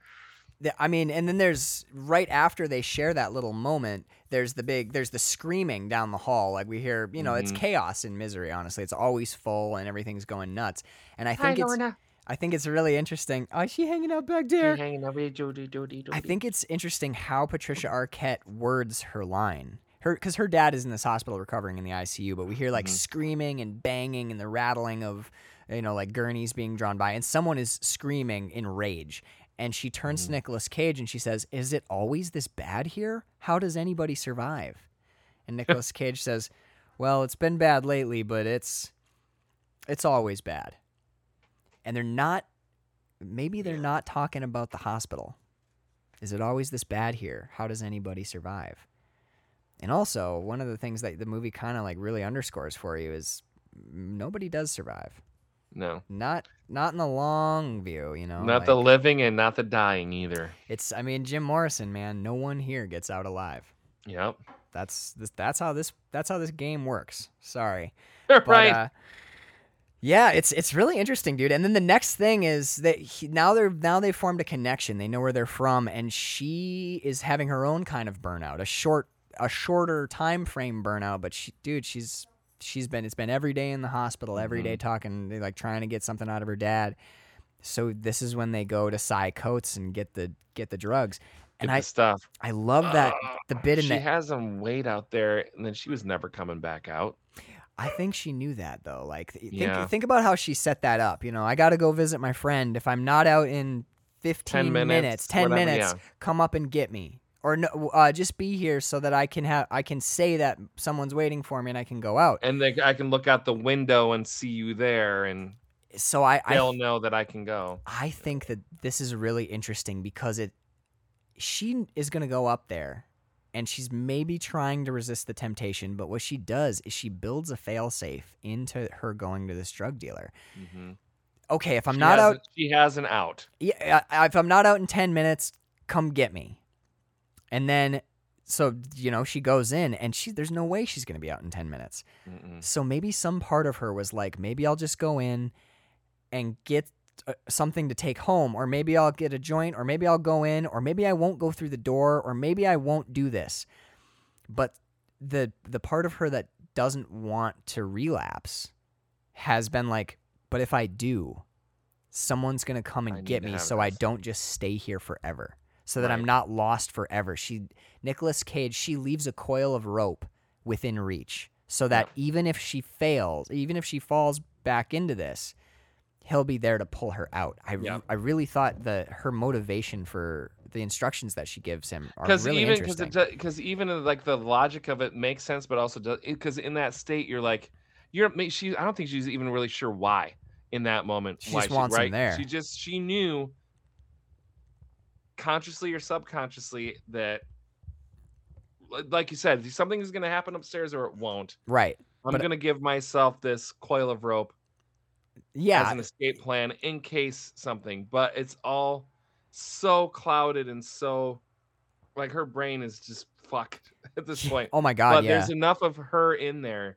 I mean, and then there's right after they share that little moment, there's the big, there's the screaming down the hall. Like we hear, you know, it's Mhm. chaos in misery. Honestly, it's always full and everything's going nuts. And I think it's, I think it's really interesting. Oh, is she hanging out back there? hanging over Jody, Jody, I think it's interesting how Patricia Arquette words her line. Her, because her dad is in this hospital recovering in the ICU, but we hear like Mhm. screaming and banging and the rattling of, you know, like gurneys being drawn by, and someone is screaming in rage. And she turns Mhm. to Nicolas Cage and she says, "Is it always this bad here? How does anybody survive?" And Nicolas Cage says, "Well, it's been bad lately, but it's, it's always bad." And they're not, maybe they're Yeah. not talking about the hospital. Is it always this bad here? How does anybody survive? And also, one of the things that the movie kind of like really underscores for you is nobody does survive. No Not not in the long view, you know. not the living and not the dying either It's I mean Jim Morrison, man. No one here gets out alive. yep That's this. That's how this. That's how this game works. Sorry. But, right uh, yeah, it's it's really interesting, dude. And then the next thing is that he, now they're now they formed a connection. They know where they're from, and she is having her own kind of burnout, a short a shorter time frame burnout. But she, dude, she's she's been it's been every day in the hospital, every day talking, like trying to get something out of her dad. So this is when they go to Cy Coates and get the get the drugs. Get And the I stuff I love that Ah, the bit in there. she that has them wait out there and then she was never coming back out I think she knew that though. Like, think Yeah. think about how she set that up. You know, I got to go visit my friend. If I'm not out in 15 minutes, ten whatever, minutes, yeah. come up and get me, or no, uh, just be here so that I can have I can say that someone's waiting for me and I can go out. and they, i can look out the window and see you there and So I I, they'll know that i can go I think that this is really interesting because it she is going to go up there and she's maybe trying to resist the temptation, but what she does is she builds a failsafe into her going to this drug dealer. Mhm. Okay, if I'm She not out a- she has an out yeah, if I'm not out in 10 minutes, come get me. And then, so, you know, she goes in and she, there's no way she's going to be out in 10 minutes. Mm-mm. So maybe some part of her was like, maybe I'll just go in and get uh, something to take home, or maybe I'll get a joint, or maybe I'll go in, or maybe I won't go through the door, or maybe I won't do this. But the the part of her that doesn't want to relapse has been like, but if I do, someone's gonna come and I get me, so I don't just stay here forever, so that I'm not lost forever. She, Nicolas Cage, she leaves a coil of rope within reach, so that even if she fails, even if she falls back into this, he'll be there to pull her out. I, Yeah. I really thought that her motivation for the instructions that she gives him are because really even because interesting. because even like the logic of it makes sense but also because in that state you're like you're she i don't think she's even really sure why in that moment She why just wants him right there. she just she knew consciously or subconsciously that like you said something is going to happen upstairs or it won't right. I'm uh, gonna give myself this coil of rope yeah, as an escape plan in case something, but it's all so clouded and so like her brain is just fucked at this point. oh my god, but yeah. there's enough of her in there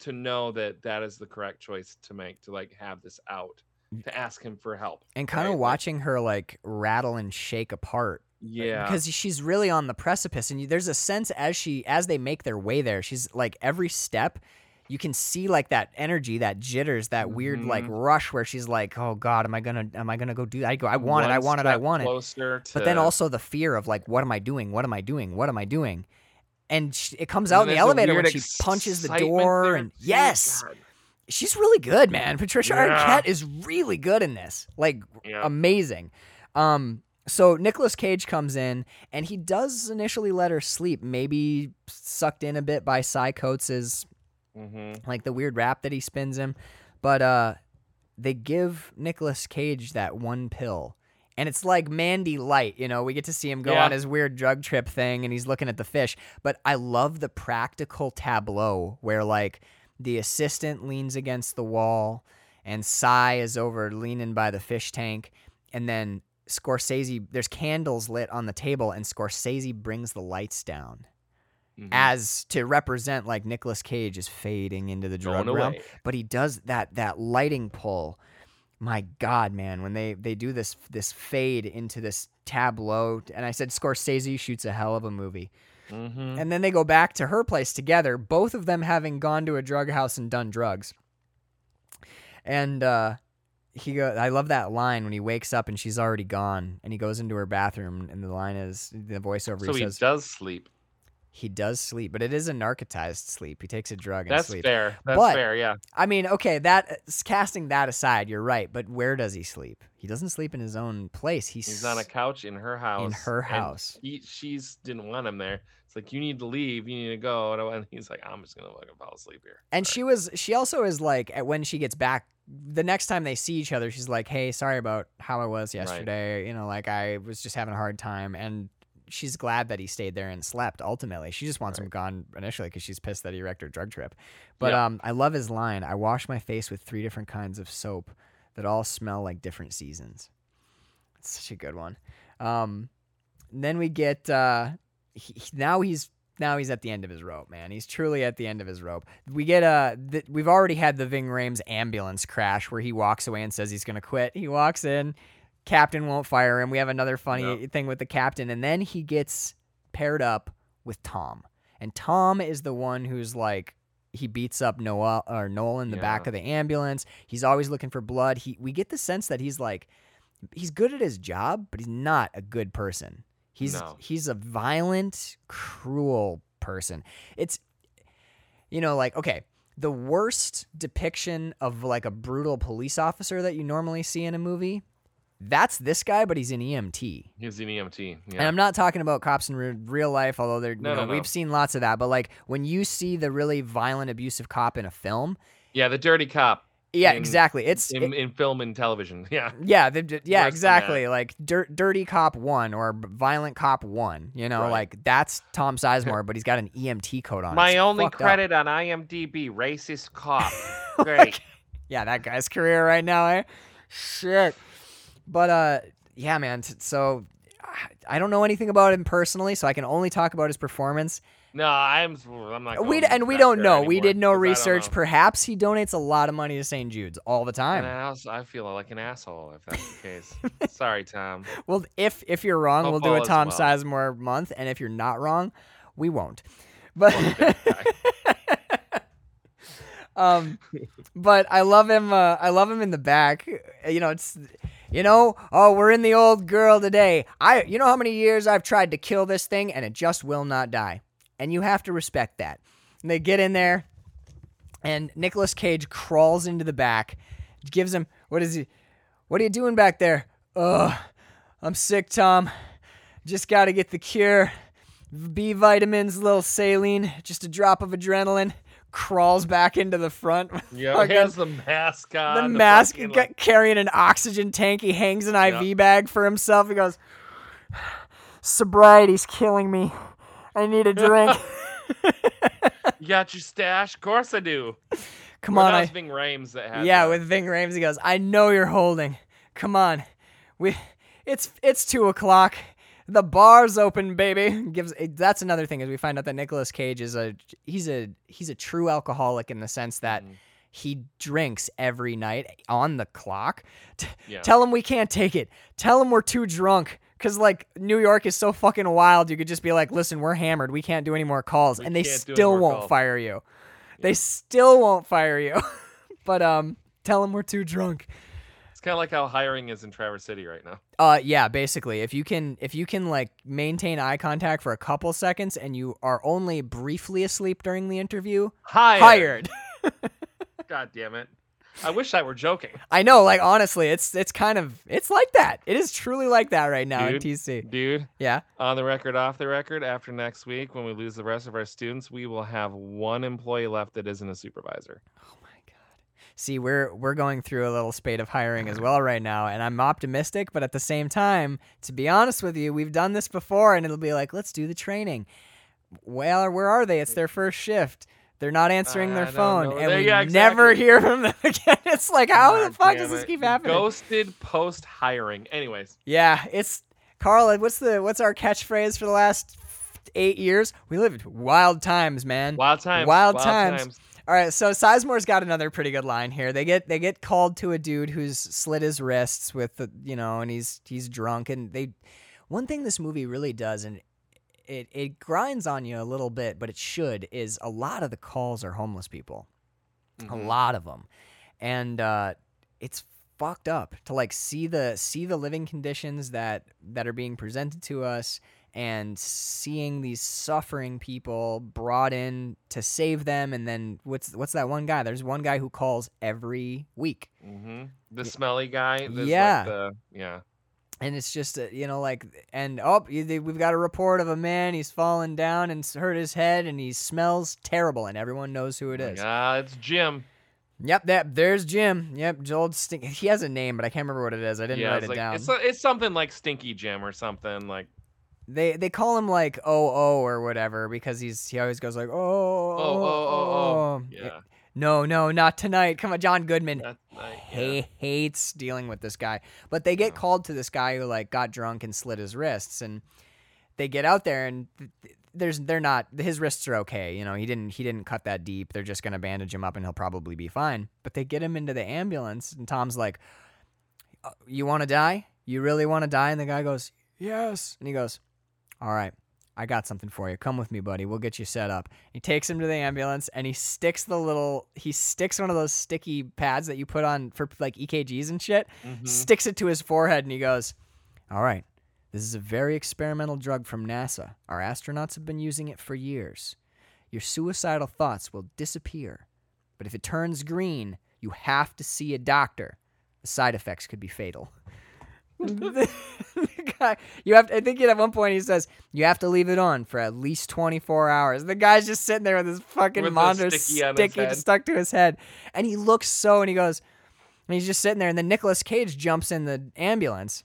to know that that is the correct choice to make to like have this out to ask him for help and kind of right? Like, watching her like rattle and shake apart yeah. because she's really on the precipice and there's a sense as she as they make their way there she's like every step you can see like that energy that jitters that weird like Mhm. rush where she's like oh god am i gonna am i gonna go do that? I go i want it i want it i want it. but then also the fear of like what am i doing? What am i doing? What am i doing? And sh it comes and out in the elevator when she punches the door there, and yes! God. She's really good man patricia Yeah. arquette is really good in this like yeah amazing. Um, so Nicolas Cage comes in and he does initially let her sleep, maybe sucked in a bit by Cy Coates's hmm like the weird rap that he spins him, but uh, they give Nicolas Cage that one pill. And it's like Mandy Light, you know. We get to see him go Yeah. on his weird drug trip thing, and he's looking at the fish. But I love the practical tableau where, like, the assistant leans against the wall, and Cy is over leaning by the fish tank, and then Scorsese, there's candles lit on the table, and Scorsese brings the lights down Mhm. as to represent like Nicolas Cage is fading into the drug Going realm. away. But he does that that lighting pull. My God, man, when they they do this this fade into this tableau, and I said Scorsese shoots a hell of a movie. Mhm. And then they go back to her place together, both of them having gone to a drug house and done drugs. And uh he go I love that line when he wakes up and she's already gone and he goes into her bathroom and the line is the voiceover so he he says does sleep he does sleep, but it is a narcotized sleep. He takes a drug and sleeps. that's sleeps. fair that's But- fair yeah I mean, okay, that uh, casting that aside, you're right. But where does he sleep? He doesn't sleep in his own place. He's, he's on a couch in her house In her house. he, she's didn't want him there it's like you need to leave you need to go and he's like i'm just gonna fucking fall asleep here And she was. She also is like at- when she gets back. The next time they see each other, she's like, "Hey, sorry about how I was yesterday. You know, like I was just having a hard time." And she's glad that he stayed there and slept. Ultimately, she just wants him gone initially because she's pissed that he wrecked her drug trip. But Yeah. um, I love his line. I wash my face with three different kinds of soap that all smell like different seasons. It's such a good one. Um, then we get uh, he, now he's now he's at the end of his rope, man. He's truly at the end of his rope. We get uh, th- we've already had the Ving Rhames ambulance crash where he walks away and says he's gonna quit. He walks in, captain won't fire him. We have another funny thing with the captain, and then he gets paired up with Tom, and Tom is the one who's like. He beats up Noah or Noel in the back of the ambulance. He's always looking for blood. He we get the sense that he's like he's good at his job, but he's not a good person. He's No. he's a violent, cruel person. It's you know, like okay, the worst depiction of like a brutal police officer that you normally see in a movie. That's this guy, but he's an EMT. he's an emt yeah And I'm not talking about cops in re- real life, although they're, No, you know, no, no. we've seen lots of that. But like when you see the really violent, abusive cop in a film, yeah the dirty cop yeah, In- exactly. It's in, in film and television yeah Yeah, the, yeah, Worse exactly. Like dir- Dirty Cop One or Violent Cop One. You know, Right. like that's Tom Sizemore, but he's got an EMT coat on. my It's only fucked up. credit on imdb racist cop Like, great yeah, that guy's career right now, eh? Shit. But uh, yeah, man. t- So I- I don't know anything about him personally, so I can only talk about his performance. no i'm i'm not We and we don't know. We did no research. Perhaps he donates a lot of money to St. Jude's all the And time. I, also, I feel like an asshole if that's the case. Sorry, Tom. Well, if if you're wrong, we'll do a Tom well. Sizemore month, and if you're not wrong, we won't. But um, but I love him. Uh, I love him in the back. You know, it's you know, oh, we're in the old girl today. I, you know how many years I've tried to kill this thing, and it just will not die, and you have to respect that. And they get in there, and Nicolas Cage crawls into the back, gives him what is he? What are you doing back there? Ugh, I'm sick, Tom. Just got to get the cure. B vitamins, little saline, just a drop of adrenaline. Crawls back into the front. Yeah, he has the mask on. the mask, fucking, like- carrying an oxygen tank. He hangs an IV Yeah. bag for himself. He goes, "Sobriety's killing me. I need a drink." You got your stash? Of course I do. Come Or on, I, Ving Rhames that had yeah, that. with Ving Rhames, he goes, "I know you're holding. Come on, we, it's it's two o'clock. The bar's open, baby." Gives that's another thing is we find out that Nicolas Cage is a he's a he's a true alcoholic in the sense that Mhm. he drinks every night on the clock. T- Yeah. Tell him we can't take it. Tell him we're too drunk. Cause like New York is so fucking wild, you could just be like, "Listen, we're hammered. We can't do any more calls," We and they can't do any still won't calls. fire you. They still won't fire you. but um, tell them we're too drunk. Kind of like how hiring is in Traverse City right now. Uh, yeah, basically, if you can, if you can like maintain eye contact for a couple seconds and you are only briefly asleep during the interview, Hired. hired. God damn it. I wish I were joking. I know, like honestly, it's it's kind of it's like that. It is truly like that right now Dude. in TC. Dude, Yeah. on the record, off the record, after next week, when we lose the rest of our students, we will have one employee left that isn't a supervisor. Oh. See, we're we're going through a little spate of hiring as well right now, and I'm optimistic, but at the same time, to be honest with you, we've done this before, and it'll be like, let's do the training. Well, where are they? It's their first shift. They're not answering I their phone, know. and There- we yeah, never hear from them again. It's like, how the fuck does this it. keep happening? Ghosted post hiring. Anyways, Yeah, it's Carl. What's the what's our catchphrase for the last eight years? We live in wild times, man. wild times. Wild times. All right, so Sizemore's got another pretty good line here. They get they get called to a dude who's slit his wrists with the you know, and he's he's drunk, and they. One thing this movie really does, and it it grinds on you a little bit, but it should is a lot of the calls are homeless people, a Mhm. lot of them, and uh, it's fucked up to like see the see the living conditions that that are being presented to us and seeing these suffering people brought in to save them and then what's what's that one guy there's one guy who calls every week hmm The smelly guy. Yeah. Like the, yeah. and it's just uh, you know like and oh we've got a report of a man he's fallen down and hurt his head and he smells terrible and everyone knows who it is Yeah, it's Jim. yep that there's jim yep joel stink he has a name but i can't remember what it is i didn't yeah, write it like down it's it's something like Stinky Jim or something like. They they call him like oh oh or whatever because he's he always goes like oh Oh, oh, oh, oh. Yeah. no no not tonight. Come on John Goodman. Night. ha- hates dealing with this guy. But they get Yeah. called to this guy who like got drunk and slit his wrists and they get out there and th- th- there's they're not his wrists are okay you know he didn't he didn't cut that deep. They're just gonna bandage him up and he'll probably be fine. But they get him into the ambulance and Tom's like "Uh, you want to die? You really want to die? And the guy goes yes. And he goes all right I got something for you. Come with me, buddy. We'll get you set up. He takes him to the ambulance and he sticks the little he sticks one of those sticky pads that you put on for like EKGs and shit. Mhm. Sticks it to his forehead and he goes, "All right. This is a very experimental drug from NASA. Our astronauts have been using it for years. Your suicidal thoughts will disappear. But if it turns green, you have to see a doctor. The side effects could be fatal." guy, you have. To, I think at one point he says you have to leave it on for at least twenty four hours. The guy's just sitting there with his fucking With monitor sticky sticky stuck to his head, and he looks so. And he goes, and he's just sitting there, and then Nicolas Cage jumps in the ambulance,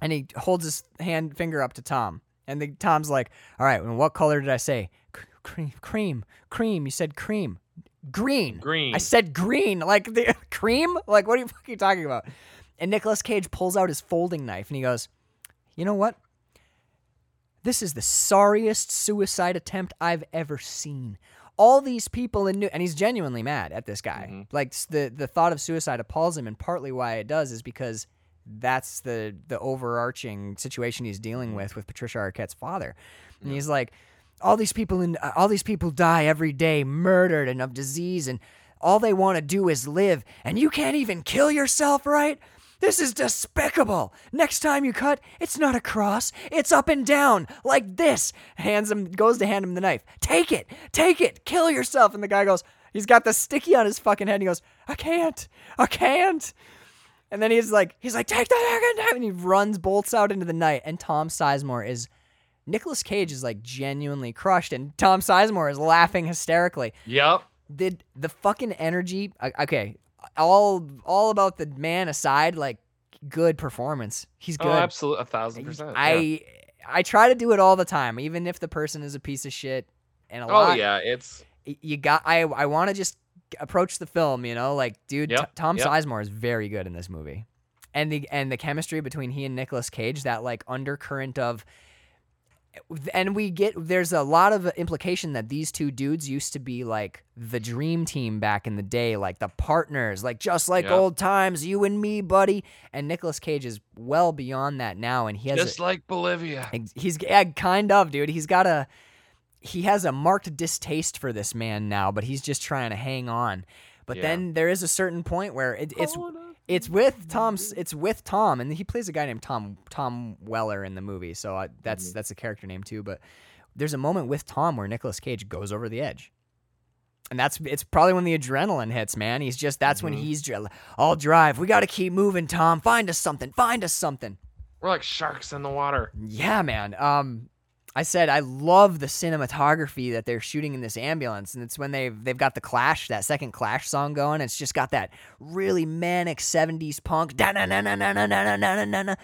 and he holds his hand finger up to Tom, and the Tom's like, "All right, and what color did I say? Cream, cream, cream. You said cream, green. Green. I said green. Like the cream. Like what are you fucking talking about?" And Nicolas Cage pulls out his folding knife, and he goes, "You know what? This is the sorriest suicide attempt I've ever seen." All these people in New and he's genuinely mad at this guy. Mhm. Like the the thought of suicide appalls him, and partly why it does is because that's the the overarching situation he's dealing with with Patricia Arquette's father. And he's like, all these people in uh, all these people die every day, murdered and of disease, and all they want to do is live, and you can't even kill yourself, right? This is despicable. Next time you cut, it's not a cross. It's up and down, like this. Hands him, goes to hand him the knife. Take it, take it, kill yourself. And the guy goes, he's got the sticky on his fucking head. And he goes, I can't, I can't. And then he's like, he's like, take the fucking knife, and he runs, bolts out into the night. And Tom Sizemore is, Nicolas Cage is like genuinely crushed, and Tom Sizemore is laughing hysterically Yep. Did the fucking energy okay all all about the man aside like good performance he's oh, good Oh, absolutely. A thousand percent. yeah. i i try to do it all the time even if the person is a piece of shit and a Oh lot yeah, it's you got I I want to just approach the film, you know, like dude, Yep, T- Tom yep. Sizemore is very good in this movie. And the and the chemistry between he and Nicolas Cage, that like undercurrent of and we get there's a lot of implication that these two dudes used to be like the dream team back in the day, like the partners, like just like Yep. old times, you and me, buddy. And Nicolas Cage is well beyond that now, and he has a- Just like Bolivia. He's yeah, kind of, dude. He's got a he has a marked distaste for this man now, but he's just trying to hang on. But Yeah. then there is a certain point where it, it's it's with Tom's it's with Tom, and he plays a guy named Tom Tom Weller in the movie, so I, that's Mm-hmm. that's a character name too. But there's a moment with Tom where Nicolas Cage goes over the edge. And that's it's probably when the adrenaline hits, man. He's just that's when Mhm. he's dr- I'll drive. We got to keep moving, Tom. Find us something. Find us something. We're like sharks in the water. Yeah, man. Um, I said I love the cinematography that they're shooting in this ambulance, and it's when they've they've got the Clash, that second Clash song going. It's just got that really manic '70s punk. da na na na na na na na na na na.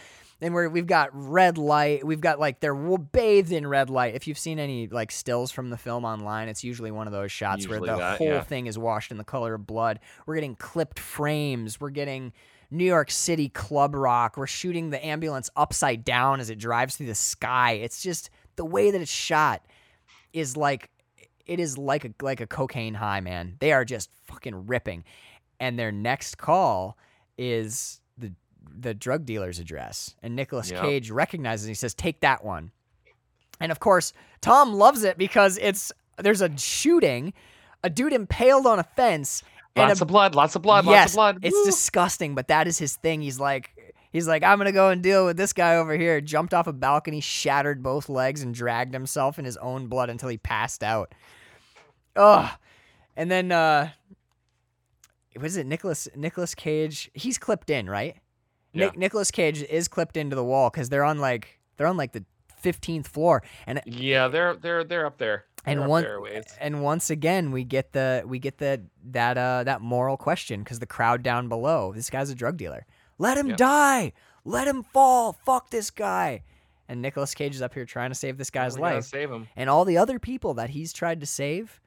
And we're, we've got red light. We've got like they're bathed in red light. If you've seen any like stills from the film online, it's usually one of those shots where Usually the that, whole yeah. thing is washed in the color of blood. We're getting clipped frames. We're getting New York City club rock. We're shooting the ambulance upside down as it drives through the sky. It's just the way that it's shot is like it is like a like a cocaine high, man. They are just fucking ripping. And their next call is the the drug dealer's address. And Nicolas Yep. Cage recognizes. He says, "Take that one." And of course, Tom loves it because it's there's a shooting, a dude impaled on a fence, and Lots a of blood. Lots of blood. yes, lots of blood. It's Woo. disgusting, but that is his thing. He's like, he's like, I'm gonna go and deal with this guy over here. Jumped off a balcony, shattered both legs, and dragged himself in his own blood until he passed out. Ugh. And then, uh, what is it? Nicolas Nicolas Cage. He's clipped in, right? Yeah. Nick Nicolas Cage is clipped into the wall because they're on like they're on like the 15th floor, and Yeah, they're they're they're up there. and up one there and once again we get the we get the that uh that moral question because the crowd down below this guy's a drug dealer let him Yep. die. Let him fall. Fuck this guy. And Nicolas Cage is up here trying to save this guy's We life. Save him. and all the other people that he's tried to save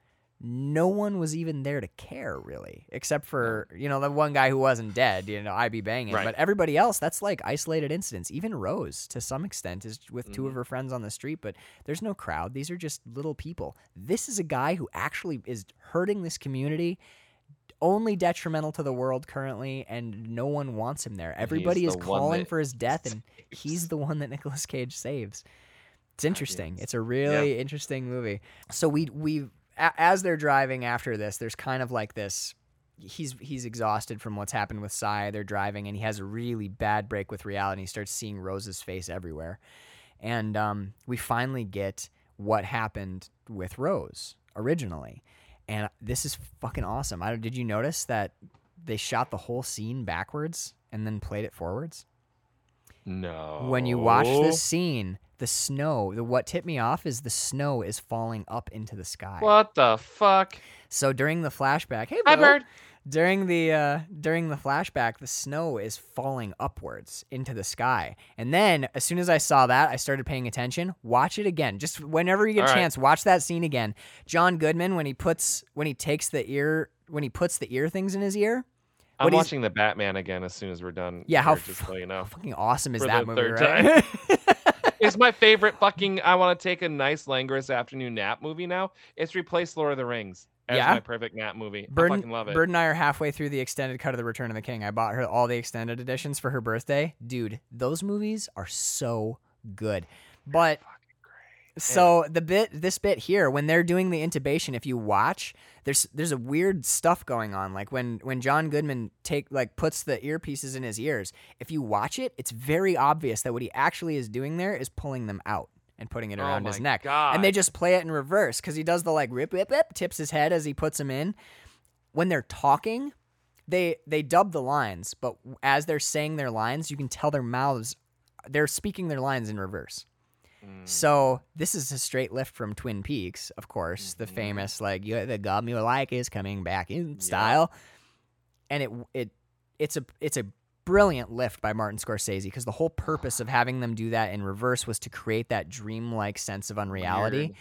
no one was even there to care really except for you know the one guy who wasn't dead you know i be banging. Right. but everybody else that's like isolated incidents. Even rose to some extent is with two of Mhm. her friends on the street but there's no crowd. These are just little people. This is a guy who actually is hurting this community only detrimental to the world currently and no one wants him there everybody is the calling that for his death and he's the one that Nicolas Cage saves. It's interesting. It's a really interesting movie. So we we as they're driving after this, there's kind of like this. He's he's exhausted from what's happened with Cy. They're driving, and he has a really bad break with reality. He starts seeing Rose's face everywhere, and um, we finally get what happened with Rose originally, and this is fucking awesome. I did you notice that they shot the whole scene backwards and then played it forwards? No. when you watch this scene, the snow, the what tipped me off is the snow is falling up into the sky. What the fuck? So during the flashback, hey Hi, bird. During the uh, during the flashback, the snow is falling upwards into the sky. And then as soon as I saw that, I started paying attention. Watch it again. Just whenever you get a All right. chance, watch that scene again. John Goodman when he puts when he takes the ear when he puts the ear things in his ear. I'm What watching the Batman again as soon as we're done. Yeah, how just so you know. How fucking awesome is that movie, third right? It's my favorite fucking. I want to take a nice languorous afternoon nap movie now. It's replaced Lord of the Rings Yeah? my perfect nap movie. I Bird, fucking love it. Bird and I are halfway through the extended cut of The Return of the King. I bought her all the extended editions for her birthday. Dude, those movies are so good. But so the bit this bit here when they're doing the intubation if you watch there's there's a weird stuff going on like when when John Goodman take like puts the earpieces in his ears if you watch it it's very obvious that what he actually is doing there is pulling them out and putting it Oh around his neck God. and they just play it in reverse cuz he does the like rip rip rip tips his head as he puts them in when they're talking they they dub the lines but as they're saying their lines you can tell their mouths they're speaking their lines in reverse Mm. so this is a straight lift from Twin Peaks, of course, the Mhm. famous like you the gum you like is coming back in style, and it it it's a it's a brilliant lift by Martin Scorsese because the whole purpose of having them do that in reverse was to create that dreamlike sense of unreality. Weird.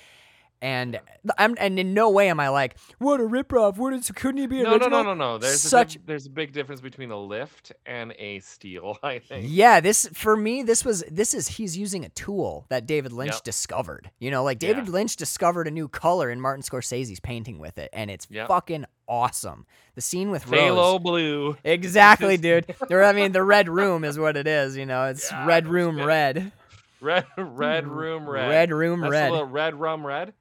And I'm and in no way am I like what a ripoff. What is couldn't he be No, no, original? no, no, no. There's Such a big, there's a big difference between a lift and a steal. I think. Yeah, this for me, this was this is he's using a tool that David Lynch Yep. discovered. You know, like David Yeah. Lynch discovered a new color in Martin Scorsese's painting with it, and it's Yep. fucking awesome. The scene with Phthalo Rose. blue. Exactly, dude. I mean, the red room is what it is. You know, it's Yeah, red room shit. red, Red, red room, red. red room That's red. red rum, red.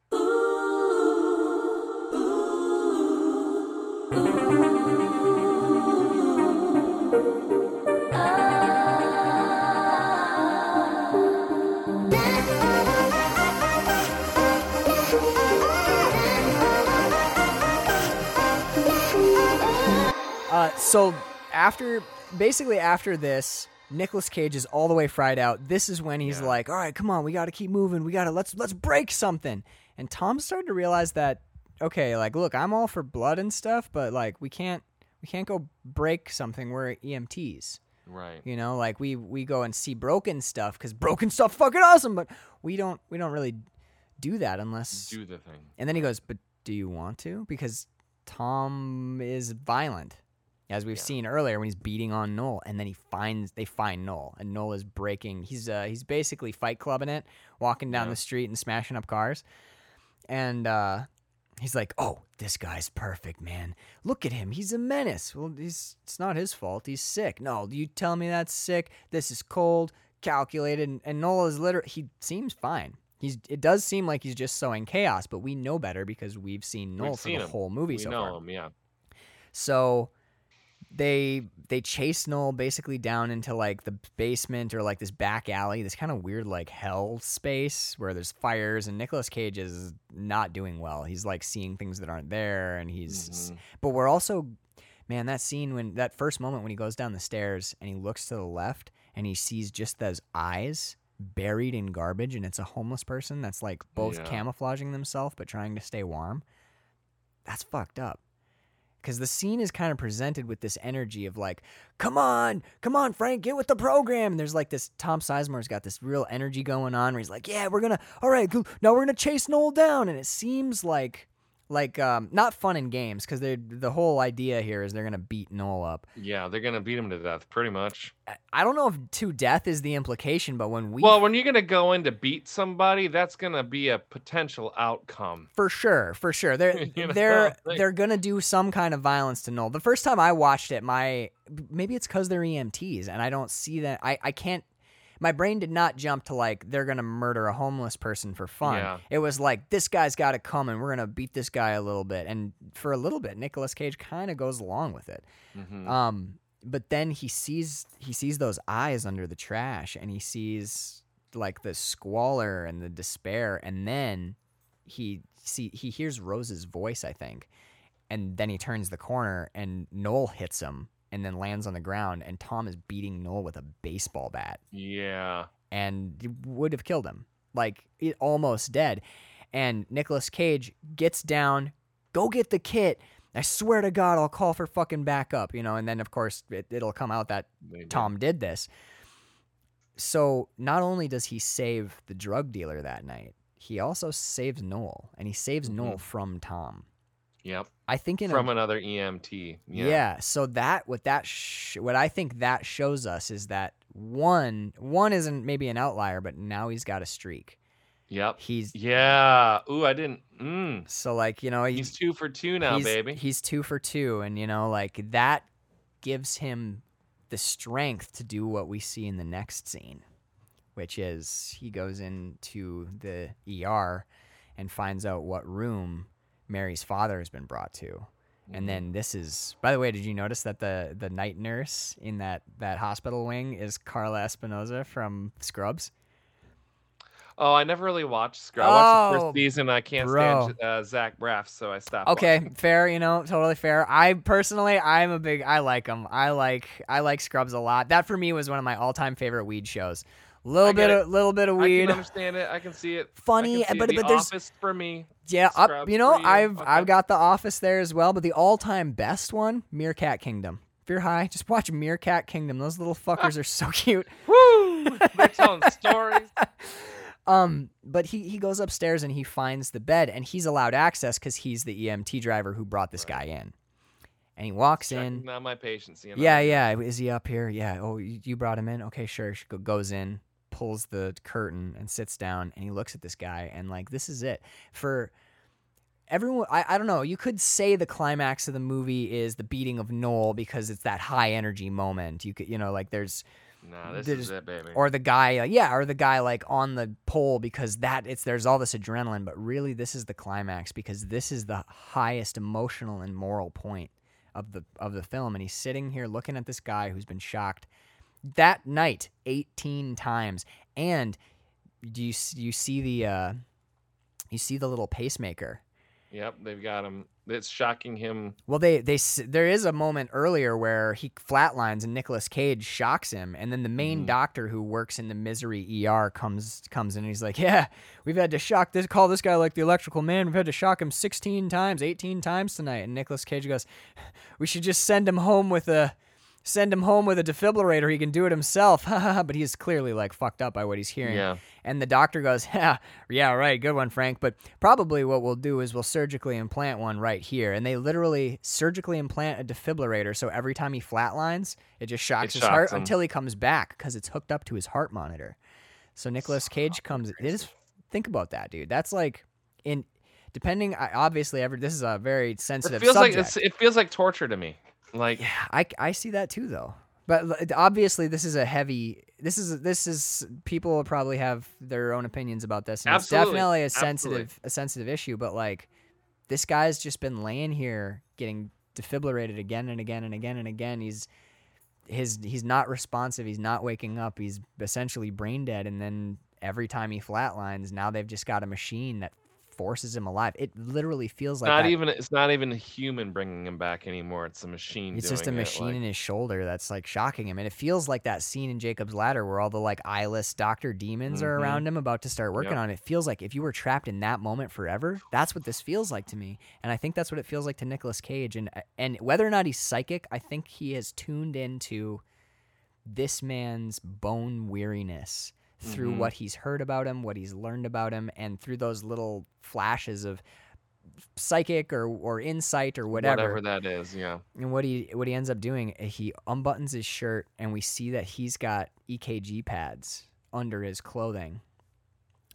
Uh, so after basically after this, Nicolas Cage is all the way fried out. This is when he's Yeah. like, "All right, come on, we got to keep moving. We got to let's let's break something." And Tom started to realize that okay, like look, I'm all for blood and stuff, but like we can't we can't go break something. We're EMTs. Right. You know, like we we go and see broken stuff cuz broken stuff fucking awesome, but we don't we don't really do that unless Do the thing. and then he goes, "But do you want to?" Because Tom is violent, as we've Yeah. seen earlier when he's beating on Noel, and then he finds they find Noel, and Noel is breaking. He's uh he's basically Fight Clubbing it, walking down Yeah. the street and smashing up cars, and uh he's like, "Oh, this guy's perfect, man. Look at him. He's a menace. Well, he's it's not his fault. He's sick. No, you tell me that's sick. This is cold." Calculated and, and Noel is literally he seems fine. He's it does seem like he's just sowing chaos, but we know better because we've seen Noel We've for seen the him. whole movie We so know far. him, yeah. So they they chase Noel basically down into like the basement or like this back alley, this kind of weird like hell space where there's fires and Nicolas Cage is not doing well. He's like seeing things that aren't there and he's Mhm. but we're also man, that scene when that first moment when he goes down the stairs and he looks to the left and he sees just those eyes buried in garbage and it's a homeless person that's like both Yeah. camouflaging themselves but trying to stay warm. That's fucked up. Cuz the scene is kind of presented with this energy of like, "Come on, come on Frank, get with the program." And there's like this Tom Sizemore's got this real energy going on where he's like, "Yeah, we're to All right, now we're to chase Noel down." And it seems like like um not fun in games cuz they the whole idea here is they're going to beat Noel up. Yeah, they're gonna beat him to death, pretty much. I- don't know if to death is the implication, but when we Well, when you're gonna go in to beat somebody, that's gonna be a potential outcome. for sure, for sure. They're You know, they're like- they're gonna do some kind of violence to Noel. The first time I watched it, my maybe it's because they're EMTs and I don't see that. I I can't. My brain did not jump to like they're gonna murder a homeless person for fun. Yeah. It was like this guy's got to come and we're gonna beat this guy a little bit. And for a little bit, Nicolas Cage kind of goes along with it. Mhm. Um, but then he sees he sees those eyes under the trash, and he sees like the squalor and the despair, and then he see he hears Rose's voice, I think, and then he turns the corner, and Noel hits him, and then lands on the ground, and Tom is beating Noel with a baseball bat, yeah. and would have killed him, like it, almost dead. And Nicolas Cage gets down, go get the kit. I swear to God, I'll call for fucking backup, you know. And then of course it, it'll come out that did. Tom did this. So not only does he save the drug dealer that night, he also saves Noel, and he saves Noel Mhm. from Tom. Yep. I think in From a, another EMT. Yeah. yeah. So that what that sh- what I think that shows us is that one one isn't maybe an outlier, but now he's got a streak. Yep. He's Yeah. Ooh, I didn't. Mm. so like you know he- He's two for two now, he's, baby. He's two for two, and you know, like that gives him the strength to do what we see in the next scene, which is he goes into the ER and finds out what room Mary's father has been brought to. Mm-hmm. And then this is by the way, did you notice that the the night nurse in that that hospital wing is Carla Espinosa from Scrubs? Oh, I never really watched Scrubs. I watched the Oh, first season. I can't bro. stand uh, Zach Braff, so I stopped. Okay, watching. fair. You know, totally fair. I personally, I'm a big. I like them. I like. I like Scrubs a lot. That for me was one of my all-time favorite weed shows. Little bit of little bit of I can understand it. I can see it. Funny, see but- it. The but there's- Office for me. Yeah, up. You know. I've Okay. I've got The Office there as well, but the all-time best one, Meerkat Kingdom. If you're high, just watch Meerkat Kingdom. Those little fuckers are so cute. Woo! They're telling stories. Um, but he he goes upstairs and he finds the bed and he's allowed access because he's the EMT driver who brought this guy in. And he walks in. On my patients. You know? Yeah, yeah. Is he up here? Yeah. Oh, you you brought him in? Okay, sure. She goes in, pulls the curtain, and sits down. And he looks at this guy, and like, this is it for everyone. I, I don't know. You could say the climax of the movie is the beating of Noel because it's that high energy moment. You could, you know, like there's Nah, this There's- is it, baby. or the guy, yeah, or the guy like on the pole because that it's there's all this adrenaline, but really this is the climax because this is the highest emotional and moral point of the of the film, and he's sitting here looking at this guy who's been shocked that night 18 times, and do you you see the uh, you see the little pacemaker Yep, they've got him. It's shocking him. Well, they they there is a moment earlier where he flatlines and Nicolas Cage shocks him, and then the main Mhm. doctor who works in the Misery ER comes comes in and he's like, "Yeah, we've had to shock this, call this guy like the Electrical Man. We've had to shock him 16 times, 18 times tonight." And Nicolas Cage goes, "We should just send him home with a." Send him home with a defibrillator. He can do it himself. but he's clearly like fucked up by what he's hearing. Yeah. And the doctor goes, yeah, yeah, right, good one, Frank. But probably what we'll do is we'll surgically implant one right here. And they literally surgically implant a defibrillator. So every time he flatlines, it just shocks It his heart him. until he comes back because it's hooked up to his heart monitor. So Nicolas Cage comes. It is, think about that, dude. That's like in depending. I- Obviously, every this is a very It sensitive feels subject. like it's, it feels like torture to me. Like Yeah, I, I see that too though. But obviously, this is a heavy. This is this is people will probably have their own opinions about this. And Absolutely, it's definitely a absolutely. sensitive a sensitive issue. But like, this guy's just been laying here getting defibrillated again and again and again and again. He's his he's not responsive. He's not waking up. He's essentially brain dead. And then every time he flatlines, now they've just got a machine that forces him alive. It literally feels like not that- even it's not even a human bringing him back anymore. It's a machine. It's just a doing it, machine like- in his shoulder that's like shocking him, and it feels like that scene in Jacob's Ladder where all the like eyeless doctor demons are Mhm. around him about to start working Yep. on it. It feels like if you were trapped in that moment forever, that's what this feels like to me, and I think that's what it feels like to Nicolas Cage. And and whether or not he's psychic, I think he has tuned into this man's bone weariness through Mhm. what he's heard about him, what he's learned about him, and through those little flashes of psychic or or insight or whatever that is. Yeah. and what he what he ends up doing, uh, he unbuttons his shirt, and we see that he's got EKG pads under his clothing.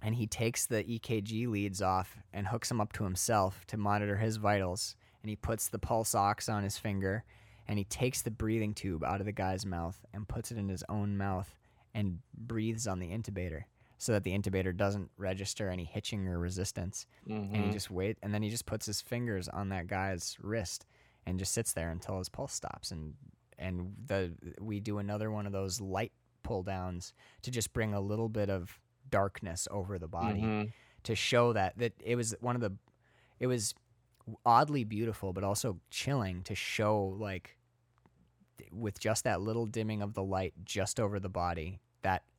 And he takes the EKG leads off and hooks them up to himself to monitor his vitals. And he puts the pulse ox on his finger, and he takes the breathing tube out of the guy's mouth and puts it in his own mouth and breathes on the intubator so that the intubator doesn't register any hitching or resistance and he Mhm. just wait and then he just puts his fingers on that guy's wrist and just sits there until his pulse stops and and the we do another one of those light pull downs to just bring a little bit of darkness over the body Mhm. to show that that it was one of the it was oddly beautiful but also chilling to show like with just that little dimming of the light just over the body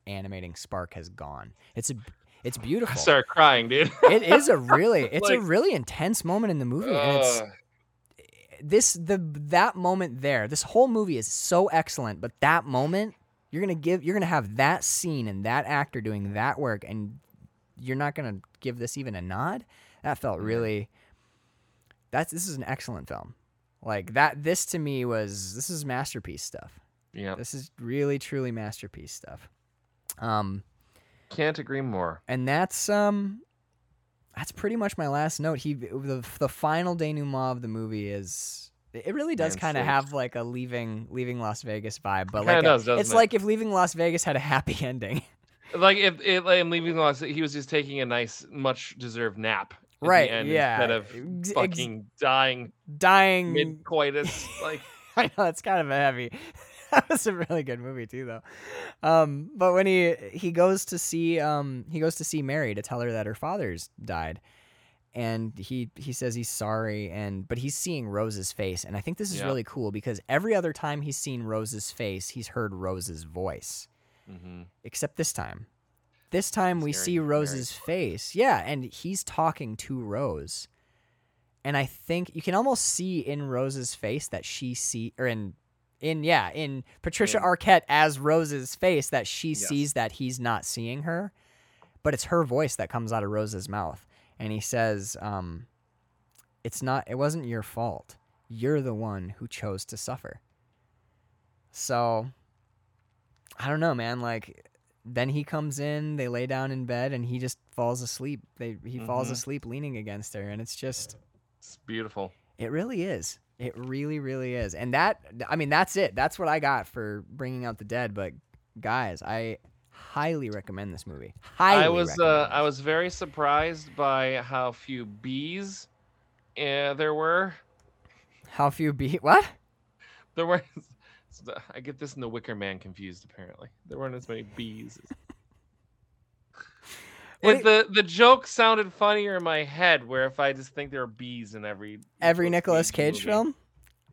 animating spark has gone. It's a it's beautiful. I started crying, dude. it is a really it's a really intense moment in the movie and it's this the that moment there this whole movie is so excellent but that moment you're gonna give you're gonna have that scene and that actor doing that work and you're not gonna give this even a nod? That felt mm-hmm. really that's this is an excellent film. Like that this to me was this is masterpiece stuff. Yeah. this is really truly masterpiece stuff um Can't agree more. and that's um that's pretty much my last note he the, the final denouement of the movie is it really does kind of have like a leaving leaving las vegas vibe but like does, doesn't it's it? like if leaving las vegas had a happy ending Like if it like, in leaving Los, he was just taking a nice, much deserved nap. Right, end yeah. Instead of Ex- ex- fucking dying dying mid coitus. like I know it's kind of a heavy. That was a really good movie too, though. Um, but when he he goes to see um he goes to see Mary to tell her that her father's died, and he he says he's sorry and but he's seeing Rose's face, and I think this is Yeah. really cool because every other time he's seen Rose's face, he's heard Rose's voice, hmm except this time. This time He's we see Rose's face. Yeah, and he's talking to Rose. And I think you can almost see in Rose's face that she see or in in yeah, in Patricia In- Arquette as Rose's face that she Yes. sees that he's not seeing her. but it's her voice that comes out of Rose's mouth, and he says, um, "It's not. It wasn't your fault. You're the one who chose to suffer." So, I don't know, man. Like, then he comes in, they lay down in bed, and he just falls asleep. They he falls Mhm. asleep leaning against her, and it's just It's beautiful. it really is. It really, really is. And that, I mean, that's it. That's what I got for bringing out the dead. But guys, I highly recommend this movie. Highly. I was uh, I was very surprised by how few bees uh, there were. How few bees? what? There were. I get this in the Wicker Man confused. Apparently, there weren't as many bees. If the the joke sounded funnier in my head, where if I just think there are bees in every Every Nicolas Cage movie. film.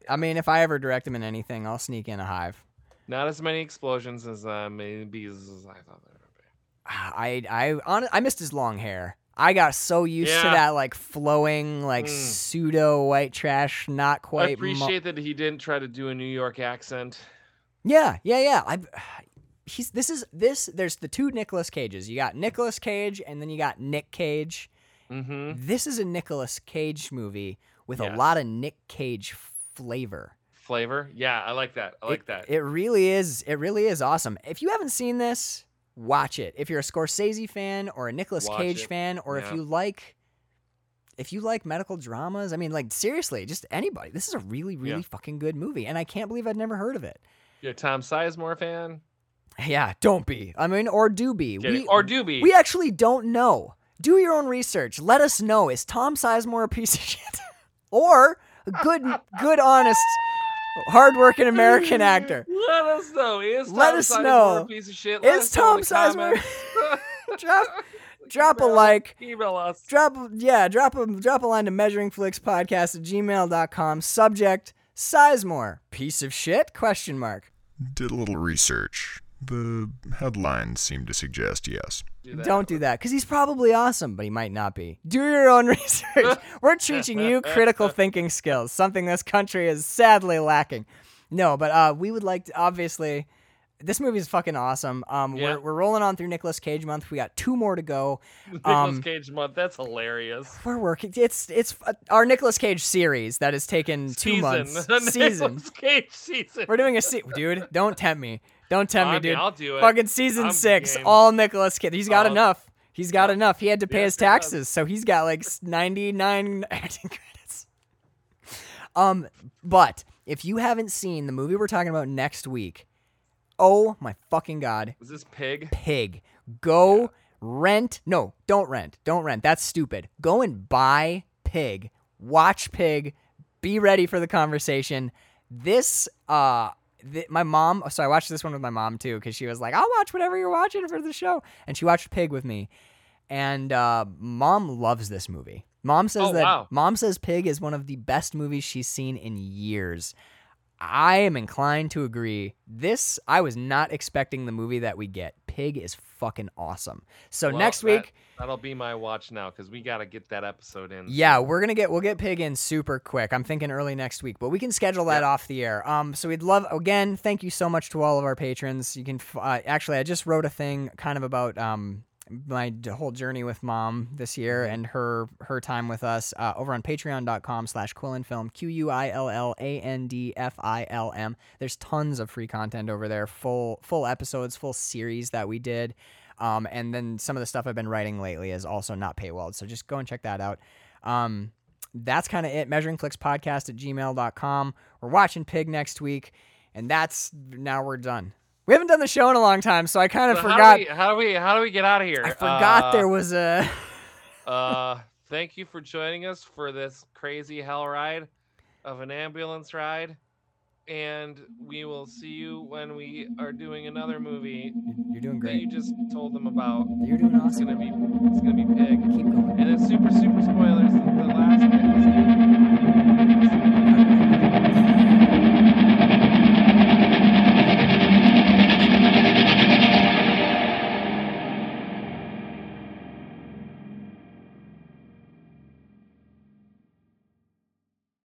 I mean, if I ever direct him in anything, I'll sneak in a hive. Not as many explosions as uh, many bees as I thought there would be. Ah, I I on, I missed his long hair. I got so used to that like flowing like Mm. pseudo white trash, not I quite. mo- appreciate that he didn't try to do a New York accent. Yeah, yeah, yeah. I he's this is this there's the two Nicolas Cages. You got Nicolas Cage and then you got Nick Cage. Mm-hmm. This is a Nicolas Cage movie with a lot of Nick Cage flavor. Flavor, yeah, I like that. I like it, that. It really is it really is awesome. If you haven't seen this, watch it. If you're a Scorsese fan or a Nicolas Watch Cage it. fan or if you like if you like medical dramas, I mean like seriously, just anybody. This is a really really Yeah. fucking good movie and I can't believe I'd never heard of it. You're a Tom Sizemore fan, Yeah, don't be. I mean, or do be. Get? We, or Doobie? we actually don't know. Do your own research. Let us know. Is Tom Sizemore a piece of shit, or a good, good, honest, hardworking American actor? Let us know. Is Tom Let us Sizemore know. A piece of shit. Let Is us know in Tom Sizemore- comments. drop, drop a like. Email us. Drop, yeah, drop a drop a line to measuringflixpodcast at gmail.com. Subject: Sizemore, piece of shit? Question mark. Did a little research. The headlines seem to suggest yes. Do that. Don't do that because he's probably awesome, but he might not be. Do your own research. We're teaching you critical thinking skills, something this country is sadly lacking. No, but uh, we would like to, obviously. This movie is fucking awesome. Um, Yeah. we're, we're rolling on through Nicolas Cage month. We got two more to go. Nicolas um, Cage month. That's hilarious. We're working. It's it's uh, our Nicolas Cage series that has taken two season. months. The season. Nicolas Cage season. We're doing a se- dude. Don't tempt me. Don't tempt I me, mean, dude. I'll do it. Fucking season I'm six, game. all Nicolas Cage. He's got I'll- enough. He's got Yeah. enough. He had to pay Yes, his taxes, so he's got like 99 acting credits. Um, but if you haven't seen the movie we're talking about next week, oh my fucking god, Is this pig? Pig, go rent. No, don't rent. Don't rent. That's stupid. Go and buy Pig. Watch Pig. Be ready for the conversation. This, uh, th- my mom. So I watched this one with my mom too because she was like, "I'll watch whatever you're watching for the show," and she watched Pig with me. And uh, mom loves this movie. Mom says Oh, that wow. mom says Pig is one of the best movies she's seen in years. I am inclined to agree. This I was not expecting the movie that we get. Pig is fucking awesome. So Well, next week, That'll be my watch now because we got to get that episode in. yeah, we're gonna get we'll get Pig in super quick. I'm thinking early next week, but we can schedule that Yep. off the air. Um, so we'd love again. Thank you so much to all of our patrons. You can uh, actually, I just wrote a thing kind of about um my whole journey with mom this Mm-hmm. year and her her time with us uh, over on patreon.com slash quillandfilm q-u-i-l-l-a-n-d-f-i-l-m there's tons of free content over there full full episodes full series that we did. Um, and then some of the stuff i've been writing lately is also not paywalled so just go and check that out. Um, that's kind of it. measuring clicks podcast at gmail.com we're watching pig next week and that's now we're done we haven't done the show in a long time so i kind of So forgot How do, we, how do we how do we get out of here? I forgot Uh, there was a. uh, thank you for joining us for this crazy hell ride of an ambulance ride. And we will see you when we are doing another movie You're doing that you just told them about. You're doing awesome. It's gonna be it's gonna be pig. Keep going. And then super super spoilers. The last bit